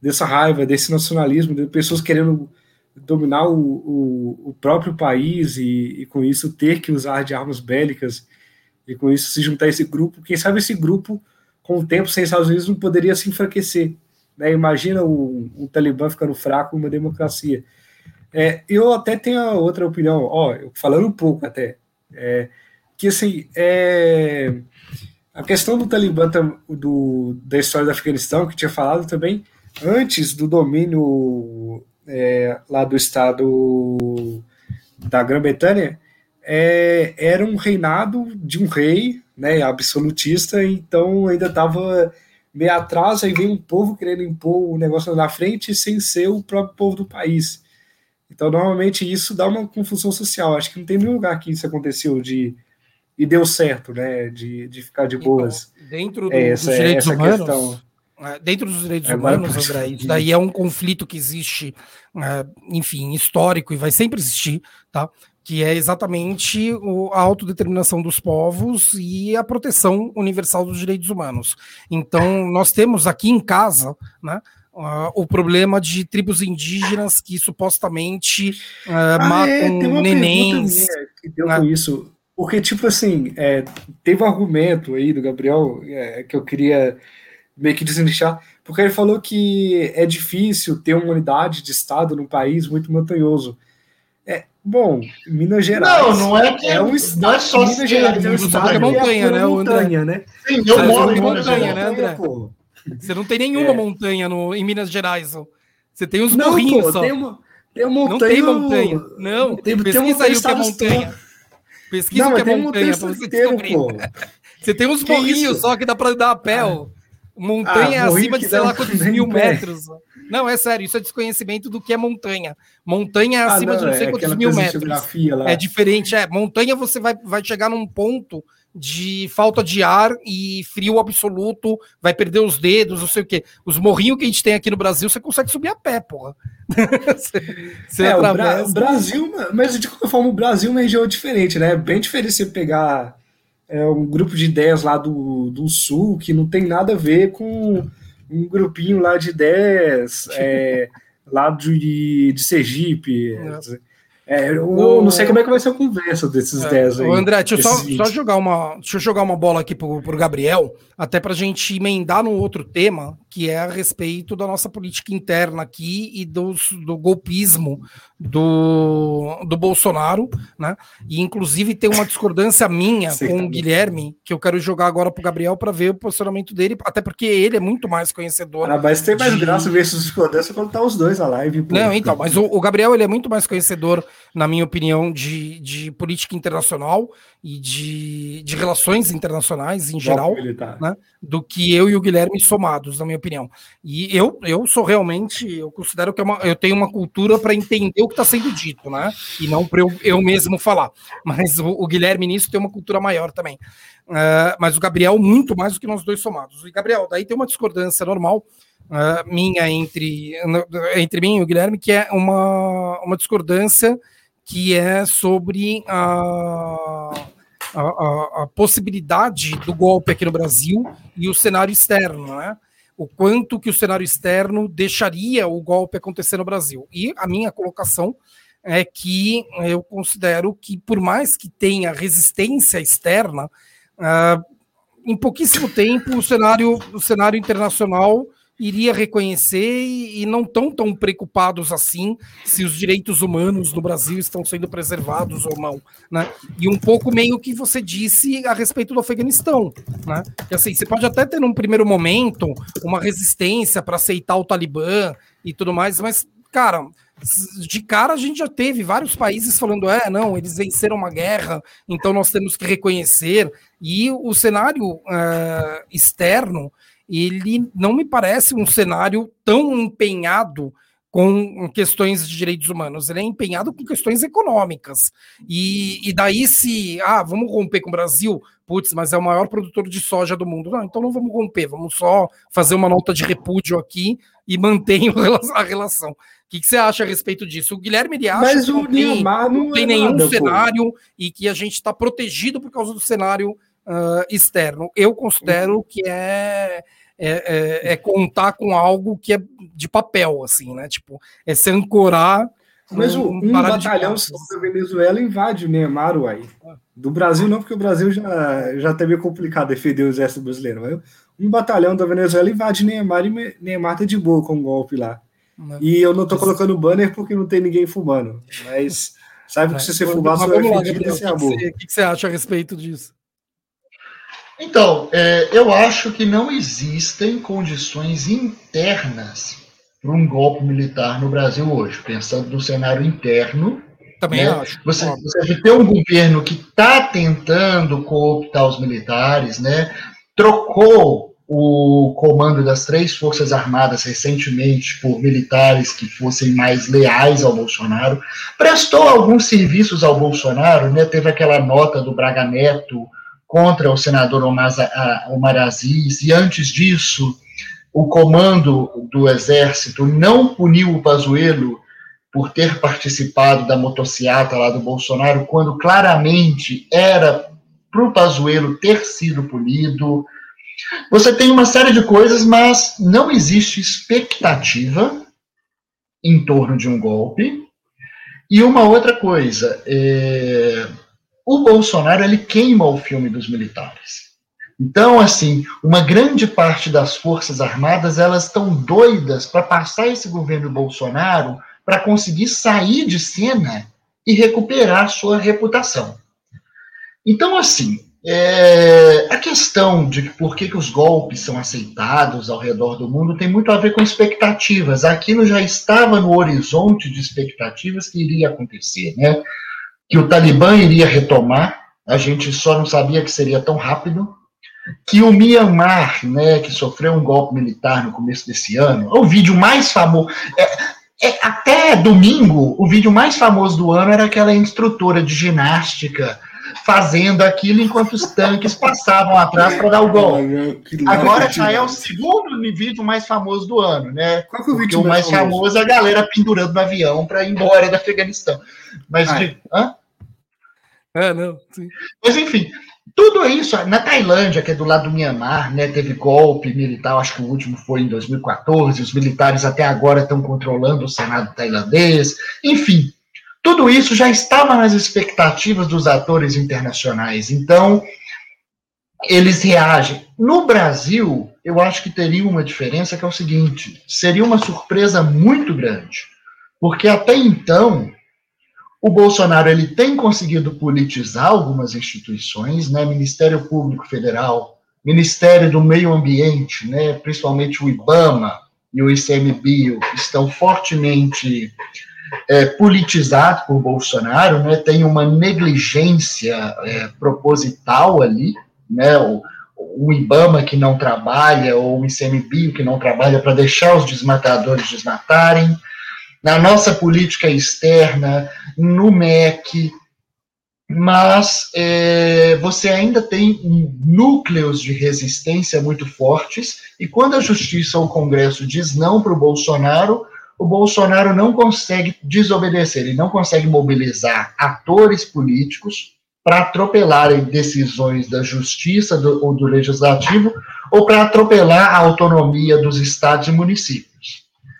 dessa raiva, desse nacionalismo, de pessoas querendo dominar o, o, o próprio país e, e, com isso ter que usar de armas bélicas e com isso se juntar a esse grupo. Quem sabe esse grupo, com o tempo sem Estados Unidos, não poderia se enfraquecer. Né? Imagina o, o Talibã ficando fraco uma democracia. É, eu até tenho outra opinião, ó, falando um pouco até. É, que assim, é, a questão do Talibã do, da história do Afeganistão, que tinha falado também, antes do domínio é, lá do estado da Grã-Bretanha, é, era um reinado de um rei, né, absolutista, então ainda estava meio atrás, aí veio um povo querendo impor o negócio na frente sem ser o próprio povo do país. Então, normalmente, isso dá uma confusão social. Acho que não tem nenhum lugar que isso aconteceu de e deu certo, né? De, de ficar de então, boas. Então, dentro do, é, essa, dos direitos humanos. Questão. É, dentro dos direitos Agora, humanos, André, isso daí é um conflito que existe, é, enfim, histórico e vai sempre existir, tá? Que é exatamente a autodeterminação dos povos e a proteção universal dos direitos humanos. Então, nós temos aqui em casa, né? Uh, o problema de tribos indígenas que supostamente uh, ah, matam é, nenéns. Que deu com isso. Porque, tipo assim, é, teve um argumento aí do Gabriel é, que eu queria meio que desinchar, porque ele falou que é difícil ter uma unidade de Estado num país muito montanhoso. É, bom, Minas Gerais. Não, não é que é um estado. Não é só Minas Gerais é um estado é montanha, né, montanha, né? Sim, eu moro em montanha, né, André? Você não tem nenhuma é. montanha no, em Minas Gerais. Você tem uns morrinhos só. Tem uma, tem uma montanha. Não tem montanha. Não, tem, tem uma, aí o que é montanha. Pesquisa não, o que é montanha pra você inteiro, descobrir. Pô. <laughs> Você tem uns morrinhos só que dá pra dar a pé, ah. Montanha ah, acima de sei lá <laughs> quantos mil metros. Não, é sério, isso é desconhecimento do que é montanha. Montanha é ah, acima não, de não sei é quantos mil metros. É diferente, é. Montanha você vai, vai chegar num ponto de falta de ar e frio absoluto, vai perder os dedos, não sei o quê. Os morrinhos que a gente tem aqui no Brasil, você consegue subir a pé, porra. <laughs> você, você é, o Brasil, mas de qualquer forma, o Brasil é uma região diferente, né? É bem diferente você pegar é, um grupo de ideias lá do, do Sul que não tem nada a ver com um grupinho lá de ideias <laughs> é, lá de, de Sergipe. Nossa. É, eu o... não sei como é que vai ser a conversa desses é, 10 aí. André, deixa eu só, só, jogar uma, deixa eu jogar uma bola aqui pro, pro Gabriel, até para a gente emendar num outro tema, que é a respeito da nossa política interna aqui e dos, do golpismo do, do Bolsonaro, né? E inclusive tem uma discordância minha com tá o Guilherme, que eu quero jogar agora pro Gabriel para ver o posicionamento dele, até porque ele é muito mais conhecedor. Ah, mas tem mais de... graça ver esses discordância quando tá os dois a live. Pô. Não, então, mas o, o Gabriel ele é muito mais conhecedor na minha opinião, de, de política internacional e de, de relações internacionais em geral, né, do que eu e o Guilherme somados, na minha opinião. E eu, eu sou realmente, eu considero que é uma, eu tenho uma cultura para entender o que está sendo dito, né? E não para eu, eu mesmo falar. Mas o, o, Guilherme nisso tem uma cultura maior também. Uh, mas o Gabriel, muito mais do que nós dois somados. E Gabriel, daí tem uma discordância normal. Uh, minha entre, entre mim e o Guilherme, que é uma, uma discordância que é sobre a, a, a, possibilidade do golpe aqui no Brasil e o cenário externo, né? O quanto que o cenário externo deixaria o golpe acontecer no Brasil. E a minha colocação é que eu considero que, por mais que tenha resistência externa, uh, em pouquíssimo tempo o cenário, o cenário internacional iria reconhecer e, não tão tão preocupados assim se os direitos humanos no Brasil estão sendo preservados ou não, né? E um pouco meio que você disse a respeito do Afeganistão, né? Que assim, você pode até ter num primeiro momento uma resistência para aceitar o Talibã e tudo mais, mas cara, de cara a gente já teve vários países falando, é, não, eles venceram uma guerra, então nós temos que reconhecer. E o cenário uh, externo ele não me parece um cenário tão empenhado com questões de direitos humanos, ele é empenhado com questões econômicas. E, e daí, se ah, vamos romper com o Brasil, putz, mas é o maior produtor de soja do mundo. Não, então não vamos romper, vamos só fazer uma nota de repúdio aqui e manter <laughs> a relação. O que, que, você acha a respeito disso? O Guilherme ele acha mas que não tem, não tem é nenhum nada, cenário pô. e que a gente está protegido por causa do cenário uh, externo. Eu considero que é é, é, é, contar com algo que é de papel, assim, né? Tipo, é se ancorar. Mas um, um batalhão da Venezuela invade Neymar, uai. Do Brasil não, porque o Brasil já, já teve complicado defender o exército brasileiro. Mas um batalhão da Venezuela invade Neymar e Neymar tá de boa com o um golpe lá. E eu não tô colocando banner porque não tem ninguém fumando. Mas sabe que se você fumar, você vai O que, que você acha a respeito disso? Então, é, eu acho que não existem condições internas para um golpe militar no Brasil hoje, pensando no cenário interno. Também né? acho. Você, você tem um governo que está tentando cooptar os militares, né? trocou o comando das três Forças Armadas recentemente por militares que fossem mais leais ao Bolsonaro, prestou alguns serviços ao Bolsonaro, né? teve aquela nota do Braga Neto contra o senador Omar Aziz, e antes disso, o comando do Exército não puniu o Pazuello por ter participado da motociata lá do Bolsonaro, quando claramente era para o Pazuello ter sido punido. Você tem uma série de coisas, mas não existe expectativa em torno de um golpe. E uma outra coisa, é, o Bolsonaro ele queima o filme dos militares. Então, assim, uma grande parte das forças armadas elas estão doidas para passar esse governo Bolsonaro para conseguir sair de cena e recuperar sua reputação. Então, assim, é, a questão de por que, que os golpes são aceitados ao redor do mundo tem muito a ver com expectativas. Aquilo já estava no horizonte de expectativas que iria acontecer, né? Que o Talibã iria retomar, a gente só não sabia que seria tão rápido, que o Myanmar, né, que sofreu um golpe militar no começo desse ano, o vídeo mais famoso. É, é, até domingo, o vídeo mais famoso do ano era aquela instrutora de ginástica fazendo aquilo enquanto os tanques passavam atrás para dar o gol. Agora já é o segundo vídeo mais famoso do ano, né? Qual que é o vídeo mais, mais famoso? é a galera pendurando no avião para ir embora do Afeganistão. Mas, ah, de... hã? É, não, sim. Mas enfim, tudo isso, na Tailândia, que é do lado do Myanmar, né, teve golpe militar, acho que o último foi em 2014, os militares até agora estão controlando o Senado tailandês, enfim, tudo isso já estava nas expectativas dos atores internacionais, então eles reagem. No Brasil, eu acho que teria uma diferença que é o seguinte: seria uma surpresa muito grande, porque até então o Bolsonaro ele tem conseguido politizar algumas instituições, né? Ministério Público Federal, Ministério do Meio Ambiente, né? Principalmente o IBAMA e o ICMBio estão fortemente é, politizados por Bolsonaro, né? Tem uma negligência é, proposital ali, né? O, o IBAMA que não trabalha ou o ICMBio que não trabalha para deixar os desmatadores desmatarem na nossa política externa, no MEC, mas é, você ainda tem núcleos de resistência muito fortes, e quando a justiça ou o Congresso diz não para o Bolsonaro, o Bolsonaro não consegue desobedecer, ele não consegue mobilizar atores políticos para atropelarem decisões da justiça do, ou do legislativo, ou para atropelar a autonomia dos estados e municípios.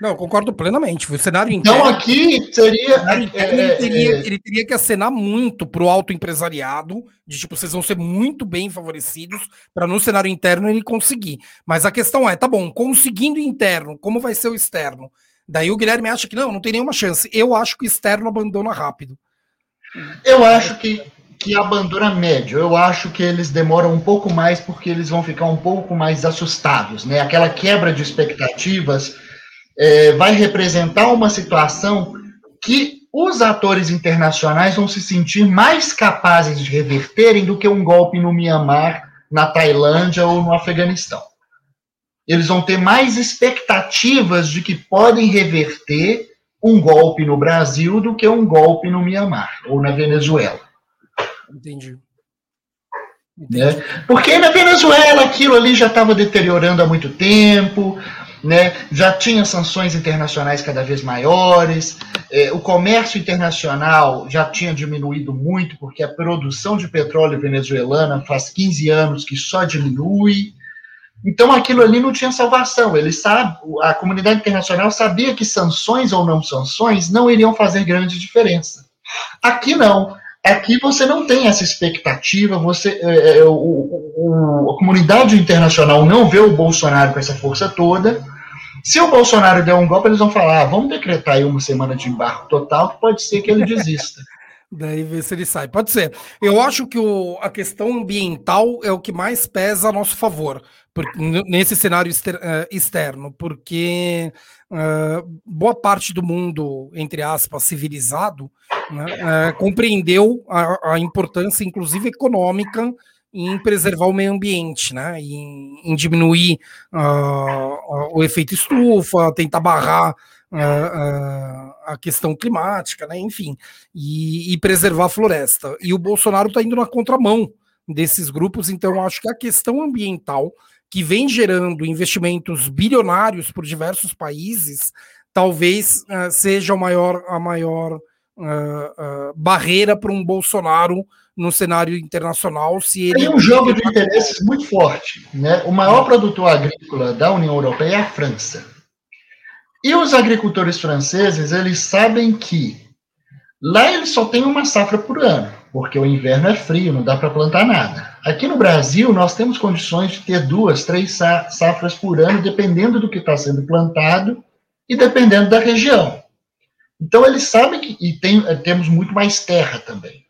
Não, concordo plenamente. O cenário então, interno. Então, aqui seria. É, ele, teria, é, ele, teria, que acenar muito para o alto empresariado, de tipo, vocês vão ser muito bem favorecidos, para no cenário interno ele conseguir. Mas a questão é, tá bom, conseguindo interno, como vai ser o externo? Daí o Guilherme acha que não, não tem nenhuma chance. Eu acho que o externo abandona rápido. Eu acho que, que abandona médio. Eu acho que eles demoram um pouco mais porque eles vão ficar um pouco mais assustados, né? Aquela quebra de expectativas é, vai representar uma situação que os atores internacionais vão se sentir mais capazes de reverterem do que um golpe no Mianmar, na Tailândia ou no Afeganistão. Eles vão ter mais expectativas de que podem reverter um golpe no Brasil do que um golpe no Mianmar ou na Venezuela. Entendi. Né? Porque na Venezuela aquilo ali já estava deteriorando há muito tempo, né? já tinha sanções internacionais cada vez maiores, é, o comércio internacional já tinha diminuído muito, porque a produção de petróleo venezuelana faz 15 anos que só diminui. Então aquilo ali não tinha salvação. Ele sabe, a comunidade internacional sabia que sanções ou não sanções não iriam fazer grande diferença. Aqui não. Aqui você não tem essa expectativa, você, é, é, o, o, a comunidade internacional não vê o Bolsonaro com essa força toda. Se o Bolsonaro der um golpe, eles vão falar: ah, vamos decretar aí uma semana de embargo total, que pode ser que ele desista. <laughs> Daí ver se ele sai. Pode ser. Eu acho que o, a questão ambiental é o que mais pesa a nosso favor, por, nesse cenário exter, externo, porque uh, boa parte do mundo, entre aspas, civilizado, né, uh, compreendeu a, a, importância, inclusive econômica, em preservar o meio ambiente, né, em, em diminuir o efeito estufa, tentar barrar a, a questão climática, né? enfim, e, e, preservar a floresta. E o Bolsonaro está indo na contramão desses grupos, então acho que a questão ambiental, que vem gerando investimentos bilionários por diversos países, talvez uh, seja o maior, a maior uh, barreira para um Bolsonaro no cenário internacional. Se ele tem um jogo de interesses muito forte. Né? O maior produtor agrícola da União Europeia é a França. E os agricultores franceses, eles sabem que lá eles só têm uma safra por ano, porque o inverno é frio, não dá para plantar nada. Aqui no Brasil, nós temos condições de ter duas, três safras por ano, dependendo do que está sendo plantado e dependendo da região. Então, eles sabem que, e tem, temos muito mais terra também.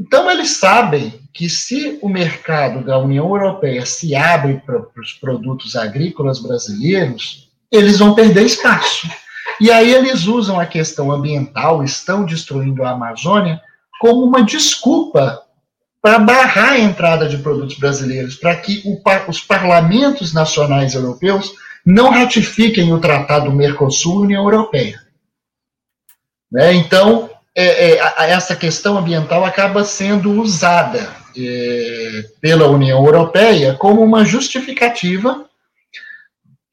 Então, eles sabem que se o mercado da União Europeia se abre para os produtos agrícolas brasileiros, eles vão perder espaço. E aí eles usam a questão ambiental, estão destruindo a Amazônia, como uma desculpa para barrar a entrada de produtos brasileiros, para que o, os parlamentos nacionais europeus não ratifiquem o Tratado Mercosul-União Europeia. Né? Então, é, é, essa questão ambiental acaba sendo usada é, pela União Europeia como uma justificativa.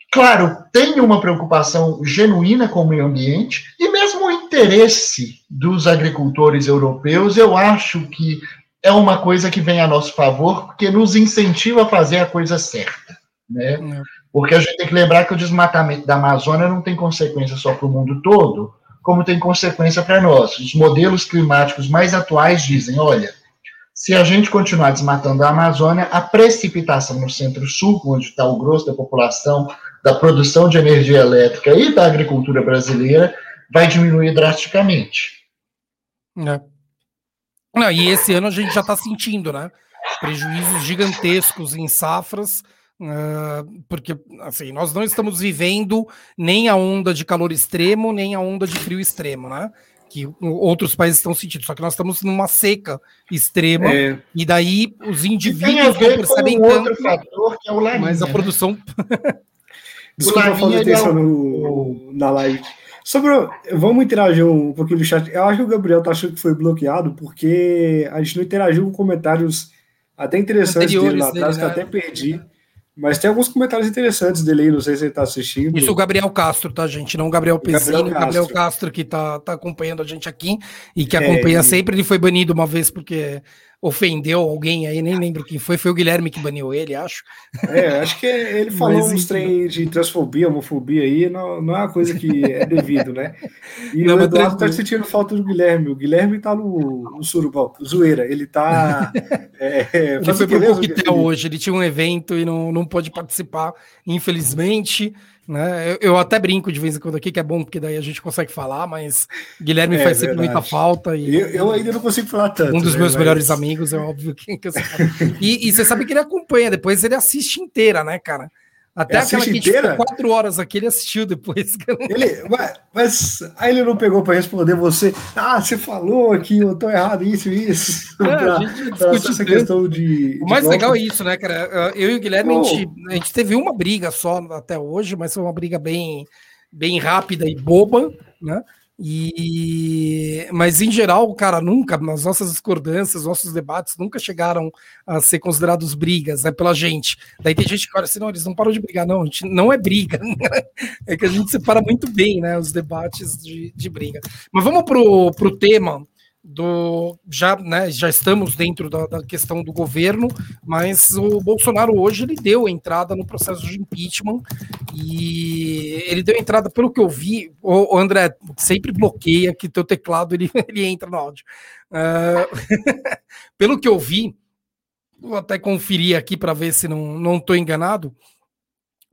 Claro, tem uma preocupação genuína com o meio ambiente e mesmo o interesse dos agricultores europeus, eu acho que é uma coisa que vem a nosso favor, porque nos incentiva a fazer a coisa certa. Né? É. Porque a gente tem que lembrar que o desmatamento da Amazônia não tem consequência só para o mundo todo, como tem consequência para nós. Os modelos climáticos mais atuais dizem: olha, se a gente continuar desmatando a Amazônia, a precipitação no centro-sul, onde está o grosso da população, da produção de energia elétrica e da agricultura brasileira, vai diminuir drasticamente. É. Não, e esse ano a gente já está sentindo, né? Prejuízos gigantescos em safras porque assim, nós não estamos vivendo nem a onda de calor extremo, nem a onda de frio extremo, né? Que outros países estão sentindo, só que nós estamos numa seca extrema, é. e daí os indivíduos não percebem com tanto, outro fator que é o laninha, mas a né? produção. <laughs> Desculpa a falta de atenção é no, na live. Sobre, vamos interagir um pouquinho no chat. Eu acho que o Gabriel tá achando que foi bloqueado, porque a gente não interagiu com comentários até interessantes dele lá atrás, né? que eu até perdi. Mas tem alguns comentários interessantes dele aí, não sei se ele está assistindo. Isso o Gabriel Castro, tá, gente? Não o Gabriel Pezzini, o Gabriel, Gabriel Castro que tá, tá acompanhando a gente aqui e que é, acompanha é, sempre. Ele foi banido uma vez porque ofendeu alguém aí, nem lembro quem foi, foi o Guilherme que baniu ele, acho. É, acho que ele <laughs> falou Mas, uns trem de transfobia, homofobia aí, não, não é uma coisa que é devido, né? E não, o Eduardo tá sentindo falta do Guilherme, o Guilherme tá no, no surubão, zoeira, ele tá... <laughs> É, ele foi pro coquetel hoje, ele tinha um evento e não, não pôde participar, infelizmente, né? Eu, eu, até brinco de vez em quando aqui, que é bom, porque daí a gente consegue falar, mas Guilherme é, faz sempre muita falta. E, eu, eu, ainda não consigo falar tanto. Um dos né, meus mas... melhores amigos, é óbvio que, que eu e, e você sabe que ele acompanha, depois ele assiste inteira, né, cara? Até aquela que inteira? quatro horas aqui, ele assistiu depois. <laughs> Ele, mas, mas, aí ele não pegou para responder você. Ah, você falou que eu tô errado, isso e isso. <laughs> É, pra, a gente discute essa questão de. O mais legal é isso, né, cara? Eu e o Guilherme, oh. a, gente, a gente teve uma briga só até hoje, mas foi uma briga bem, bem rápida e boba, né? E mas em geral, cara, nunca nas nossas discordâncias, nossos debates nunca chegaram a ser considerados brigas, né, pela gente. Daí tem gente que olha assim, não, eles não param de brigar, não, a gente não é briga, <laughs> é que a gente separa muito bem, né, os debates de, de briga. Mas vamos pro, pro tema do já, né, já estamos dentro da, da, questão do governo, mas o Bolsonaro hoje ele deu entrada no processo de impeachment e ele deu entrada, pelo que eu vi, o, André sempre bloqueia que teu teclado ele, <laughs> ele entra no áudio. Uh, <laughs> pelo que eu vi, vou até conferir aqui para ver se não não estou enganado.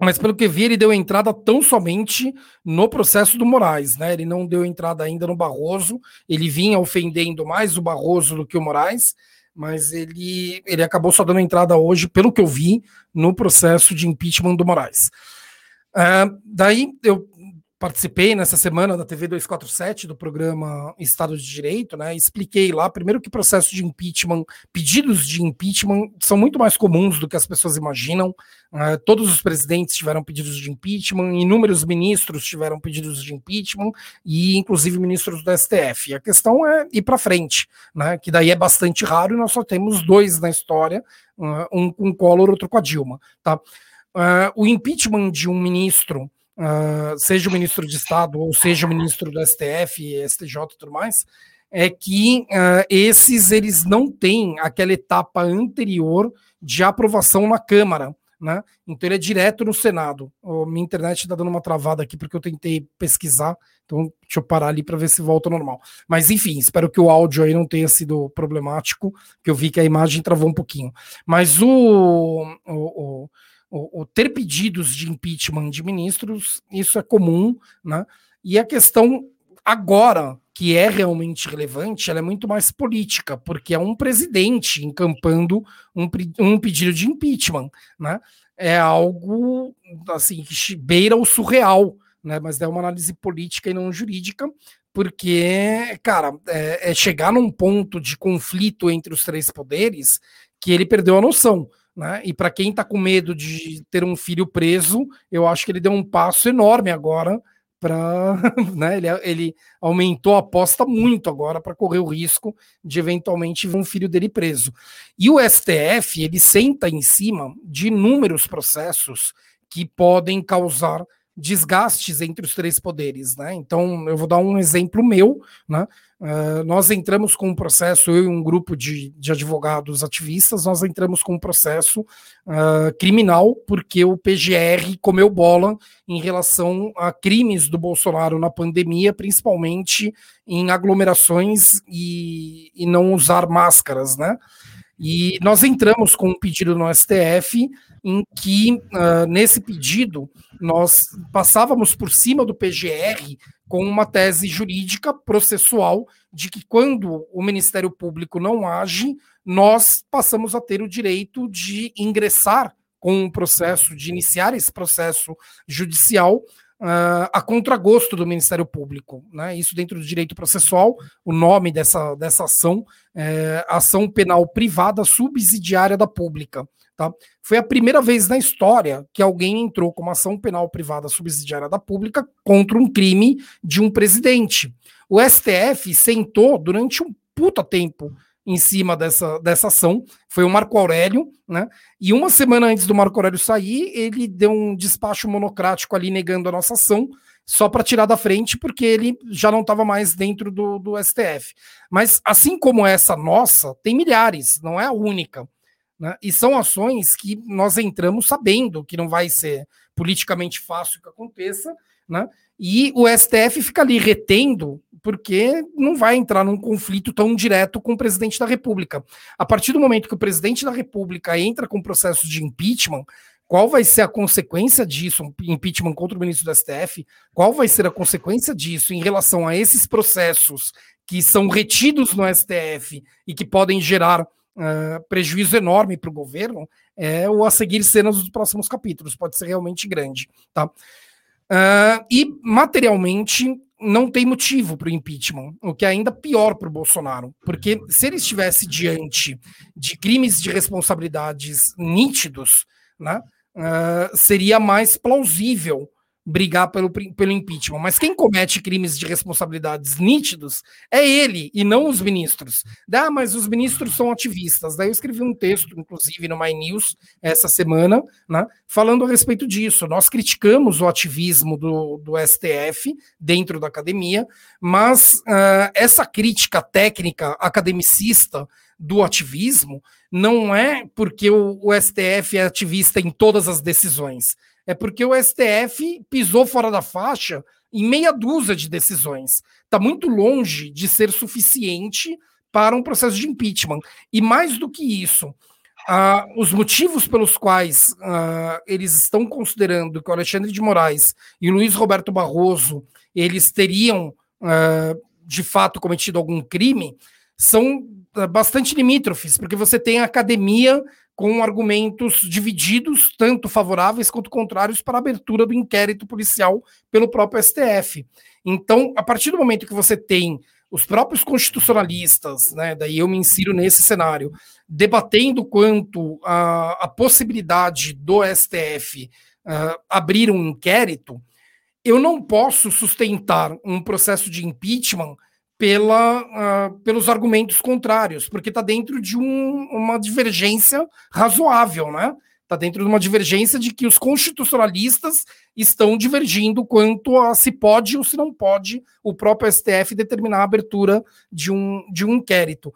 Mas pelo que vi, ele deu entrada tão somente no processo do Moraes, né? Ele não deu entrada ainda no Barroso. Ele vinha ofendendo mais o Barroso do que o Moraes, mas ele, ele acabou só dando entrada hoje, pelo que eu vi, no processo de impeachment do Moraes. Uh, daí eu participei nessa semana da TV 247 do programa Estado de Direito, né? Expliquei lá, primeiro, que processos de impeachment, pedidos de impeachment, são muito mais comuns do que as pessoas imaginam. Uh, todos os presidentes tiveram pedidos de impeachment, inúmeros ministros tiveram pedidos de impeachment, e inclusive ministros do STF. A questão é ir para frente, né? Que daí é bastante raro, e nós só temos dois na história, uh, um com Collor, outro com a Dilma, tá? Uh, o impeachment de um ministro uh, seja o ministro de Estado ou seja o ministro do STF, STJ e tudo mais, é que uh, esses eles não têm aquela etapa anterior de aprovação na Câmara. Né? Então ele é direto no Senado. Minha internet está dando uma travada aqui porque eu tentei pesquisar, então deixa eu parar ali para ver se volta ao normal. Mas enfim, espero que o áudio aí não tenha sido problemático, que eu vi que a imagem travou um pouquinho. Mas o, o, o o, ter pedidos de impeachment de ministros, isso é comum, né? E a questão agora, que é realmente relevante, ela é muito mais política, porque é um presidente encampando um, um pedido de impeachment, né? É algo assim que beira o surreal, né? Mas é uma análise política e não jurídica, porque, cara, é, é chegar num ponto de conflito entre os três poderes que ele perdeu a noção. Né? E para quem está com medo de ter um filho preso, eu acho que ele deu um passo enorme agora para. <laughs> Né? Ele, ele, aumentou a aposta muito agora para correr o risco de eventualmente ver um filho dele preso. E o STF ele senta em cima de inúmeros processos que podem causar desgastes entre os três poderes, né? Então, eu vou dar um exemplo meu, né? Uh, nós entramos com um processo, eu e um grupo de, de advogados ativistas, nós entramos com um processo uh, criminal, porque o PGR comeu bola em relação a crimes do Bolsonaro na pandemia, principalmente em aglomerações e, e não usar máscaras, né? E nós entramos com um pedido no STF em que, uh, nesse pedido, nós passávamos por cima do PGR com uma tese jurídica processual de que quando o Ministério Público não age, nós passamos a ter o direito de ingressar com um processo, de iniciar esse processo judicial uh, a contragosto do Ministério Público. Né? Isso dentro do direito processual, o nome dessa, dessa ação é ação penal privada subsidiária da pública. Tá? Foi a primeira vez na história que alguém entrou com uma ação penal privada subsidiária da pública contra um crime de um presidente. O STF sentou durante um puta tempo em cima dessa, dessa ação foi o Marco Aurélio, né? E uma semana antes do Marco Aurélio sair, ele deu um despacho monocrático ali negando a nossa ação, só para tirar da frente, porque ele já não estava mais dentro do, do STF. Mas assim como essa nossa, tem milhares, não é a única. Né? E são ações que nós entramos sabendo que não vai ser politicamente fácil que aconteça, né? E o STF fica ali retendo, porque não vai entrar num conflito tão direto com o presidente da República. A partir do momento que o presidente da República entra com processo de impeachment, qual vai ser a consequência disso, impeachment contra o ministro do STF? Qual vai ser a consequência disso em relação a esses processos que são retidos no STF e que podem gerar uh, prejuízo enorme para o governo? É o a seguir cenas dos próximos capítulos, pode ser realmente grande, tá? Uh, e materialmente não tem motivo para o impeachment, o que é ainda pior para o Bolsonaro, porque se ele estivesse diante de crimes de responsabilidades nítidos, né, uh, seria mais plausível brigar pelo, pelo impeachment. Mas quem comete crimes de responsabilidades nítidos é ele e não os ministros. Ah, mas os ministros são ativistas. Daí eu escrevi um texto, inclusive, no My News essa semana, né, falando a respeito disso. Nós criticamos o ativismo do, do STF dentro da academia, mas uh, essa crítica técnica academicista do ativismo não é porque o, o STF é ativista em todas as decisões é porque o STF pisou fora da faixa em meia dúzia de decisões. Está muito longe de ser suficiente para um processo de impeachment. E mais do que isso, os motivos pelos quais eles estão considerando que o Alexandre de Moraes e o Luiz Roberto Barroso eles teriam de fato cometido algum crime são bastante limítrofes, porque você tem a academia com argumentos divididos, tanto favoráveis quanto contrários, para a abertura do inquérito policial pelo próprio STF. Então, a partir do momento que você tem os próprios constitucionalistas, né, daí eu me insiro nesse cenário, debatendo quanto a, a possibilidade do STF uh, ah, abrir um inquérito, eu não posso sustentar um processo de impeachment pela, uh, pelos argumentos contrários, porque está dentro de um, uma divergência razoável, né? Está dentro de uma divergência de que os constitucionalistas estão divergindo quanto a se pode ou se não pode o próprio STF determinar a abertura de um, de um inquérito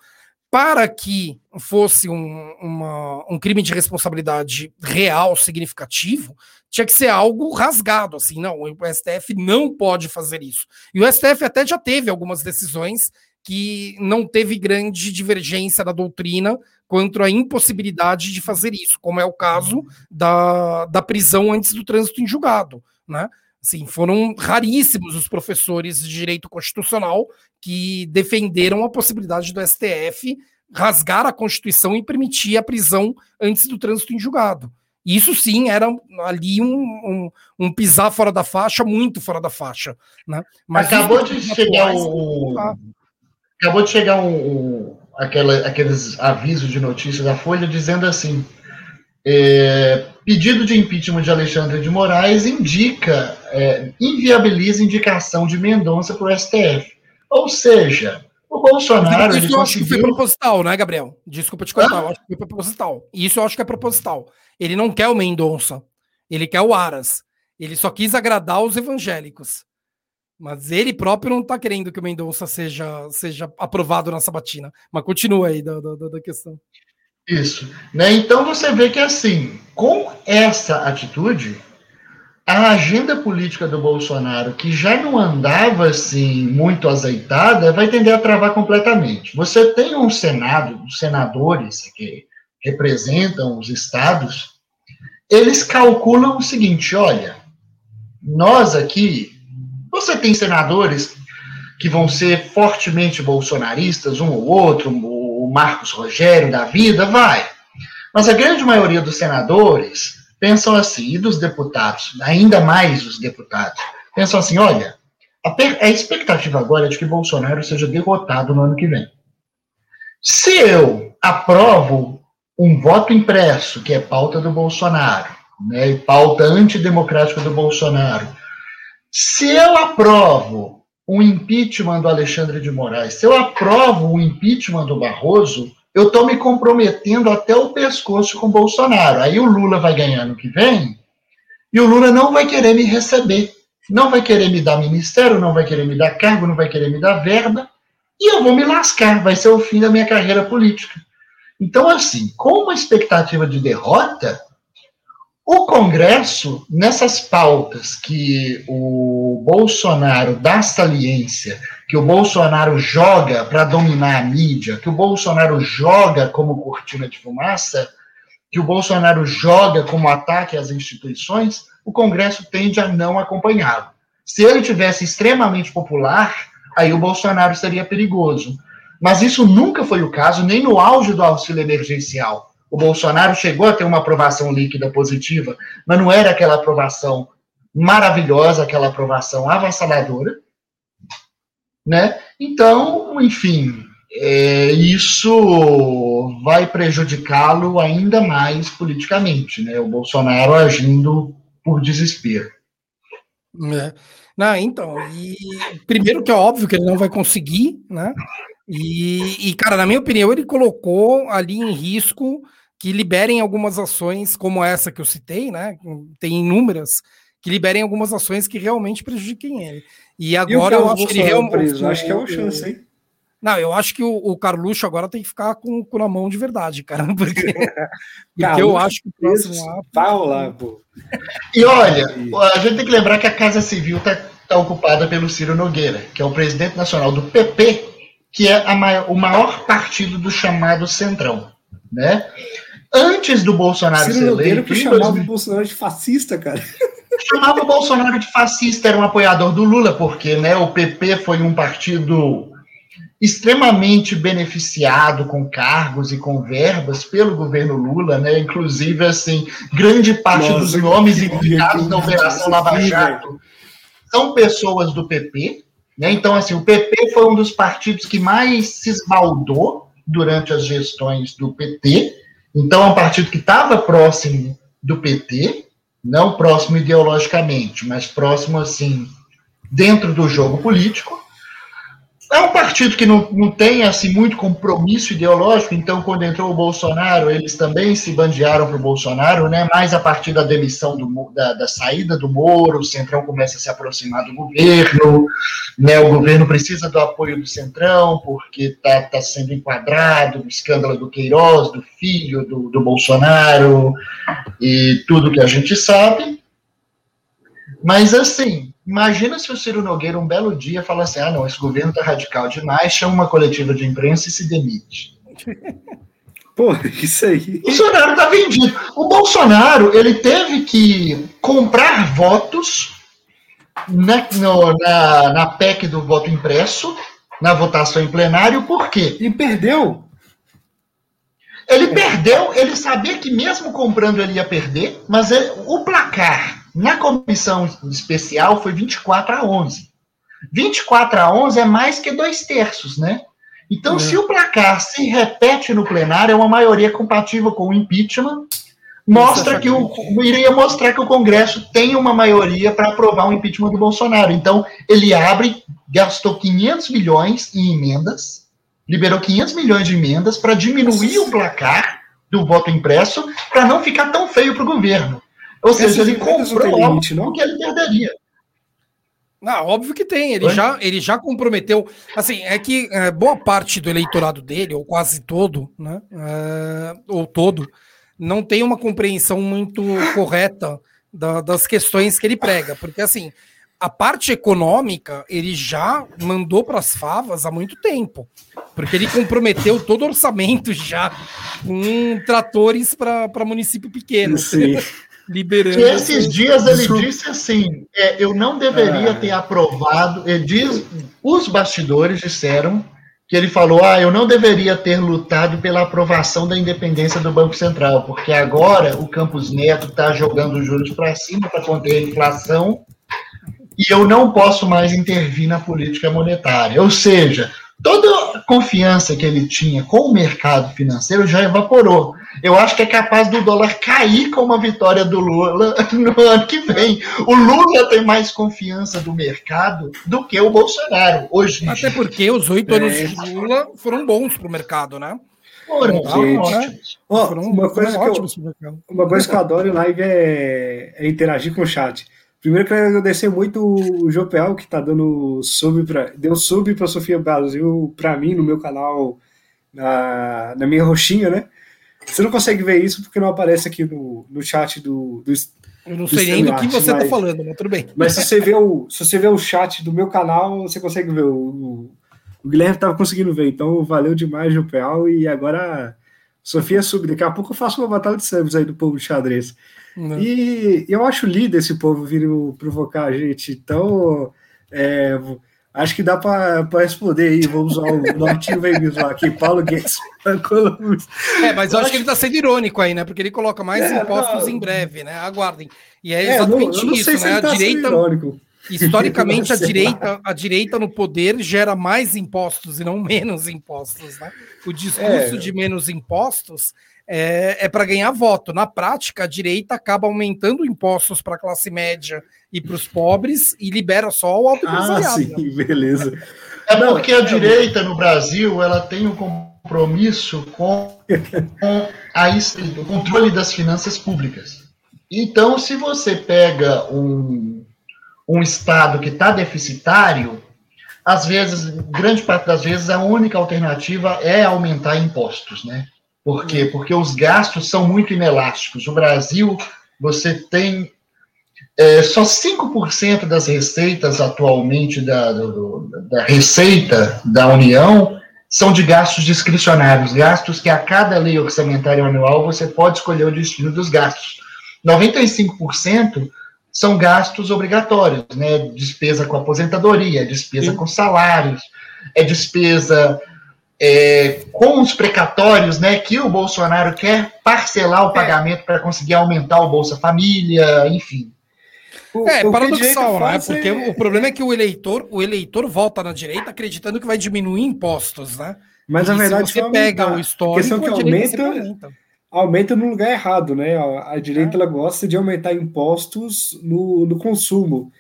para que fosse um, uma, um crime de responsabilidade real, significativo, tinha que ser algo rasgado, assim, não, o STF não pode fazer isso. E o STF até já teve algumas decisões que não teve grande divergência da doutrina quanto à impossibilidade de fazer isso, como é o caso da, da prisão antes do trânsito em julgado, né? Assim, foram raríssimos os professores de direito constitucional que defenderam a possibilidade do STF rasgar a Constituição e permitir a prisão antes do trânsito em julgado. Isso sim era ali um, um, um, pisar fora da faixa, muito fora da faixa. Né? Mas acabou de chegar o. Acabou de chegar um, um, aquela, aqueles avisos de notícia da Folha dizendo assim: é, pedido de impeachment de Alexandre de Moraes indica, é, inviabiliza indicação de Mendonça para o STF. Ou seja, o Bolsonaro. Isso eu acho que foi proposital, né, Gabriel? Desculpa te cortar, ah? eu acho que foi proposital. Isso eu acho que é proposital. Ele não quer o Mendonça, ele quer o Aras. Ele só quis agradar os evangélicos. Mas ele próprio não está querendo que o Mendonça seja, seja aprovado na sabatina. Mas continua aí da, da, da questão. Isso. Né? Então você vê que assim, com essa atitude, a agenda política do Bolsonaro, que já não andava assim muito azeitada, vai tender a travar completamente. Você tem um Senado, os senadores que representam os estados, eles calculam o seguinte: olha, nós aqui, você tem senadores que vão ser fortemente bolsonaristas, um ou outro, o Marcos Rogério da vida, vai. Mas a grande maioria dos senadores pensam assim, e dos deputados, ainda mais os deputados, pensam assim: olha, a, expectativa agora é de que Bolsonaro seja derrotado no ano que vem. Se eu aprovo um voto impresso, que é pauta do Bolsonaro, né, e pauta antidemocrática do Bolsonaro, se eu aprovo o impeachment do Alexandre de Moraes, se eu aprovo o impeachment do Barroso, eu estou me comprometendo até o pescoço com Bolsonaro. Aí o Lula vai ganhar no que vem, e o Lula não vai querer me receber, não vai querer me dar ministério, não vai querer me dar cargo, não vai querer me dar verba, e eu vou me lascar, vai ser o fim da minha carreira política. Então, assim, com uma expectativa de derrota, o Congresso, nessas pautas que o Bolsonaro dá saliência, que o Bolsonaro joga para dominar a mídia, que o Bolsonaro joga como cortina de fumaça, que o Bolsonaro joga como ataque às instituições, o Congresso tende a não acompanhá-lo. Se ele tivesse extremamente popular, aí o Bolsonaro seria perigoso. Mas isso nunca foi o caso, nem no auge do auxílio emergencial. O Bolsonaro chegou a ter uma aprovação líquida positiva, mas não era aquela aprovação maravilhosa, aquela aprovação avassaladora, né? Então, enfim, é, isso vai prejudicá-lo ainda mais politicamente, né? O Bolsonaro agindo por desespero. É. Não, então, e primeiro que é óbvio que ele não vai conseguir, né? E, e, cara, na minha opinião, ele colocou ali em risco que liberem algumas ações, como essa que eu citei, né? Tem inúmeras, que liberem algumas ações que realmente prejudiquem ele. E agora e eu acho que ele realmente. Acho que é uma chance, hein? Não, eu acho que o, o Carluxo agora tem que ficar com, com na mão de verdade, cara. <laughs> Porque, <laughs> porque eu acho que o próximo lá. Lá, pô. E olha, a gente tem que lembrar que a Casa Civil está tá ocupada pelo Ciro Nogueira, que é o presidente nacional do PP, que é maior, o maior partido do chamado Centrão. Né? Antes do Bolsonaro Ciro ser Nogueira eleito. que chamava o Bolsonaro de fascista, cara. <laughs> Chamava o Bolsonaro de fascista, era um apoiador do Lula, porque né, o PP foi um partido extremamente beneficiado com cargos e com verbas pelo governo Lula, né? Inclusive, assim, grande parte Nossa, dos nomes implicados na Operação Lava Jato são pessoas do PP, né? Então, assim, o PP foi um dos partidos que mais se esbaldou durante as gestões do PT. Então, é um partido que estava próximo do PT, não próximo ideologicamente, mas próximo, assim, dentro do jogo político. É um partido que não, não tem assim muito compromisso ideológico, então quando entrou o Bolsonaro, eles também se bandearam para o Bolsonaro, né? Mas a partir da demissão do, da, da, saída do Moro, o Centrão começa a se aproximar do governo, né? O governo precisa do apoio do Centrão porque está tá sendo enquadrado no escândalo do Queiroz, do filho do, do Bolsonaro e tudo que a gente sabe. Mas assim, Imagina se o Ciro Nogueira, um belo dia, fala assim: ah, não, esse governo está radical demais, chama uma coletiva de imprensa e se demite. <laughs> Pô, isso aí. O Bolsonaro está vendido. O Bolsonaro, ele teve que comprar votos na, no, na, na PEC do voto impresso, na votação em plenário, por quê? E perdeu. Ele perdeu, ele sabia que mesmo comprando ele ia perder, mas ele, o placar na comissão especial foi 24 a 11. 24 a 11 é mais que dois terços, né? Então, é. se o placar se repete no plenário, é uma maioria compatível com o impeachment, mostra que o iria mostrar que o Congresso tem uma maioria para aprovar o impeachment do Bolsonaro. Então, ele abre, gastou 500 milhões em emendas, liberou 500 milhões de emendas para diminuir o placar do voto impresso, para não ficar tão feio para o governo. Ou seja, ele comprou limite, não? que ele perderia. Não, óbvio que tem. Ele já, ele já comprometeu. Assim, é que é, boa parte do eleitorado dele, ou quase todo, né? É, ou todo, não tem uma compreensão muito correta da, das questões que ele prega. Porque, assim, a parte econômica ele já mandou para as favas há muito tempo. Porque ele comprometeu todo o orçamento já com tratores para município pequeno. Sim. <laughs> liberando. E esses dias ele disse assim: é, eu não deveria ah. ter aprovado. Ele diz, os bastidores disseram que ele falou: ah, eu não deveria ter lutado pela aprovação da independência do Banco Central, porque agora o Campos Neto está jogando os juros para cima para conter a inflação e eu não posso mais intervir na política monetária. Ou seja, toda a confiança que ele tinha com o mercado financeiro já evaporou. Eu acho que é capaz do dólar cair com uma vitória do Lula <laughs> no ano que vem. O Lula tem mais confiança do mercado do que o Bolsonaro hoje. Até porque os oito anos de Lula foram bons para o mercado, né? Foram, foram ótimos. Oh, foram, uma, coisa ótimos eu, uma coisa que eu adoro em live é, é interagir com o chat. Primeiro, quero agradecer muito o Jopel, que tá dando sub para deu sub para Sofia Brasil para mim no meu canal, na, na minha roxinha, né? Você não consegue ver isso porque não aparece aqui no, no chat do, do Eu não sei nem do que você está falando, mas tudo bem. Mas se você, vê o, se você vê o chat do meu canal, você consegue ver. O, o, Guilherme estava conseguindo ver, então valeu demais, Jopel, e agora Sofia sub. Daqui a pouco eu faço uma batalha de subs aí do povo de xadrez. Não. E eu acho lindo esse povo vir provocar a gente. Então, é, acho que dá para responder aí. Vamos usar o Nortinho vem me zoar aqui, Paulo Guedes. <laughs> é, mas eu acho que ele está sendo irônico aí, né? Porque ele coloca mais é, impostos não. em breve, né? Aguardem. E é, é exatamente não, não isso, né? A tá direita. Historicamente, a <laughs> direita, a direita no poder gera mais impostos e não menos impostos, né? O discurso é. de menos impostos é, é para ganhar voto. Na prática, a direita acaba aumentando impostos para a classe média e para os pobres e libera só o alto Ah, sim, beleza. É porque a direita no Brasil ela tem um compromisso com, com a, o controle das finanças públicas. Então, se você pega um, um Estado que está deficitário, às vezes, grande parte das vezes, a única alternativa é aumentar impostos, né? Por quê? Porque os gastos são muito inelásticos. No Brasil, você tem é, só 5% das receitas atualmente da, do, da Receita da União são de gastos discricionários, gastos que a cada lei orçamentária anual você pode escolher o destino dos gastos. 95% são gastos obrigatórios, né? Despesa com aposentadoria, despesa Sim. com salários, é despesa é, com os precatórios, né, que o Bolsonaro quer parcelar o é. pagamento para conseguir aumentar o Bolsa Família, enfim. O, é, o paradoxal, né? Porque é... o problema é que o eleitor, o eleitor volta na direita acreditando que vai diminuir impostos, né? Mas na verdade você pega o histórico, a questão que aumenta, aumenta no lugar errado, né? A, direita é. ela gosta de aumentar impostos no, no consumo,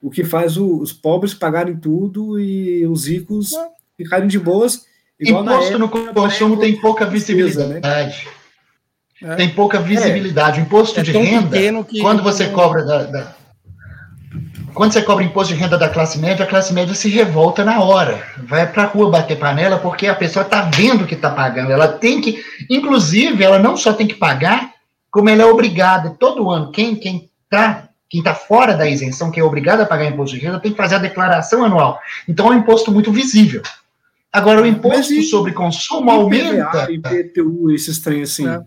o que faz o, os pobres pagarem tudo e os ricos é. ficarem de boas Imposto no consumo tem pouca visibilidade. Né? Tem pouca visibilidade. O imposto é de renda, quando você cobra da, da, quando você cobra imposto de renda da classe média, a classe média se revolta na hora. Vai para a rua bater panela porque a pessoa está vendo que está pagando. Ela tem que, inclusive, ela não só tem que pagar, como ela é obrigada todo ano. Quem quem está quem está fora da isenção, quem é obrigado a pagar imposto de renda, tem que fazer a declaração anual. Então é um imposto muito visível. Agora, o imposto e, sobre consumo aumenta. IPTU, esses trem assim. É.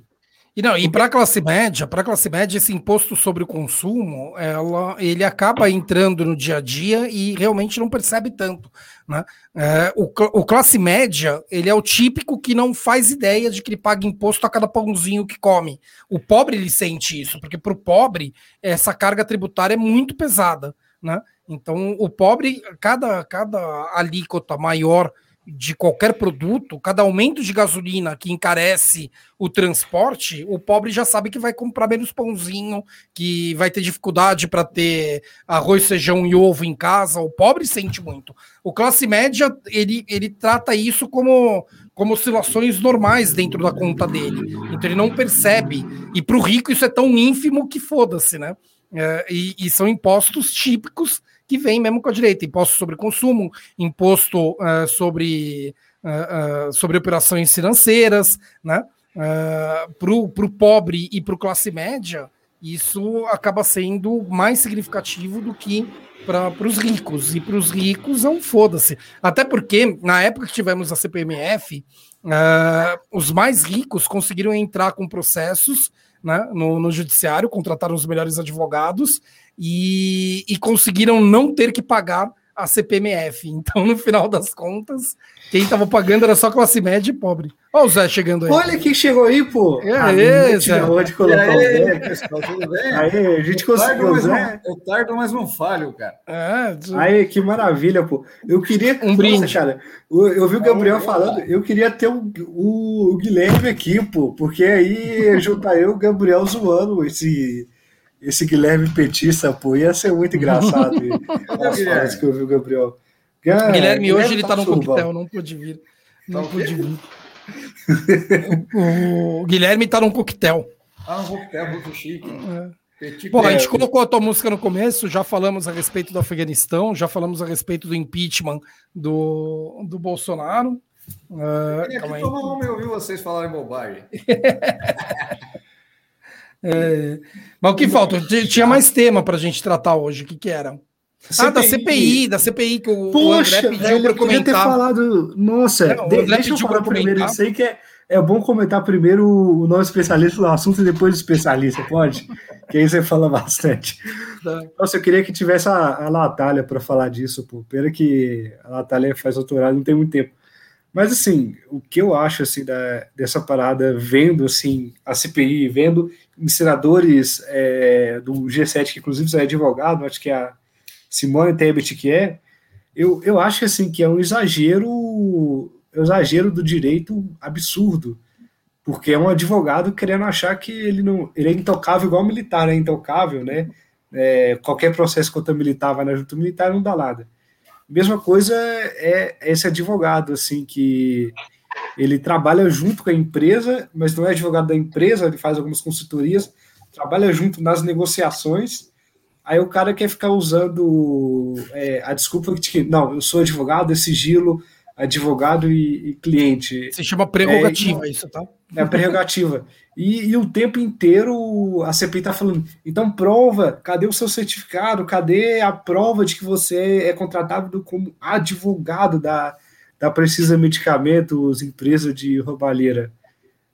E não, e para a classe média, para a classe média, esse imposto sobre o consumo, ela, ele acaba entrando no dia a dia e realmente não percebe tanto. Né? É, o, o, classe média, ele é o típico que não faz ideia de que ele paga imposto a cada pãozinho que come. O pobre, ele sente isso, porque para o pobre, essa carga tributária é muito pesada. Né? Então, o pobre, cada, cada alíquota maior de qualquer produto, cada aumento de gasolina que encarece o transporte, o pobre já sabe que vai comprar menos pãozinho, que vai ter dificuldade para ter arroz, feijão e ovo em casa. O pobre sente muito. O classe média, ele, ele trata isso como, como oscilações normais dentro da conta dele. Então ele não percebe. E para o rico isso é tão ínfimo que foda-se, né? É, e, e são impostos típicos que vem mesmo com a direita, imposto sobre consumo, imposto uh, sobre, uh, uh, sobre operações financeiras, né? para o pobre e para o classe média, isso acaba sendo mais significativo do que para os ricos. E para os ricos é um foda-se. Até porque, na época que tivemos a CPMF, os mais ricos conseguiram entrar com processos né, no, no judiciário, contrataram os melhores advogados e, e conseguiram não ter que pagar a CPMF. Então, no final das contas, quem estava pagando era só classe média e pobre. Olha o Zé chegando aí. Olha quem chegou aí, pô. É, ah, é, Zé. De colocar o Zé, pessoal, tudo bem? <laughs> Aí, a gente conseguiu, Zé. Não, eu tardo, mas não falho, cara. É, aí, que maravilha, pô. Eu queria... Um brinde. cara, eu, eu vi o Gabriel falando, eu queria ter o, o, o Guilherme aqui, pô, porque aí juntar eu e o Gabriel zoando esse esse Guilherme Petista, pô, ia ser muito engraçado. <laughs> As que eu vi o Gabriel. Ah, Guilherme, hoje ele tá no coquetel, não pôde vir. Não tá pôde vir. <laughs> o, o, Guilherme tá num coquetel. Ah, um coquetel muito chique. É. Bom, a gente colocou a tua música no começo, já falamos a respeito do Afeganistão, já falamos a respeito do impeachment do, do Bolsonaro. Uh, eu queria aqui tomar uma e ouvir vocês falarem bobagem. <laughs> É, mas o que falta? Tinha mais tema para a gente tratar hoje. O que, que era? CPI. Ah, da CPI, da CPI que o, Poxa, André pediu para comentar. ter falado. Nossa, não, de, deixa eu falar primeiro isso aí que é, é bom comentar primeiro o nosso especialista no assunto e depois o especialista, pode? que aí você fala bastante. Tá. Nossa, eu queria que tivesse a, a Natália para falar disso, pô. Pena que a Natália faz doutorado, não tem muito tempo. Mas assim, o que eu acho assim da, dessa parada, vendo assim a CPI, vendo senadores é, do G7, que inclusive é advogado, acho que é a Simone Tebet que é, eu, eu acho assim que é um exagero, um exagero do direito absurdo, porque é um advogado querendo achar que ele não, ele é intocável igual militar, é intocável, né? É, qualquer processo contra militar vai na junta militar não dá nada. Mesma coisa é, é esse advogado, assim, que ele trabalha junto com a empresa, mas não é advogado da empresa, ele faz algumas consultorias, trabalha junto nas negociações. Aí o cara quer ficar usando é, a desculpa de que, não, eu sou advogado, é sigilo, advogado e, e cliente. Se chama prerrogativa é, isso, tá? É prerrogativa. E, e, o tempo inteiro a CPI está falando, então prova, cadê o seu certificado? Cadê a prova de que você é contratado como advogado da, da Precisa Medicamentos, empresa de roubalheira?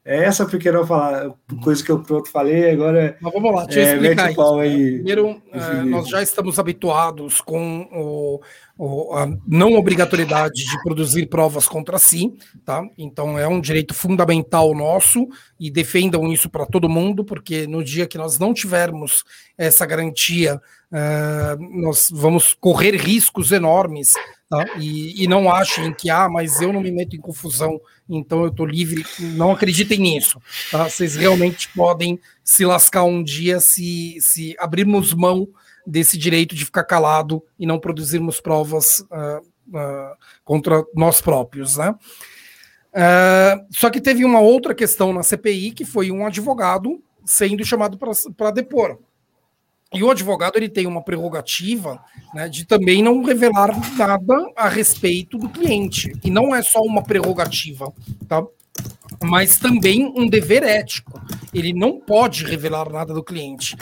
É essa porque eu falar, coisa que eu pronto falei, agora. Mas vamos lá, deixa eu é, explicar isso. Aí, Primeiro, é, nós já estamos habituados com o, a não obrigatoriedade de produzir provas contra si, tá? Então é um direito fundamental nosso e defendam isso para todo mundo, porque no dia que nós não tivermos essa garantia, uh, nós vamos correr riscos enormes Tá? E, e, não achem que, ah, mas eu não me meto em confusão, então eu estou livre. Não acreditem nisso. Tá? Vocês realmente podem se lascar um dia se, se abrirmos mão desse direito de ficar calado e não produzirmos provas uh, uh, contra nós próprios. Né? Uh, só que teve uma outra questão na CPI, que foi um advogado sendo chamado para depor. E o advogado ele tem uma prerrogativa né, de também não revelar nada a respeito do cliente. E não é só uma prerrogativa, tá? mas também um dever ético. Ele não pode revelar nada do cliente.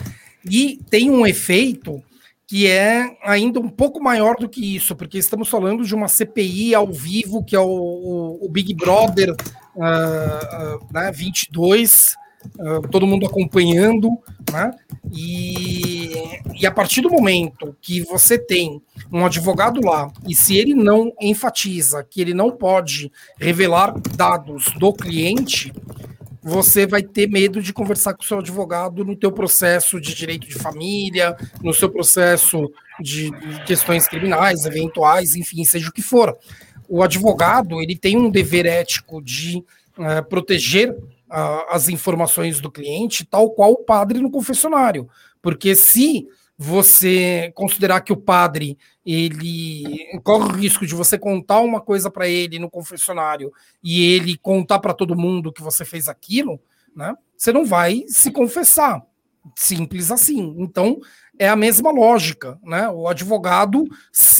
E tem um efeito que é ainda um pouco maior do que isso, porque estamos falando de uma CPI ao vivo, que é o, o, o Big Brother uh, uh, né, 22, uh, todo mundo acompanhando, né? E, e a partir do momento que você tem um advogado lá, e se ele não enfatiza que ele não pode revelar dados do cliente, você vai ter medo de conversar com o seu advogado no teu processo de direito de família, no seu processo de questões criminais, eventuais, enfim, seja o que for. O advogado ele tem um dever ético de uh, proteger uh, as informações do cliente, tal qual o padre no confessionário, porque se você considerar que o padre ele corre o risco de você contar uma coisa para ele no confessionário e ele contar para todo mundo que você fez aquilo, né? Você não vai se confessar. Simples assim. Então, é a mesma lógica, né? O advogado,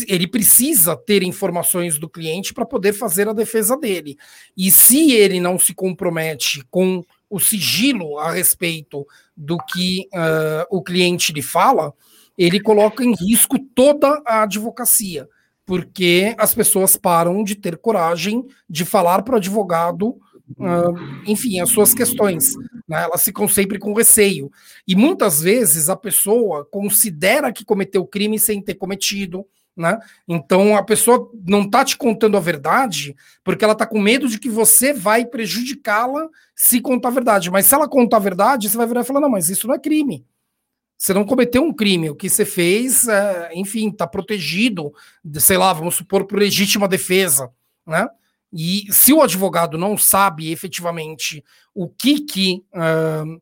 ele precisa ter informações do cliente para poder fazer a defesa dele. E se ele não se compromete com o sigilo a respeito do que uh, o cliente lhe fala, ele coloca em risco toda a advocacia, porque as pessoas param de ter coragem de falar para o advogado, uh, enfim, as suas questões. Né? Elas ficam sempre com receio. E muitas vezes a pessoa considera que cometeu crime sem ter cometido. Né? Então a pessoa não está te contando a verdade porque ela está com medo de que você vai prejudicá-la se contar a verdade. Mas se ela contar a verdade, você vai virar e falar: não, mas isso não é crime. Você não cometeu um crime, o que você fez, é, enfim, está protegido, sei lá, vamos supor, por legítima defesa, né? E se o advogado não sabe efetivamente o que que uh,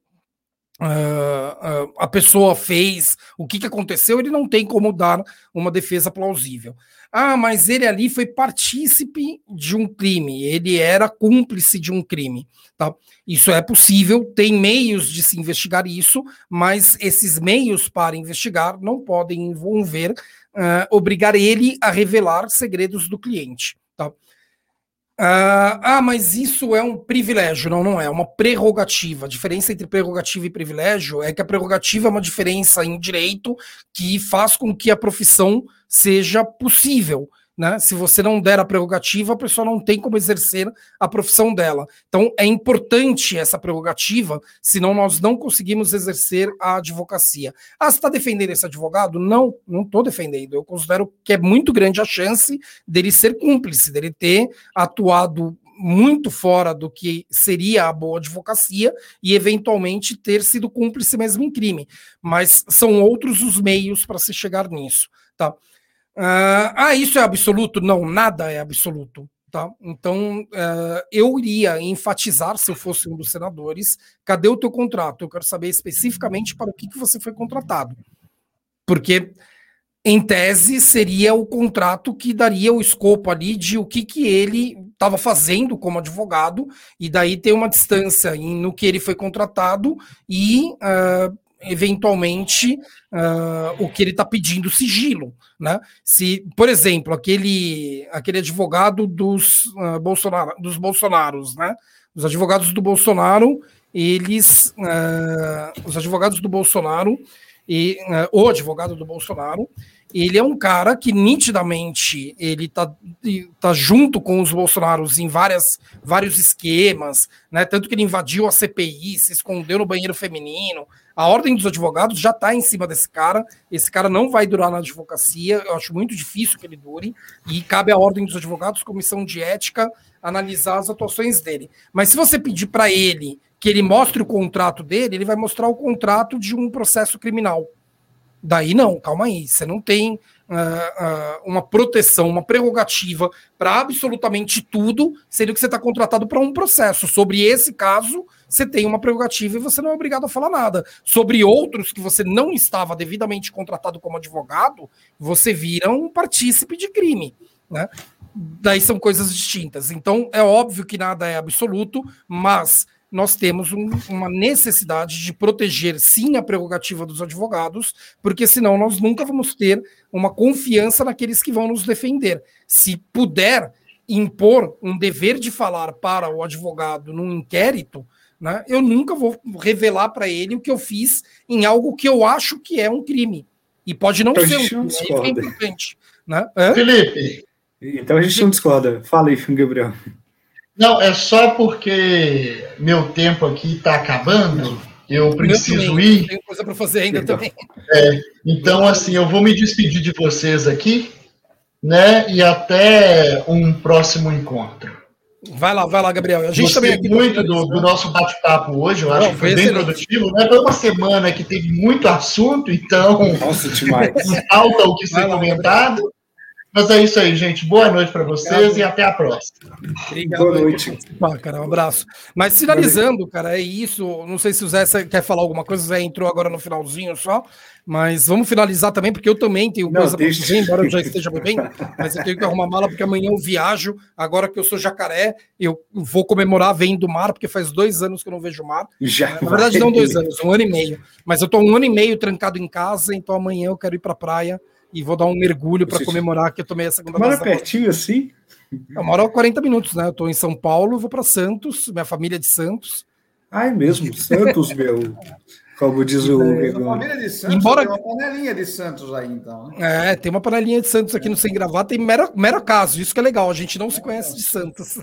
uh, a pessoa fez, o que que aconteceu, ele não tem como dar uma defesa plausível. Ah, mas ele ali foi partícipe de um crime, ele era cúmplice de um crime, tá? Isso é possível, tem meios de se investigar isso, mas esses meios para investigar não podem envolver, uh, obrigar ele a revelar segredos do cliente. Tá? Uh, ah, mas isso é um privilégio. Não, não é. É uma prerrogativa. A diferença entre prerrogativa e privilégio é que a prerrogativa é uma diferença em direito que faz com que a profissão seja possível. Né? Se você não der a prerrogativa, a pessoa não tem como exercer a profissão dela. Então é importante essa prerrogativa, senão nós não conseguimos exercer a advocacia. Ah, você está defendendo esse advogado? Não, não estou defendendo. Eu considero que é muito grande a chance dele ser cúmplice, dele ter atuado muito fora do que seria a boa advocacia e eventualmente ter sido cúmplice mesmo em crime. Mas são outros os meios para se chegar nisso, tá? Uh, ah, isso é absoluto? Não, nada é absoluto. Tá? Então, uh, eu iria enfatizar, se eu fosse um dos senadores, cadê o teu contrato? Eu quero saber especificamente para o que, que você foi contratado. Porque, em tese, seria o contrato que daria o escopo ali de o que, que ele estava fazendo como advogado, e daí tem uma distância no que ele foi contratado e uh, eventualmente uh, o que ele está pedindo sigilo, né? Se, por exemplo, aquele aquele advogado dos uh, Bolsonaro, dos Bolsonaros, né? Os advogados do Bolsonaro, eles, uh, os advogados do Bolsonaro e o advogado do Bolsonaro, ele é um cara que nitidamente ele tá, tá junto com os Bolsonaros em várias, vários esquemas, né? Tanto que ele invadiu a CPI, se escondeu no banheiro feminino. A ordem dos advogados já está em cima desse cara. Esse cara não vai durar na advocacia. Eu acho muito difícil que ele dure. E cabe à ordem dos advogados, comissão de ética, analisar as atuações dele. Mas se você pedir para ele que ele mostre o contrato dele, ele vai mostrar o contrato de um processo criminal. Daí não, calma aí, você não tem uh, uh, uma proteção, uma prerrogativa para absolutamente tudo, sendo que você está contratado para um processo. Sobre esse caso, você tem uma prerrogativa e você não é obrigado a falar nada. Sobre outros que você não estava devidamente contratado como advogado, você vira um partícipe de crime. Né? Daí são coisas distintas. Então, é óbvio que nada é absoluto, mas nós temos um, uma necessidade de proteger, sim, a prerrogativa dos advogados, porque senão nós nunca vamos ter uma confiança naqueles que vão nos defender. Se puder impor um dever de falar para o advogado num inquérito, né, eu nunca vou revelar para ele o que eu fiz em algo que eu acho que é um crime. E pode não então, ser um crime, é importante. Né? Felipe. Então a gente não discorda. Fala aí, Gabriel. Não, é só porque meu tempo aqui está acabando. Eu preciso ir. Tem coisa para fazer ainda também. É, então, assim, eu vou me despedir de vocês aqui, né? E até um próximo encontro. Vai lá, vai lá, Gabriel. A gente Gostei também aqui muito do, do, nosso bate-papo hoje, eu acho Não, que foi, foi bem produtivo. Né? Foi uma semana que teve muito assunto, então. Nossa, demais. <laughs> Falta o que ser comentado. Mas é isso aí, gente. Boa noite para vocês Obrigado. e até a próxima. Obrigado. Boa noite. Ah, cara, um abraço. Mas finalizando, cara, é isso. Não sei se o Zé quer falar alguma coisa. O Zé entrou agora no finalzinho só. Mas vamos finalizar também, porque eu também tenho coisa para fazer, embora eu já esteja bebendo. Mas eu tenho que arrumar mala, porque amanhã eu viajo. Agora que eu sou jacaré, eu vou comemorar vendo do mar, porque faz dois anos que eu não vejo o mar. Já Na verdade, não dois anos, um ano e meio. Mas eu estou um ano e meio trancado em casa, então amanhã eu quero ir para a praia e vou dar um mergulho para comemorar que eu tomei a segunda dose. Mora pertinho assim? Eu moro a 40 minutos, né? Eu estou em São Paulo, vou para Santos, minha família é de Santos. Ai, mesmo, Santos, meu. Como diz o família de Santos Embora... tem uma panelinha de Santos aí, então. Né? É, tem uma panelinha de Santos aqui no Sem Gravar, tem mero, mero caso, isso que é legal, a gente não se conhece de Santos.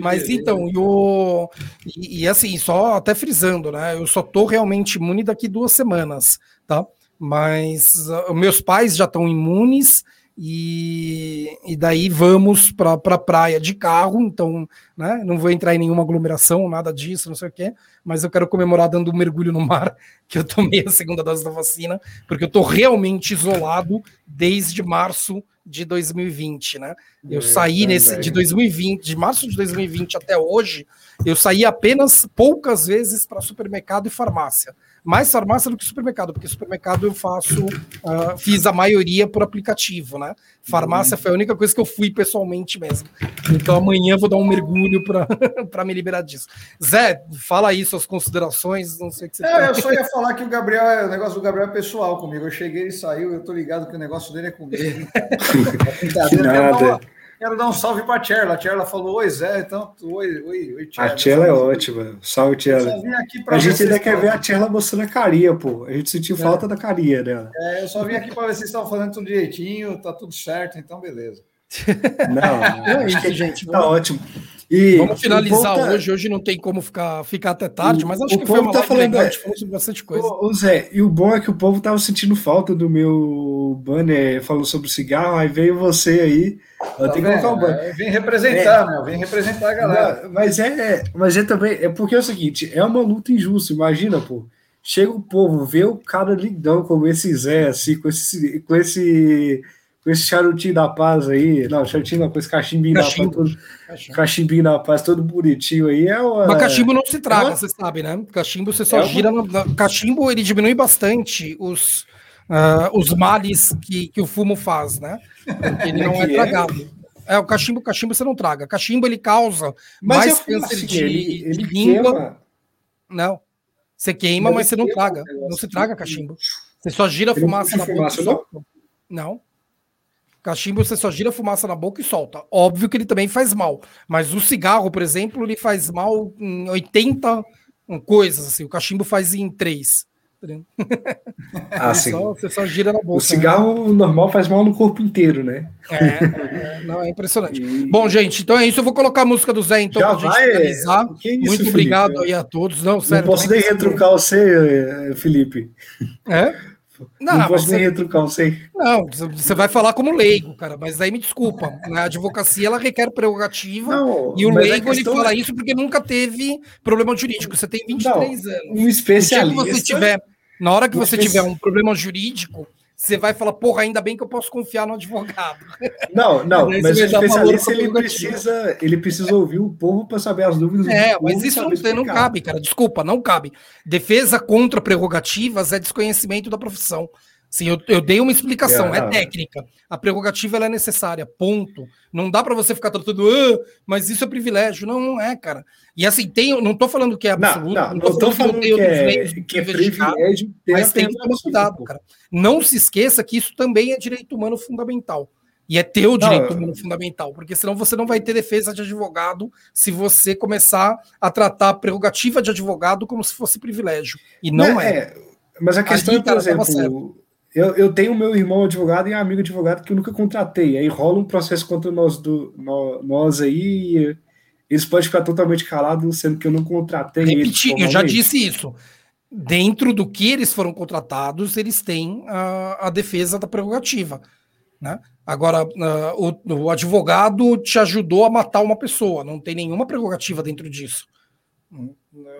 Mas então, e, o, e, e assim, só até frisando, né? Eu só tô realmente imune daqui duas semanas, tá? Mas uh, meus pais já estão imunes e, e daí vamos para a praia de carro, então né, não vou entrar em nenhuma aglomeração, nada disso, não sei o quê, mas eu quero comemorar dando um mergulho no mar, <laughs> que eu tomei a segunda dose da vacina, porque eu estou realmente isolado desde março de 2020, né? Eu saí nesse de 2020, de março de 2020 até hoje, eu saí apenas poucas vezes para supermercado e farmácia mais farmácia do que supermercado, porque supermercado eu faço, uh, fiz a maioria por aplicativo, né? Farmácia foi a única coisa que eu fui pessoalmente mesmo. Então amanhã eu vou dar um mergulho para <laughs> me liberar disso. Zé, fala aí suas considerações, não sei o que você é, Eu só ia falar que o Gabriel, o negócio do Gabriel é pessoal comigo. Eu cheguei e saiu, eu tô ligado que o negócio dele é comigo. <laughs> Nada. Quero dar um salve para a Tcherla. A Tcherla falou: Oi, Zé. Então, oi, oi, oi, Tcherla. A Tcherla é ótima. Salve, Tcherla. A gente ainda quer ver a Tcherla mostrando a carinha, pô. A gente sentiu é. falta da carinha dela. É, eu só vim aqui para ver se vocês estão fazendo tudo direitinho, tá tudo certo, então beleza. Não, <laughs> é isso, gente. Tá ótimo. E Vamos finalizar tá... hoje. Hoje não tem como ficar, ficar até tarde, mas acho que foi uma tá falando, legal, a gente falou sobre bastante coisa. Ô, Zé, e o bom é que o povo tava sentindo falta do meu banner falou sobre cigarro, aí veio você aí. Tá tem que colocar o banner. É, vem representar, é, meu, vem representar a galera. Mas é, mas é também, é porque é o seguinte, é uma luta injusta, imagina, pô. Chega o povo, vê o cara lindão como esse Zé, assim, com esse, com esse com esse charutinho da paz aí, não, charutinho não, com esse cachimbinho cachimbo. da paz, todo, cachimbinho da paz, todo bonitinho aí. É uma... Mas cachimbo não se traga, é você sabe, né? Cachimbo você só é gira. Uma... No, cachimbo ele diminui bastante os, uh, os males que, que o fumo faz, né? Porque ele <laughs> não é, é tragado. É, o cachimbo, cachimbo você não traga. Cachimbo ele causa mas mais câncer assim, de, ele, ele de língua. Queima. Não. Você queima, mas, mas você não traga. Não se traga cachimbo. Você só gira fumaça na boca. Não? não. Cachimbo você só gira fumaça na boca e solta. Óbvio que ele também faz mal, mas o cigarro, por exemplo, ele faz mal em 80 coisas, assim. O cachimbo faz em 3. <laughs> Ah, sim. Só, você só gira na boca. O cigarro né? normal faz mal no corpo inteiro, né? É, é não, é impressionante. E... Bom, gente, então é isso. Eu vou colocar a música do Zé, então, Já pra vai, gente finalizar. É... Isso, Muito obrigado aí a todos. Não, sério. Não posso nem retrucar você, Felipe. É? Não, não posso nem retrucar, não sei. Não, você vai falar como leigo, cara, mas aí me desculpa. Né? A advocacia ela requer prerrogativa não, e o leigo ele fala é... isso porque nunca teve problema jurídico. Você tem 23 não, anos. Um especialista. você tiver, na hora que você tiver um problema jurídico, você vai falar, porra, ainda bem que eu posso confiar no advogado. <laughs> Não, não, mas o especialista ele precisa, ele precisa ouvir o povo para saber as dúvidas É, mas isso não, tem, não cabe, cara. Desculpa, não cabe. Defesa contra prerrogativas é desconhecimento da profissão. Sim, eu, eu dei uma explicação, é, é técnica. A prerrogativa é necessária, ponto. Não dá para você ficar tratando, ah, mas isso é privilégio. Não, não é, cara. E assim, tem, não estou falando que é absoluto, não, não, não tô falando que, que, é, que é privilégio, mas tem que tomar cuidado, cara. Não se esqueça que isso também é direito humano fundamental. E é teu direito humano fundamental, porque senão você não vai ter defesa de advogado se você começar a tratar a prerrogativa de advogado como se fosse privilégio. E não, é. é. Mas a questão, é, por exemplo, eu, eu tenho meu irmão advogado e amigo advogado que eu nunca contratei. Aí rola um processo contra nós, do, nós, nós aí. eles podem ficar totalmente calados, sendo que eu não contratei Repetir, eles. Eu já disse isso. Dentro do que eles foram contratados, eles têm a, a defesa da prerrogativa. Né? Agora, uh, o, o advogado te ajudou a matar uma pessoa, não tem nenhuma prerrogativa dentro disso.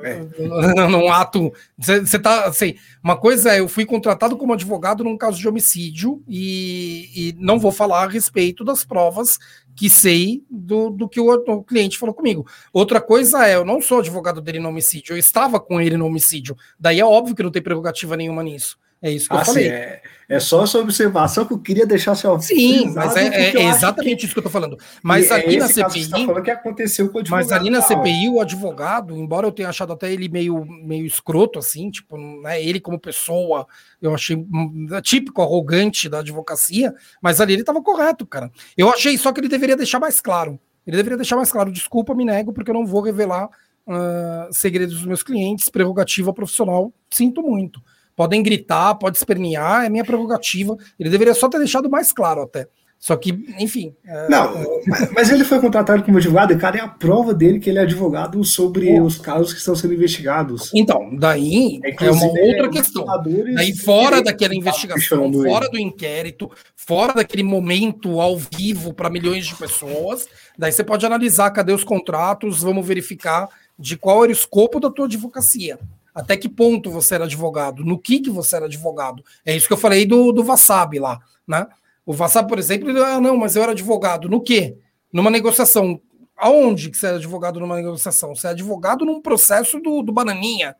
É. <laughs> num ato. Você tá assim, uma coisa é, eu fui contratado como advogado num caso de homicídio e, e não vou falar a respeito das provas que sei do, do que o, o, cliente falou comigo. Outra coisa é, eu não sou advogado dele no homicídio, eu estava com ele no homicídio. Daí é óbvio que não tem prerrogativa nenhuma nisso. É isso que ah, eu falei. Sim, é, é, só essa observação que eu queria deixar seu Sim, mas é, é exatamente que... isso que eu tô falando. Mas e é ali na CPI. Tá falando que aconteceu com o advogado. Mas ali na CPI, o advogado, embora eu tenha achado até ele meio, meio escroto, assim, tipo, né, ele como pessoa, eu achei hum, típico, arrogante da advocacia, mas ali ele estava correto, cara. Eu achei só que ele deveria deixar mais claro. Ele deveria deixar mais claro, desculpa, me nego, porque eu não vou revelar uh, segredos dos meus clientes, prerrogativa profissional, sinto muito. Podem gritar, pode espernear, é minha prerrogativa. Ele deveria só ter deixado mais claro até. Só que, enfim. É... Não, mas ele foi contratado como advogado e, cara, é a prova dele que ele é advogado sobre os casos que estão sendo investigados. Então, daí é, é uma outra é, questão. Daí, fora daquela investigação, fora do inquérito, fora daquele momento ao vivo para milhões de pessoas, daí você pode analisar cadê os contratos, vamos verificar de qual era o escopo da tua advocacia. Até que ponto você era advogado? No que, que você era advogado? É isso que eu falei do, do Wasabi lá, né? O Wasabi, por exemplo, ele, ah, não, mas eu era advogado. No quê? Numa negociação. Aonde que você era advogado numa negociação? Você é advogado num processo do, do Bananinha.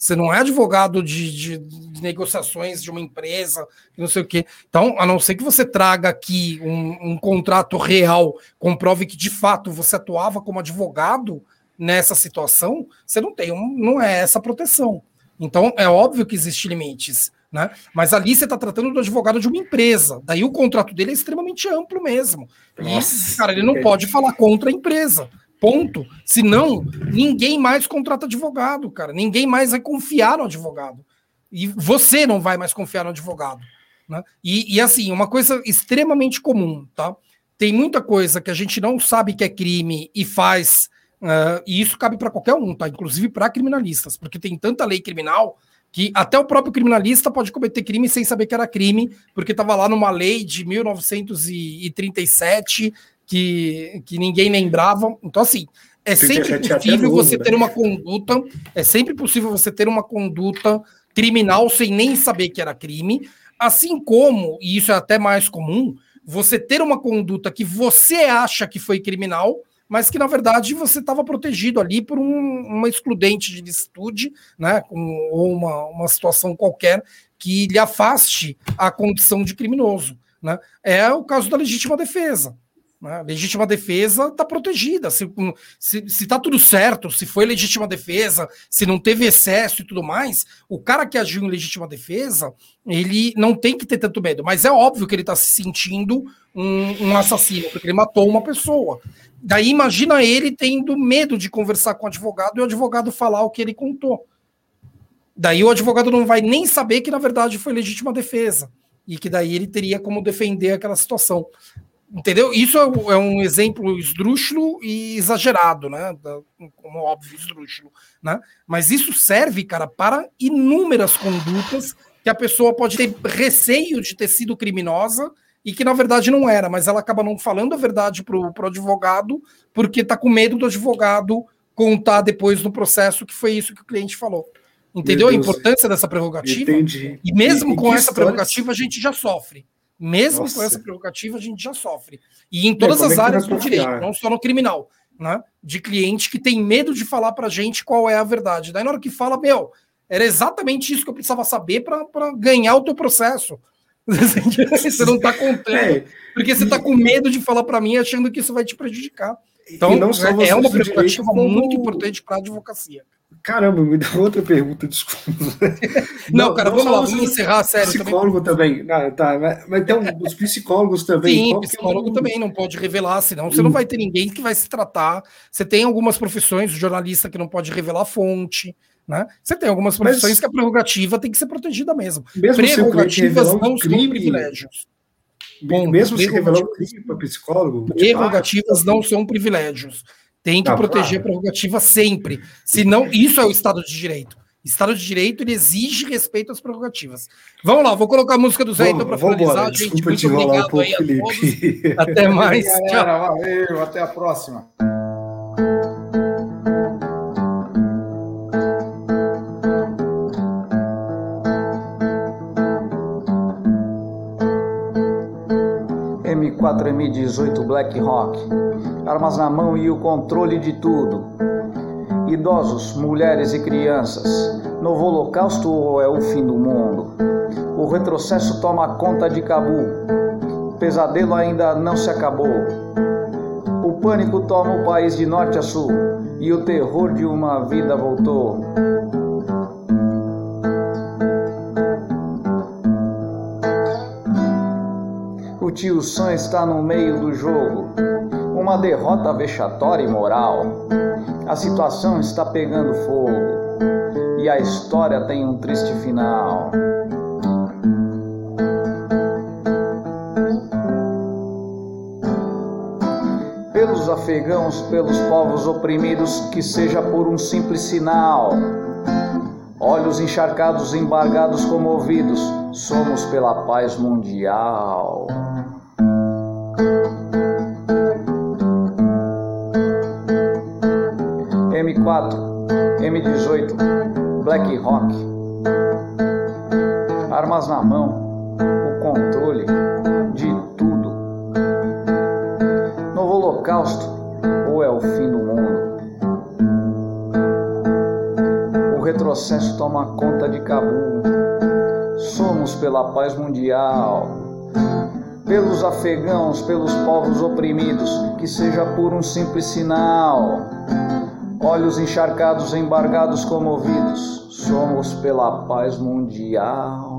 Você não é advogado de, de, de, negociações de uma empresa, não sei o quê. Então, a não ser que você traga aqui um, um contrato real, comprove que de fato você atuava como advogado, nessa situação, você não tem um, não é essa proteção. Então é óbvio que existem limites, né? Mas ali você está tratando do advogado de uma empresa, daí o contrato dele é extremamente amplo mesmo. Nossa, e, cara, ele não pode falar contra a empresa. Ponto. Senão, ninguém mais contrata advogado, cara. Ninguém mais vai confiar no advogado. E você não vai mais confiar no advogado. Né? E, e assim, uma coisa extremamente comum, tá? Tem muita coisa que a gente não sabe que é crime e faz Uh, e isso cabe para qualquer um, tá? Inclusive para criminalistas, porque tem tanta lei criminal que até o próprio criminalista pode cometer crime sem saber que era crime, porque estava lá numa lei de 1937 que, que ninguém lembrava. Então, assim, é sempre possível você ter uma conduta, é sempre possível você ter uma conduta criminal sem nem saber que era crime, assim como, e isso é até mais comum, você ter uma conduta que você acha que foi criminal, mas que na verdade você estava protegido ali por um, uma excludente de licitude, né, ou uma, uma situação qualquer que lhe afaste a condição de criminoso. Né? É o caso da legítima defesa. Né? Legítima defesa está protegida. Se está se, se tá tudo certo, se foi legítima defesa, se não teve excesso e tudo mais, o cara que agiu em legítima defesa, ele não tem que ter tanto medo. Mas é óbvio que ele está se sentindo um, um assassino, porque ele matou uma pessoa. Daí imagina ele tendo medo de conversar com o advogado e o advogado falar o que ele contou. Daí o advogado não vai nem saber que na verdade foi legítima defesa e que daí ele teria como defender aquela situação. Entendeu? Isso é, é um exemplo esdrúxulo e exagerado, né? Como óbvio, esdrúxulo, né? Mas isso serve, cara, para inúmeras condutas que a pessoa pode ter receio de ter sido criminosa e que na verdade não era, mas ela acaba não falando a verdade para o advogado porque está com medo do advogado contar depois no processo que foi isso que o cliente falou. Entendeu a importância dessa prerrogativa? Entendi. E mesmo e, com essa prerrogativa a gente já sofre. Mesmo Nossa. com essa prerrogativa a gente já sofre. E em todas as é áreas do direito, não só no criminal, né? De cliente que tem medo de falar para a gente qual é a verdade. Daí na hora que fala, meu, era exatamente isso que eu precisava saber para ganhar o teu processo. <laughs> você não está contando. É, porque você está com medo de falar para mim achando que isso vai te prejudicar. Então, é, é uma prerrogativa como... muito importante para a advocacia. Caramba, me dá outra pergunta, desculpa. Não, <laughs> não cara, não vamos lá, vamos encerrar a série. Psicólogo também. também. Ah, tá, mas, mas um, os psicólogos também. Sim, Qual psicólogo é um... também não pode revelar, senão hum. você não vai ter ninguém que vai se tratar. Você tem algumas profissões, o jornalista que não pode revelar a fonte. Né? Você tem algumas profissões Mas, que a prerrogativa tem que ser protegida mesmo. mesmo Prerrogativas não crime, são privilégios. Bom, mesmo se revelar um crime para psicólogo. Prerrogativas não são privilégios. Tem que proteger claro. a prerrogativa sempre. Senão, isso é o Estado de Direito. Estado de Direito ele exige respeito às prerrogativas. Vamos lá, vou colocar a música do Zé então para finalizar. Gente, muito obrigado um pouco, aí a todos. <laughs> Até mais. Galera, valeu, até a próxima. M4 M18 Black Rock, armas na mão e o controle de tudo idosos, mulheres e crianças. Novo holocausto ou é o fim do mundo? O retrocesso toma conta de Cabu. O pesadelo ainda não se acabou. O pânico toma o país de norte a sul e o terror de uma vida voltou. Tio Sam está no meio do jogo, uma derrota vexatória e moral. A situação está pegando fogo e a história tem um triste final. Pelos afegãos, pelos povos oprimidos, que seja por um simples sinal. Olhos encharcados, embargados, comovidos, somos pela paz mundial. M4, M18, Black Rock. Armas na mão, o controle de tudo. Novo holocausto ou é o fim do mundo? O retrocesso toma conta de Cabul. Somos pela paz mundial pelos afegãos, pelos povos oprimidos, que seja por um simples sinal olhos encharcados, embargados, comovidos, somos pela paz mundial.